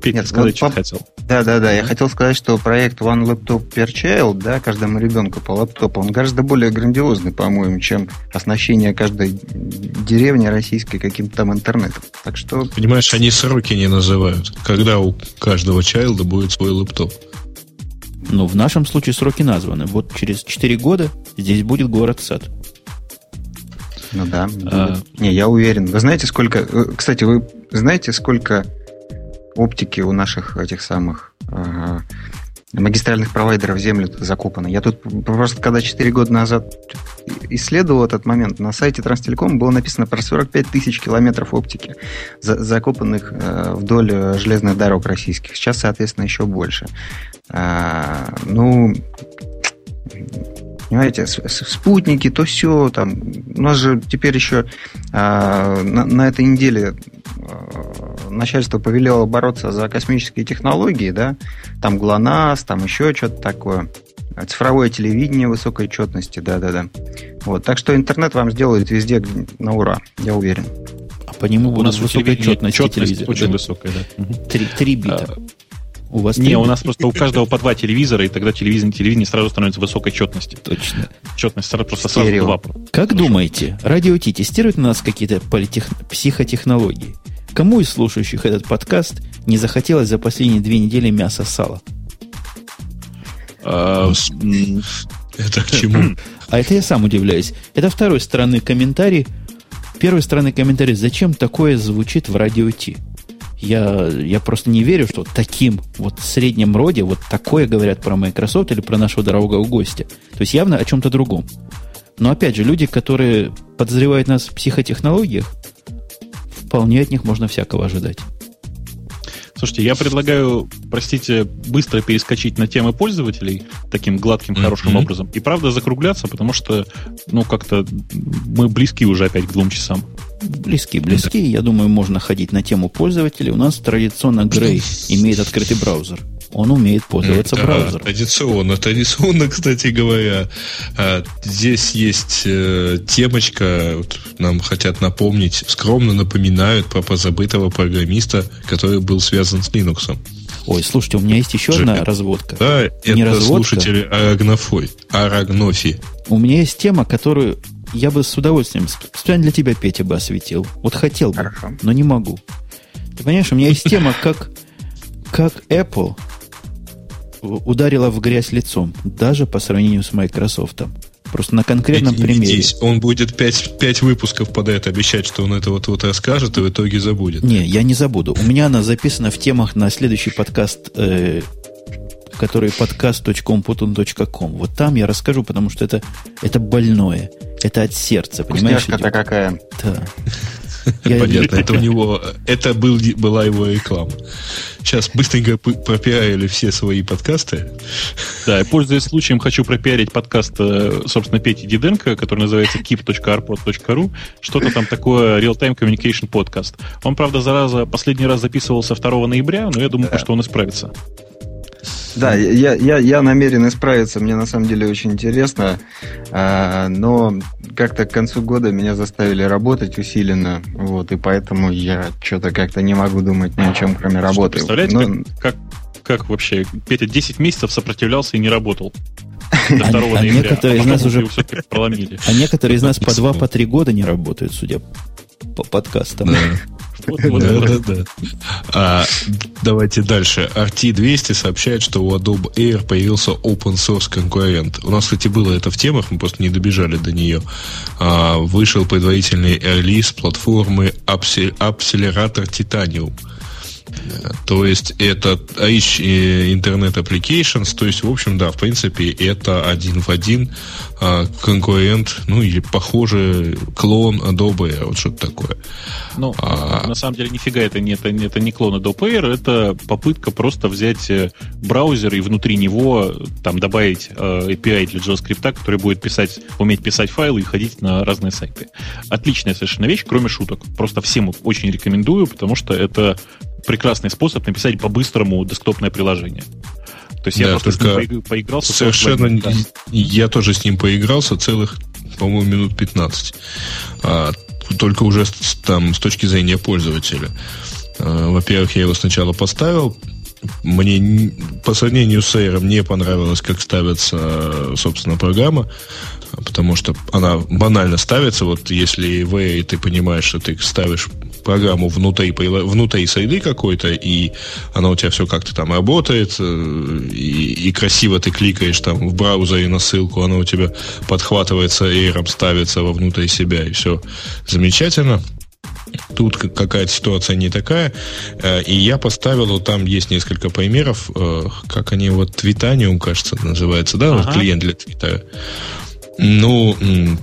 Петя, Нет, сказать, что хотел. Да, да, да. Я хотел сказать, что проект One Laptop Per Child, да, каждому ребенку по лаптопу, он гораздо более грандиозный, по-моему, чем оснащение каждой деревни российской каким-то там интернетом. Так что... Понимаешь, они сроки не называют. Когда у каждого чайлда будет свой лаптоп. Ну, в нашем случае сроки названы. Вот через 4 года здесь будет город-сад. Ну да. А... Не, я уверен. Вы знаете, сколько... Э, кстати, вы знаете, сколько оптики у наших этих самых магистральных провайдеров землю закопано? Я тут просто, когда 4 года назад исследовал этот момент, на сайте Транстелеком было написано про 45 тысяч километров оптики, за, закопанных э, вдоль э, железных дорог российских. Сейчас, соответственно, еще больше. А, ну, понимаете, спутники, то все, там, у нас же теперь еще а, на, на этой неделе а, начальство повелело бороться за космические технологии, да, там ГЛОНАСС, там еще что-то такое, цифровое телевидение высокой четности, да-да-да. Вот, так что интернет вам сделает везде на ура, я уверен. А по нему у нас высокая четность, четность телевизора. Очень да. высокая, да. Три, три бита. У вас не, у нас просто у каждого по два телевизора, и тогда телевизор, телевидение сразу становится высокой четности. Точно. Четность сразу, просто Стерео. сразу два. Как Хорошо. думаете, радио Ти тестирует на нас какие-то политех... психотехнологии? Кому из слушающих этот подкаст не захотелось за последние две недели мяса сала? А, это к чему? А это я сам удивляюсь. Это второй стороны комментарий. Первой стороны комментарий, зачем такое звучит в радио Ти? Я, я просто не верю, что таким вот среднем роде вот такое говорят про Microsoft или про нашего дорогого гостя. То есть явно о чем-то другом. Но опять же, люди, которые подозревают нас в психотехнологиях, вполне от них можно всякого ожидать. Слушайте, я предлагаю, простите, быстро перескочить на темы пользователей таким гладким, хорошим mm-hmm. образом. И правда закругляться, потому что, ну, как-то мы близки уже опять к двум часам. Близки, близки. Я думаю, можно ходить на тему пользователей. У нас традиционно Грей имеет открытый браузер. Он умеет пользоваться да, браузером. Традиционно, традиционно, кстати говоря. А, здесь есть э, темочка, вот нам хотят напомнить, скромно напоминают про позабытого программиста, который был связан с Linux. Ой, слушайте, у меня есть еще Джек. одна разводка. Да, Не это разводка. слушатели Арагнофой. Арагнофи. У меня есть тема, которую я бы с удовольствием специально для тебя, Петя, бы осветил. Вот хотел бы, Хорошо. но не могу. Ты понимаешь, у меня есть тема, как, как Apple ударила в грязь лицом, даже по сравнению с Microsoft. Просто на конкретном Ведь, примере. Здесь он будет пять, пять выпусков подряд обещать, что он это вот, вот расскажет, и в итоге забудет. Не, я не забуду. У меня она записана в темах на следующий подкаст, э, который подкаст.computun.com. Вот там я расскажу, потому что это, это больное. Это от сердца, понимаешь? Вкусняшка-то какая. Да. Понятно, это у него, это был, была его реклама. Сейчас быстренько пропиарили все свои подкасты. Да, и пользуясь случаем, хочу пропиарить подкаст, э, собственно, Пети Диденко, который называется keep.arpod.ru. Что-то там такое Real-Time Communication Podcast. Он, правда, зараза, последний раз записывался 2 ноября, но я думаю, да. что он исправится. Да, я, я, я намерен исправиться, мне на самом деле очень интересно, а, но как-то к концу года меня заставили работать усиленно, вот, и поэтому я что-то как-то не могу думать ни о чем, кроме работы. Представляете, но... как, как, как вообще Петя 10 месяцев сопротивлялся и не работал? До 2 а, ноября, а некоторые а из нас уже проломили. А некоторые из нас по 2 по 3 года не работают, судя по подкастам. А, давайте дальше. RT200 сообщает, что у Adobe Air появился open source конкурент. У нас, кстати, было это в темах, мы просто не добежали до нее. А, вышел предварительный релиз платформы Accelerator Titanium. То есть это H Internet Applications, то есть, в общем, да, в принципе, это один в один а, конкурент, ну или похоже клон Adobe, вот что-то такое. Ну, а... на самом деле, нифига это не, это, это не клон Adobe Air, это попытка просто взять э, браузер и внутри него там добавить э, API для JavaScript, который будет писать, уметь писать файлы и ходить на разные сайты. Отличная совершенно вещь, кроме шуток. Просто всем очень рекомендую, потому что это прекрасный способ написать по-быстрому десктопное приложение. То есть да, я просто только с ним поигрался. Совершенно. Да. Я тоже с ним поигрался целых, по-моему, минут 15. А, только уже с, там с точки зрения пользователя. А, во-первых, я его сначала поставил. Мне по сравнению с Air не понравилось, как ставится, собственно, программа потому что она банально ставится. Вот если в Air ты понимаешь, что ты ставишь программу внутри, внутри среды какой-то, и она у тебя все как-то там работает, э, и, и красиво ты кликаешь там в браузере на ссылку, она у тебя подхватывается эйром, ставится во внутрь себя, и все замечательно. Тут какая-то ситуация не такая. Э, и я поставил, там есть несколько примеров, э, как они, вот Твитаниум, кажется, называется, да, ага. вот клиент для Твиттера. Ну,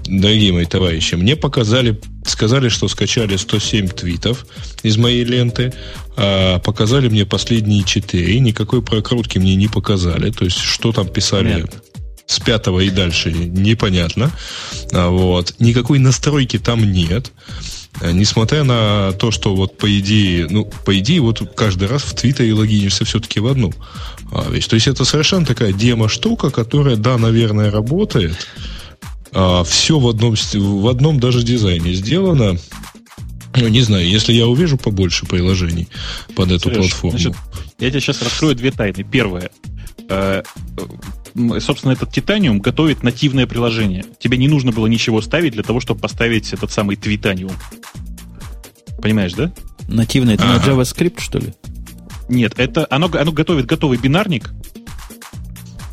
дорогие мои товарищи, мне показали, сказали, что скачали 107 твитов из моей ленты, а показали мне последние 4, никакой прокрутки мне не показали. То есть, что там писали Нет. с пятого и дальше, непонятно. А вот. Никакой настройки там нет. А, несмотря на то, что вот по идее, ну, по идее, вот каждый раз в Твиттере логинишься все-таки в одну вещь. То есть это совершенно такая демо-штука, которая, да, наверное, работает, а, все в одном, в одном даже дизайне сделано. Ну, не знаю, если я увижу побольше приложений под эту Сереж, платформу. Значит, я тебе сейчас раскрою две тайны. Первое. Э, собственно, этот Титаниум готовит нативное приложение. Тебе не нужно было ничего ставить для того, чтобы поставить этот самый Твитаниум. Понимаешь, да? Нативное это ага. на JavaScript, что ли? Нет, это оно, оно готовит готовый бинарник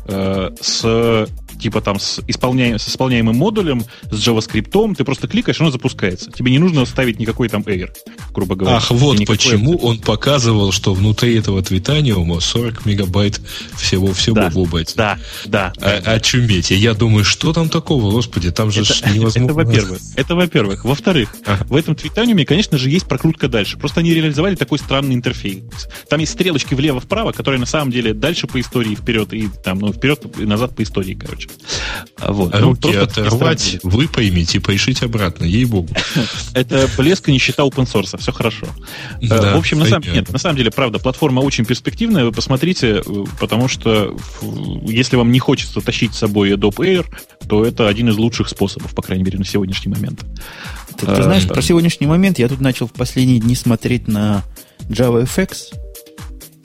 э, с типа там с, исполняем, с исполняемым модулем, с JavaScript, ты просто кликаешь, оно запускается. Тебе не нужно ставить никакой там Air, грубо говоря. Ах, вот почему он показывал, что внутри этого твитаниума 40 мегабайт всего, всего да, область. Да, да. А, да. Очуметь. Я думаю, что там такого, господи, там же это, невозможно. Это во-первых. Это во-первых. Во-вторых, ага. в этом твитаниуме, конечно же, есть прокрутка дальше. Просто они реализовали такой странный интерфейс. Там есть стрелочки влево-вправо, которые на самом деле дальше по истории вперед и там, ну, вперед и назад по истории, короче. Вот. Ну, Руки ну, оторвать, вы поймите, поишить обратно, ей-богу. Это блеск и нищета open source, все хорошо. Э, да, в общем, на самом, нет, на самом деле, правда, платформа очень перспективная, вы посмотрите, э, потому что если вам не хочется тащить с собой Adobe Air, то это один из лучших способов, по крайней мере, на сегодняшний момент. Ты, ты знаешь, про сегодняшний момент я тут начал в последние дни смотреть на JavaFX,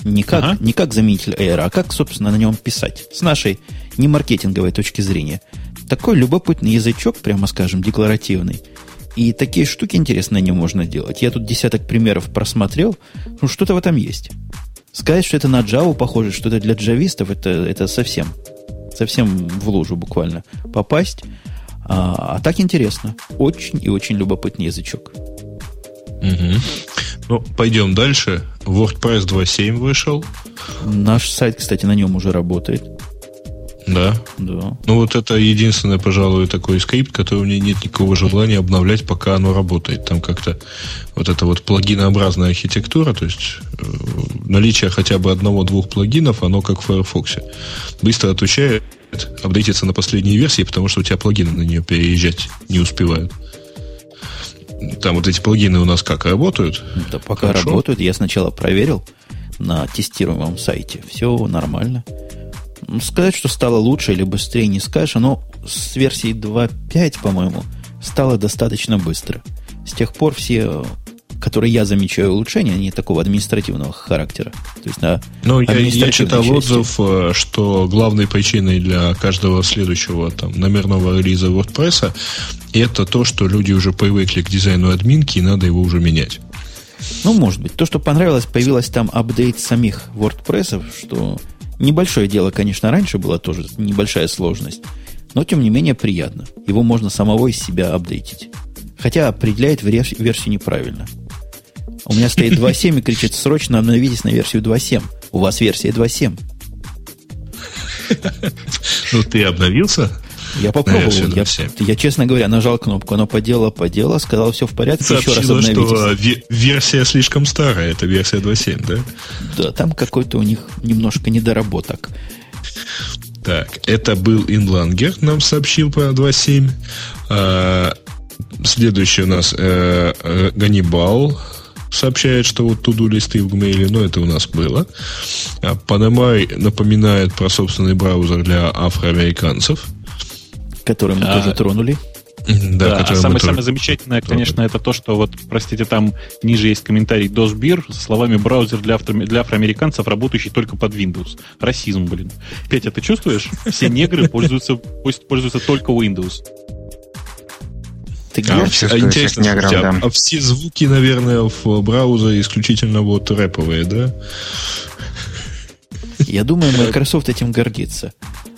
не как, ага. не как заменитель Air, а как, собственно, на нем писать. С нашей не маркетинговой точки зрения. Такой любопытный язычок, прямо скажем, декларативный. И такие штуки интересные нем можно делать. Я тут десяток примеров просмотрел. Ну, что-то в этом есть. Сказать, что это на Java похоже, что это для джавистов, это, это совсем, совсем в лужу буквально попасть. А, а так интересно. Очень и очень любопытный язычок. Угу. Ну, пойдем дальше. WordPress 2.7 вышел. Наш сайт, кстати, на нем уже работает. Да? Да. Ну, вот это единственное, пожалуй, такой скрипт, который у меня нет никакого желания обновлять, пока оно работает. Там как-то вот эта вот плагинообразная архитектура, то есть э, наличие хотя бы одного-двух плагинов, оно как в Firefox. Быстро отучает, апдейтится на последние версии, потому что у тебя плагины на нее переезжать не успевают. Там вот эти плагины у нас как работают? Да пока Хорошо. работают. Я сначала проверил на тестируемом сайте. Все нормально. Ну, Сказать, что стало лучше или быстрее не скажешь, но с версии 2.5, по-моему, стало достаточно быстро. С тех пор все, которые я замечаю улучшения, они такого административного характера. То есть на Ну, я, я читал части. отзыв, э, что главной причиной для каждого следующего там, номерного релиза WordPress это то, что люди уже привыкли к дизайну админки, и надо его уже менять. Ну, может быть. То, что понравилось, появилась там апдейт самих WordPress, что небольшое дело, конечно, раньше было тоже небольшая сложность, но, тем не менее, приятно. Его можно самого из себя апдейтить. Хотя определяет верс- версию неправильно. У меня стоит 2.7 и кричит, срочно обновитесь на версию 2.7. У вас версия 2.7. Ну, ты обновился? Я попробовал. Я, 2.7. я, честно говоря, нажал кнопку, оно поделало, поделало, сказал, все в порядке, еще раз обновитесь. что ве- версия слишком старая, это версия 2.7, да? Да, там какой-то у них немножко недоработок. Так, это был Инлангер, нам сообщил про 2.7. А, следующий у нас э, э, Ганнибал сообщает, что вот туду листы в Gmail, но это у нас было. А, Панамай напоминает про собственный браузер для афроамериканцев. который мы А, тоже тронули. Да, Да, а самое, тоже- самое замечательное, трогали. конечно, это то, что вот, простите, там ниже есть комментарий Досбир со словами браузер для, автор- для афроамериканцев, работающий только под Windows. Расизм, блин. Петя, ты чувствуешь? Все негры пользуются, пользуются только Windows. Ты А, всех интересно, слушайте, а- да. а все звуки, наверное, в браузере исключительно вот рэповые, да? Я думаю, Microsoft этим гордится.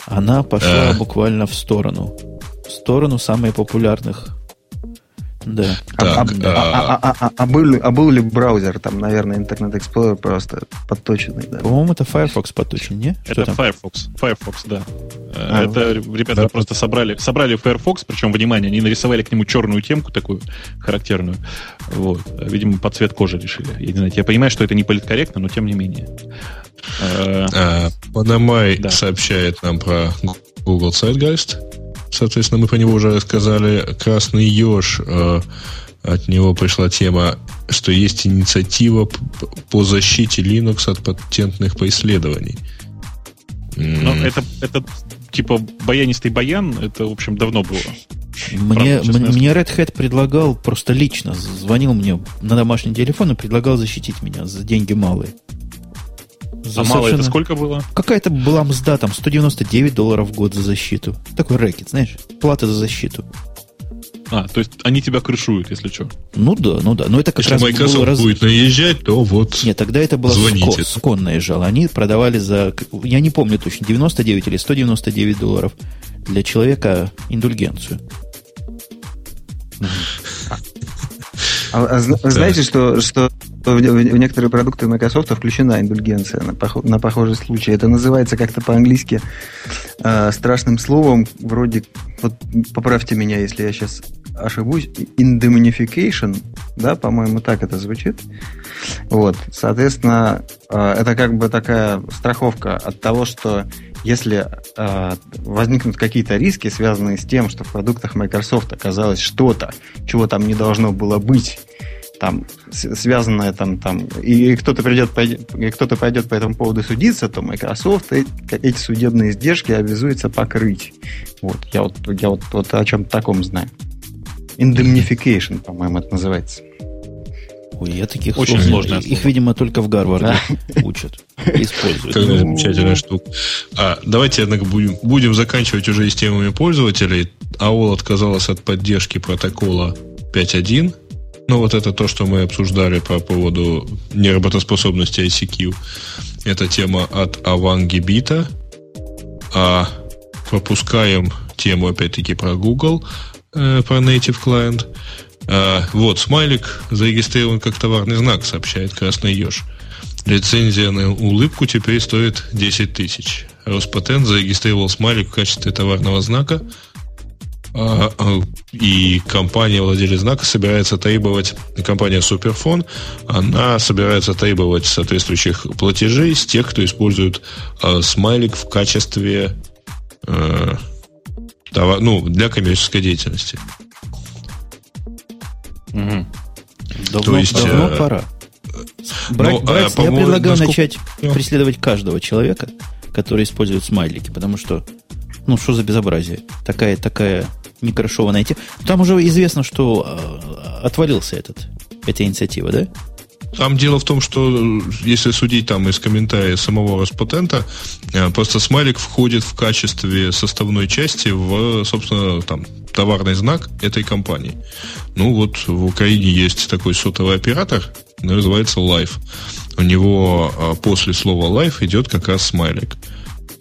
Она пошла А. буквально в сторону. В сторону самых популярных. Да. А, а- Так, а- а- а- а- а был ли- а был ли браузер, там, наверное, Internet Explorer просто подточенный, да? По-моему, это Firefox поточен, не? Что Это там? Firefox. Firefox, да. Э, А, это ребята да. просто собрали, собрали Firefox, причем, внимание, они нарисовали к нему черную темку такую характерную. Вот. Видимо, под цвет кожи решили. Я, не знаю, я понимаю, что это не политкорректно, но тем не менее. Э, А, Панамай Да. сообщает нам про Google Zeitgeist. Соответственно, мы про него уже рассказали. Красный еж. э, от него пришла тема, что есть инициатива по защите Linux от патентных преследований. Ну, это, это типа баянистый баян, это, в общем, давно было. Мне, Правда, мне, мне Red Hat предлагал просто лично, звонил мне на домашний телефон и предлагал защитить меня за деньги малые. За а мало это совершенно- сколько было? Какая-то была мзда, там 199 долларов в год за защиту. Такой рэкет, знаешь, плата за защиту. А, то есть они тебя крышуют, если что. Ну да, ну да. Но это как Если раз Microsoft было раз- будет наезжать, то вот Нет, тогда это было Звоните. ско, скон наезжал. Они продавали за, я не помню точно, 99 или 199 долларов для человека индульгенцию. А, а зна- знаете, что, что в, в- в некоторые продукты Microsoft включена индульгенция на, пох- на похожий случай. Это называется как-то по-английски э, страшным словом, вроде, вот поправьте меня, если я сейчас ошибусь, indemnification, да, по-моему, так это звучит. Вот, соответственно, э, это как бы такая страховка от того, что если э, возникнут какие-то риски, связанные с тем, что в продуктах Microsoft оказалось что-то, чего там не должно было быть, там связанное там, там и кто-то придет, пойдет, и кто-то пойдет по этому поводу судиться, то Microsoft эти, эти судебные издержки обязуется покрыть. Вот, я вот, я вот, вот о чем таком знаю. Indemnification, по-моему, это называется. Ой, я таких Очень слов сложное Их, видимо, только в Гарварде учат, используют. Какая Ну, замечательная штука. А, давайте, однако, будем, будем заканчивать уже и с темами пользователей. AOL отказалась от поддержки протокола 5.1. Ну, вот это то, что мы обсуждали по поводу неработоспособности ICQ. Это тема от Авангибита. А пропускаем тему, опять-таки, про Google, э, про Native Client. А, вот, смайлик зарегистрирован как товарный знак, сообщает Красный Еж. Лицензия на улыбку теперь стоит 10 тысяч. Роспатент зарегистрировал смайлик в качестве товарного знака, а, а, и компания, владелец знака, собирается требовать, компания Суперфон, она собирается требовать соответствующих платежей с тех, кто использует э, смайлик в качестве э, товар, ну, для коммерческой деятельности. Угу. Давно, То есть, давно э, пора. Брать, ну, брать, а, я предлагаю насколько... начать преследовать каждого человека, который использует смайлики, потому что, ну, что за безобразие? Такая, такая некрашованная тема. Там уже известно, что э, отвалился этот, эта инициатива, да? Там дело в том, что если судить там из комментариев самого Роспатента, э, просто смайлик входит в качестве составной части в, собственно, там, товарный знак этой компании. Ну вот в Украине есть такой сотовый оператор, называется Life. У него а, после слова Life идет как раз смайлик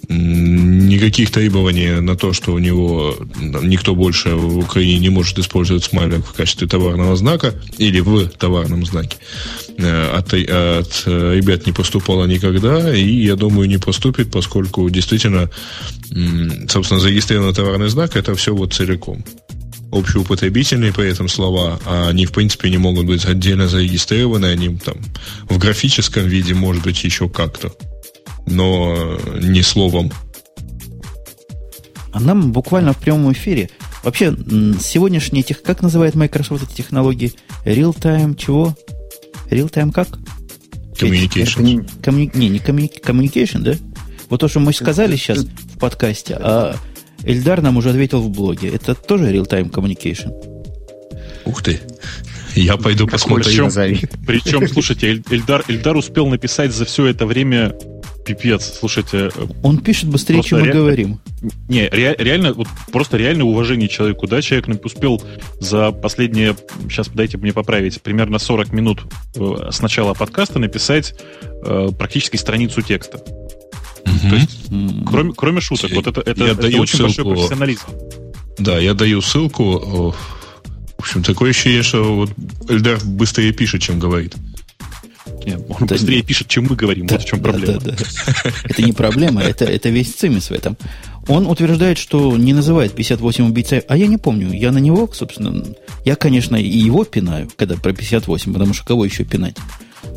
никаких требований на то, что у него никто больше в Украине не может использовать смайлик в качестве товарного знака или в товарном знаке. Э, от, от э, ребят не поступало никогда, и, я думаю, не поступит, поскольку действительно, собственно, зарегистрированный товарный знак это все вот целиком. Общеупотребительные при этом слова, а они, в принципе, не могут быть отдельно зарегистрированы, они там в графическом виде, может быть, еще как-то но не словом. А нам буквально в прямом эфире Вообще, сегодняшние, тех, как называет Microsoft эти технологии? Real-time чего? Real-time как? Communication. Коммуни... Не, не communication, да? Вот то, что мы сказали сейчас в подкасте, а Эльдар нам уже ответил в блоге. Это тоже real-time communication? Ух ты. Я пойду посмотрю. Причем, причем слушайте, Эльдар, Эльдар успел написать за все это время пипец, слушайте. Он пишет быстрее, чем мы говорим. Не, ре, реально, вот просто реальное уважение человеку, да, человек успел за последние, сейчас дайте мне поправить, примерно 40 минут э, с начала подкаста написать э, практически страницу текста. Угу. То есть, кроме, кроме шуток, вот это, это, это очень ссылку. большой профессионализм. Да, я даю ссылку. В общем, такое ощущение, что вот Эльдар быстрее пишет, чем говорит. Нет, он да, быстрее пишет, чем мы говорим. Да, вот в чем проблема. Да, да. Это не проблема, это, это весь цимис в этом. Он утверждает, что не называет 58 убийцей, а я не помню. Я на него, собственно, я, конечно, и его пинаю, когда про 58, потому что кого еще пинать?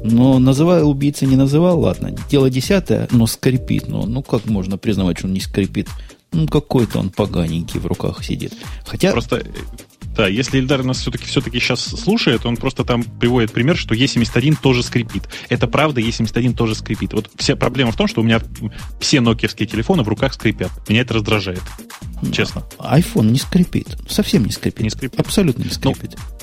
Но называя убийцей не называл, ладно. Дело десятое, но скрипит. Но, ну, как можно признавать, что он не скрипит? Ну, какой-то он поганенький в руках сидит. Хотя... Просто да, если Ильдар нас все-таки все-таки сейчас слушает, он просто там приводит пример, что E71 тоже скрипит. Это правда, E71 тоже скрипит. Вот вся проблема в том, что у меня все нокиевские телефоны в руках скрипят. Меня это раздражает. Честно. iPhone не скрипит. Совсем не скрипит. Не скрипит. Абсолютно не ну, скрипит. Ну,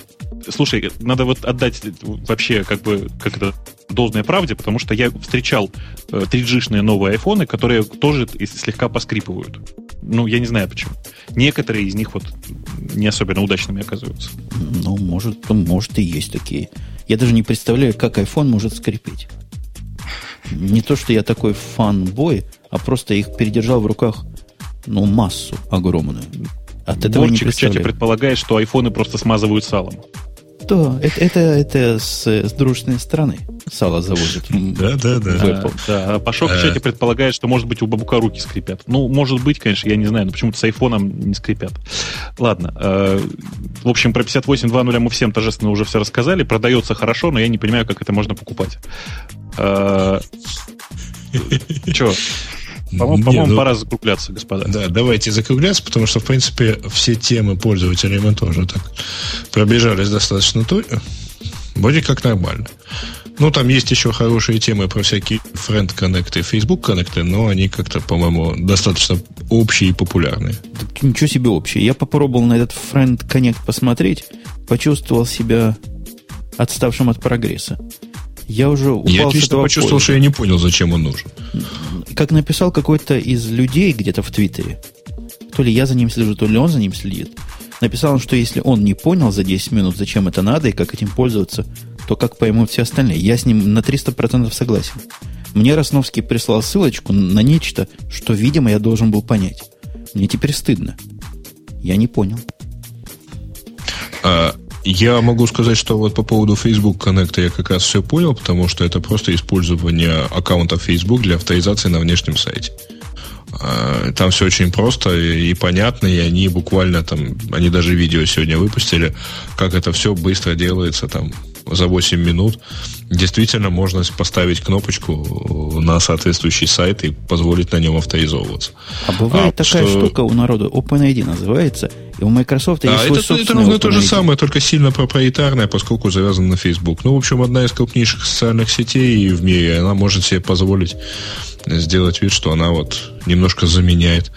слушай, надо вот отдать вообще как бы как это должное правде, потому что я встречал 3G-шные э, новые айфоны, которые тоже слегка поскрипывают. Ну, я не знаю почему. Некоторые из них вот не особенно удачными оказываются. Ну, может, может и есть такие. Я даже не представляю, как iPhone может скрипеть. Не то, что я такой фан-бой, а просто их передержал в руках, ну, массу огромную. От этого Борчик не в чате предполагает, что айфоны просто смазывают салом. Да, это, это, это с, с дружественной стороны сало завозят. Да, да, да. А, да. А Пашок в чате предполагает, что, может быть, у бабука руки скрипят. Ну, может быть, конечно, я не знаю, но почему-то с айфоном не скрипят. Ладно. Э, в общем, про 58.2.0 мы всем торжественно уже все рассказали. Продается хорошо, но я не понимаю, как это можно покупать. Э, Че? По-моему, по ну, пора закругляться, господа. Да, давайте закругляться, потому что, в принципе, все темы пользователей мы тоже так пробежались достаточно то. Вроде как нормально. Ну, там есть еще хорошие темы про всякие friend коннекты, Facebook коннекты, но они как-то, по-моему, достаточно общие и популярные. Так ничего себе общие. Я попробовал на этот friend connect посмотреть, почувствовал себя отставшим от прогресса. Я уже упал Я отлично почувствовал, поля. что я не понял, зачем он нужен. Как написал какой-то из людей где-то в Твиттере, то ли я за ним слежу, то ли он за ним следит, написал он, что если он не понял за 10 минут, зачем это надо и как этим пользоваться, то как поймут все остальные. Я с ним на 300% согласен. Мне Росновский прислал ссылочку на нечто, что, видимо, я должен был понять. Мне теперь стыдно. Я не понял. А, я могу сказать, что вот по поводу Facebook Connect я как раз все понял, потому что это просто использование аккаунта Facebook для авторизации на внешнем сайте. А, там все очень просто и, понятно, и они буквально там, они даже видео сегодня выпустили, как это все быстро делается там за 8 минут. Действительно, можно поставить кнопочку на соответствующий сайт и позволить на нем авторизовываться. А бывает а, такая что... штука у народа, OpenID называется, и у Microsoft есть а, свой это, это ровно то же самое, только сильно проприетарное, поскольку завязано на Facebook. Ну, в общем, одна из крупнейших социальных сетей в мире, она может себе позволить сделать вид, что она вот немножко заменяет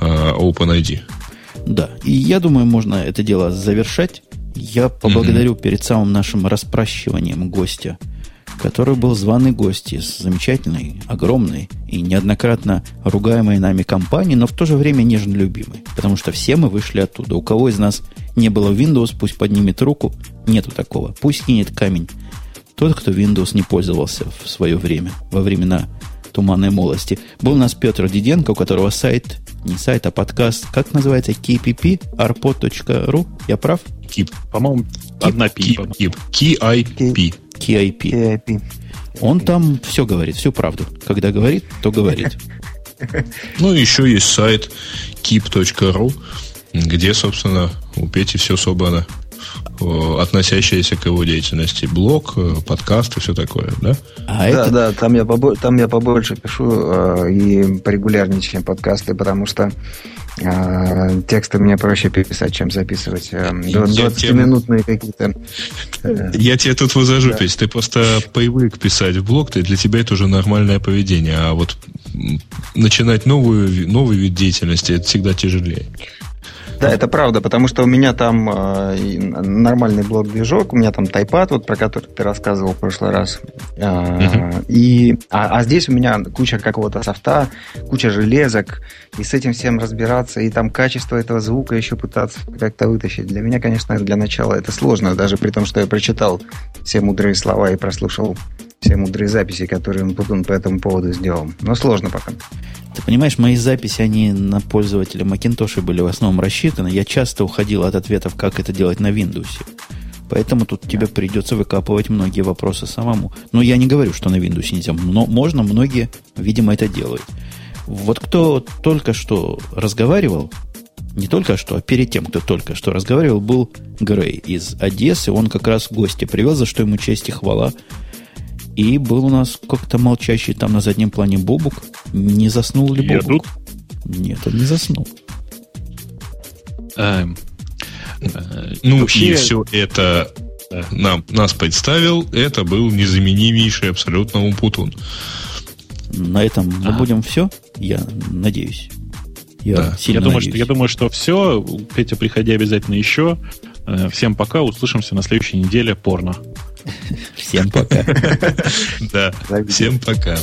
э, OpenID. Да, и я думаю, можно это дело завершать. Я поблагодарю mm перед самым нашим распрощиванием гостя, который был званый гость из замечательной, огромной и неоднократно ругаемой нами компании, но в то же время нежно любимой. Потому что все мы вышли оттуда. У кого из нас не было Windows, пусть поднимет руку. Нету такого. Пусть кинет камень. Тот, кто Windows не пользовался в свое время, во времена туманной молодости. Был у нас Петр Диденко, у которого сайт, не сайт, а подкаст, как называется, kpp, arpod.ru, я прав? Кип. По-моему, одна пи. Кип. KIP. KIP. Он там все говорит, всю правду. Когда говорит, то говорит. Ну, еще есть сайт keep.ru, где, собственно, у Пети все собрано. Э, относящиеся к его деятельности. Блог, э, подкаст и все такое, да? А да, это... да, там я, побо... там я побольше пишу э, и порегулярнее, чем подкасты, потому что э, тексты мне проще писать, чем записывать. Э, 20-минутные тем... какие-то. Э, я тебе тут возражу, да. Ты просто привык писать в блог, ты, для тебя это уже нормальное поведение. А вот начинать новую, новый вид деятельности, это всегда тяжелее. Да, это правда, потому что у меня там э, нормальный блок-движок, у меня там тайпад, вот про который ты рассказывал в прошлый раз. Э, uh-huh. и, а, а здесь у меня куча какого-то софта, куча железок, и с этим всем разбираться, и там качество этого звука еще пытаться как-то вытащить. Для меня, конечно, для начала это сложно, даже при том, что я прочитал все мудрые слова и прослушал все мудрые записи, которые он по этому поводу сделал. Но сложно пока. Ты понимаешь, мои записи, они на пользователя Macintosh были в основном рассчитаны. Я часто уходил от ответов, как это делать на Windows. Поэтому тут тебе придется выкапывать многие вопросы самому. Но я не говорю, что на Windows нельзя. Но можно, многие, видимо, это делают. Вот кто только что разговаривал, не только что, а перед тем, кто только что разговаривал, был Грей из Одессы. Он как раз гостя привел, за что ему честь и хвала. И был у нас как-то молчащий там на заднем плане Бобук. Не заснул ли Бобук? Я тут? Нет, он не заснул. Эм, э, ну Вообще... и все это нам, нас представил, это был незаменимейший абсолютно Умпутун. На этом мы будем все, я надеюсь. Я, да. я, думаю, что, я думаю, что все. Петя, приходи обязательно еще. Э, всем пока. Услышимся на следующей неделе. Порно. Всем пока. Да, всем пока.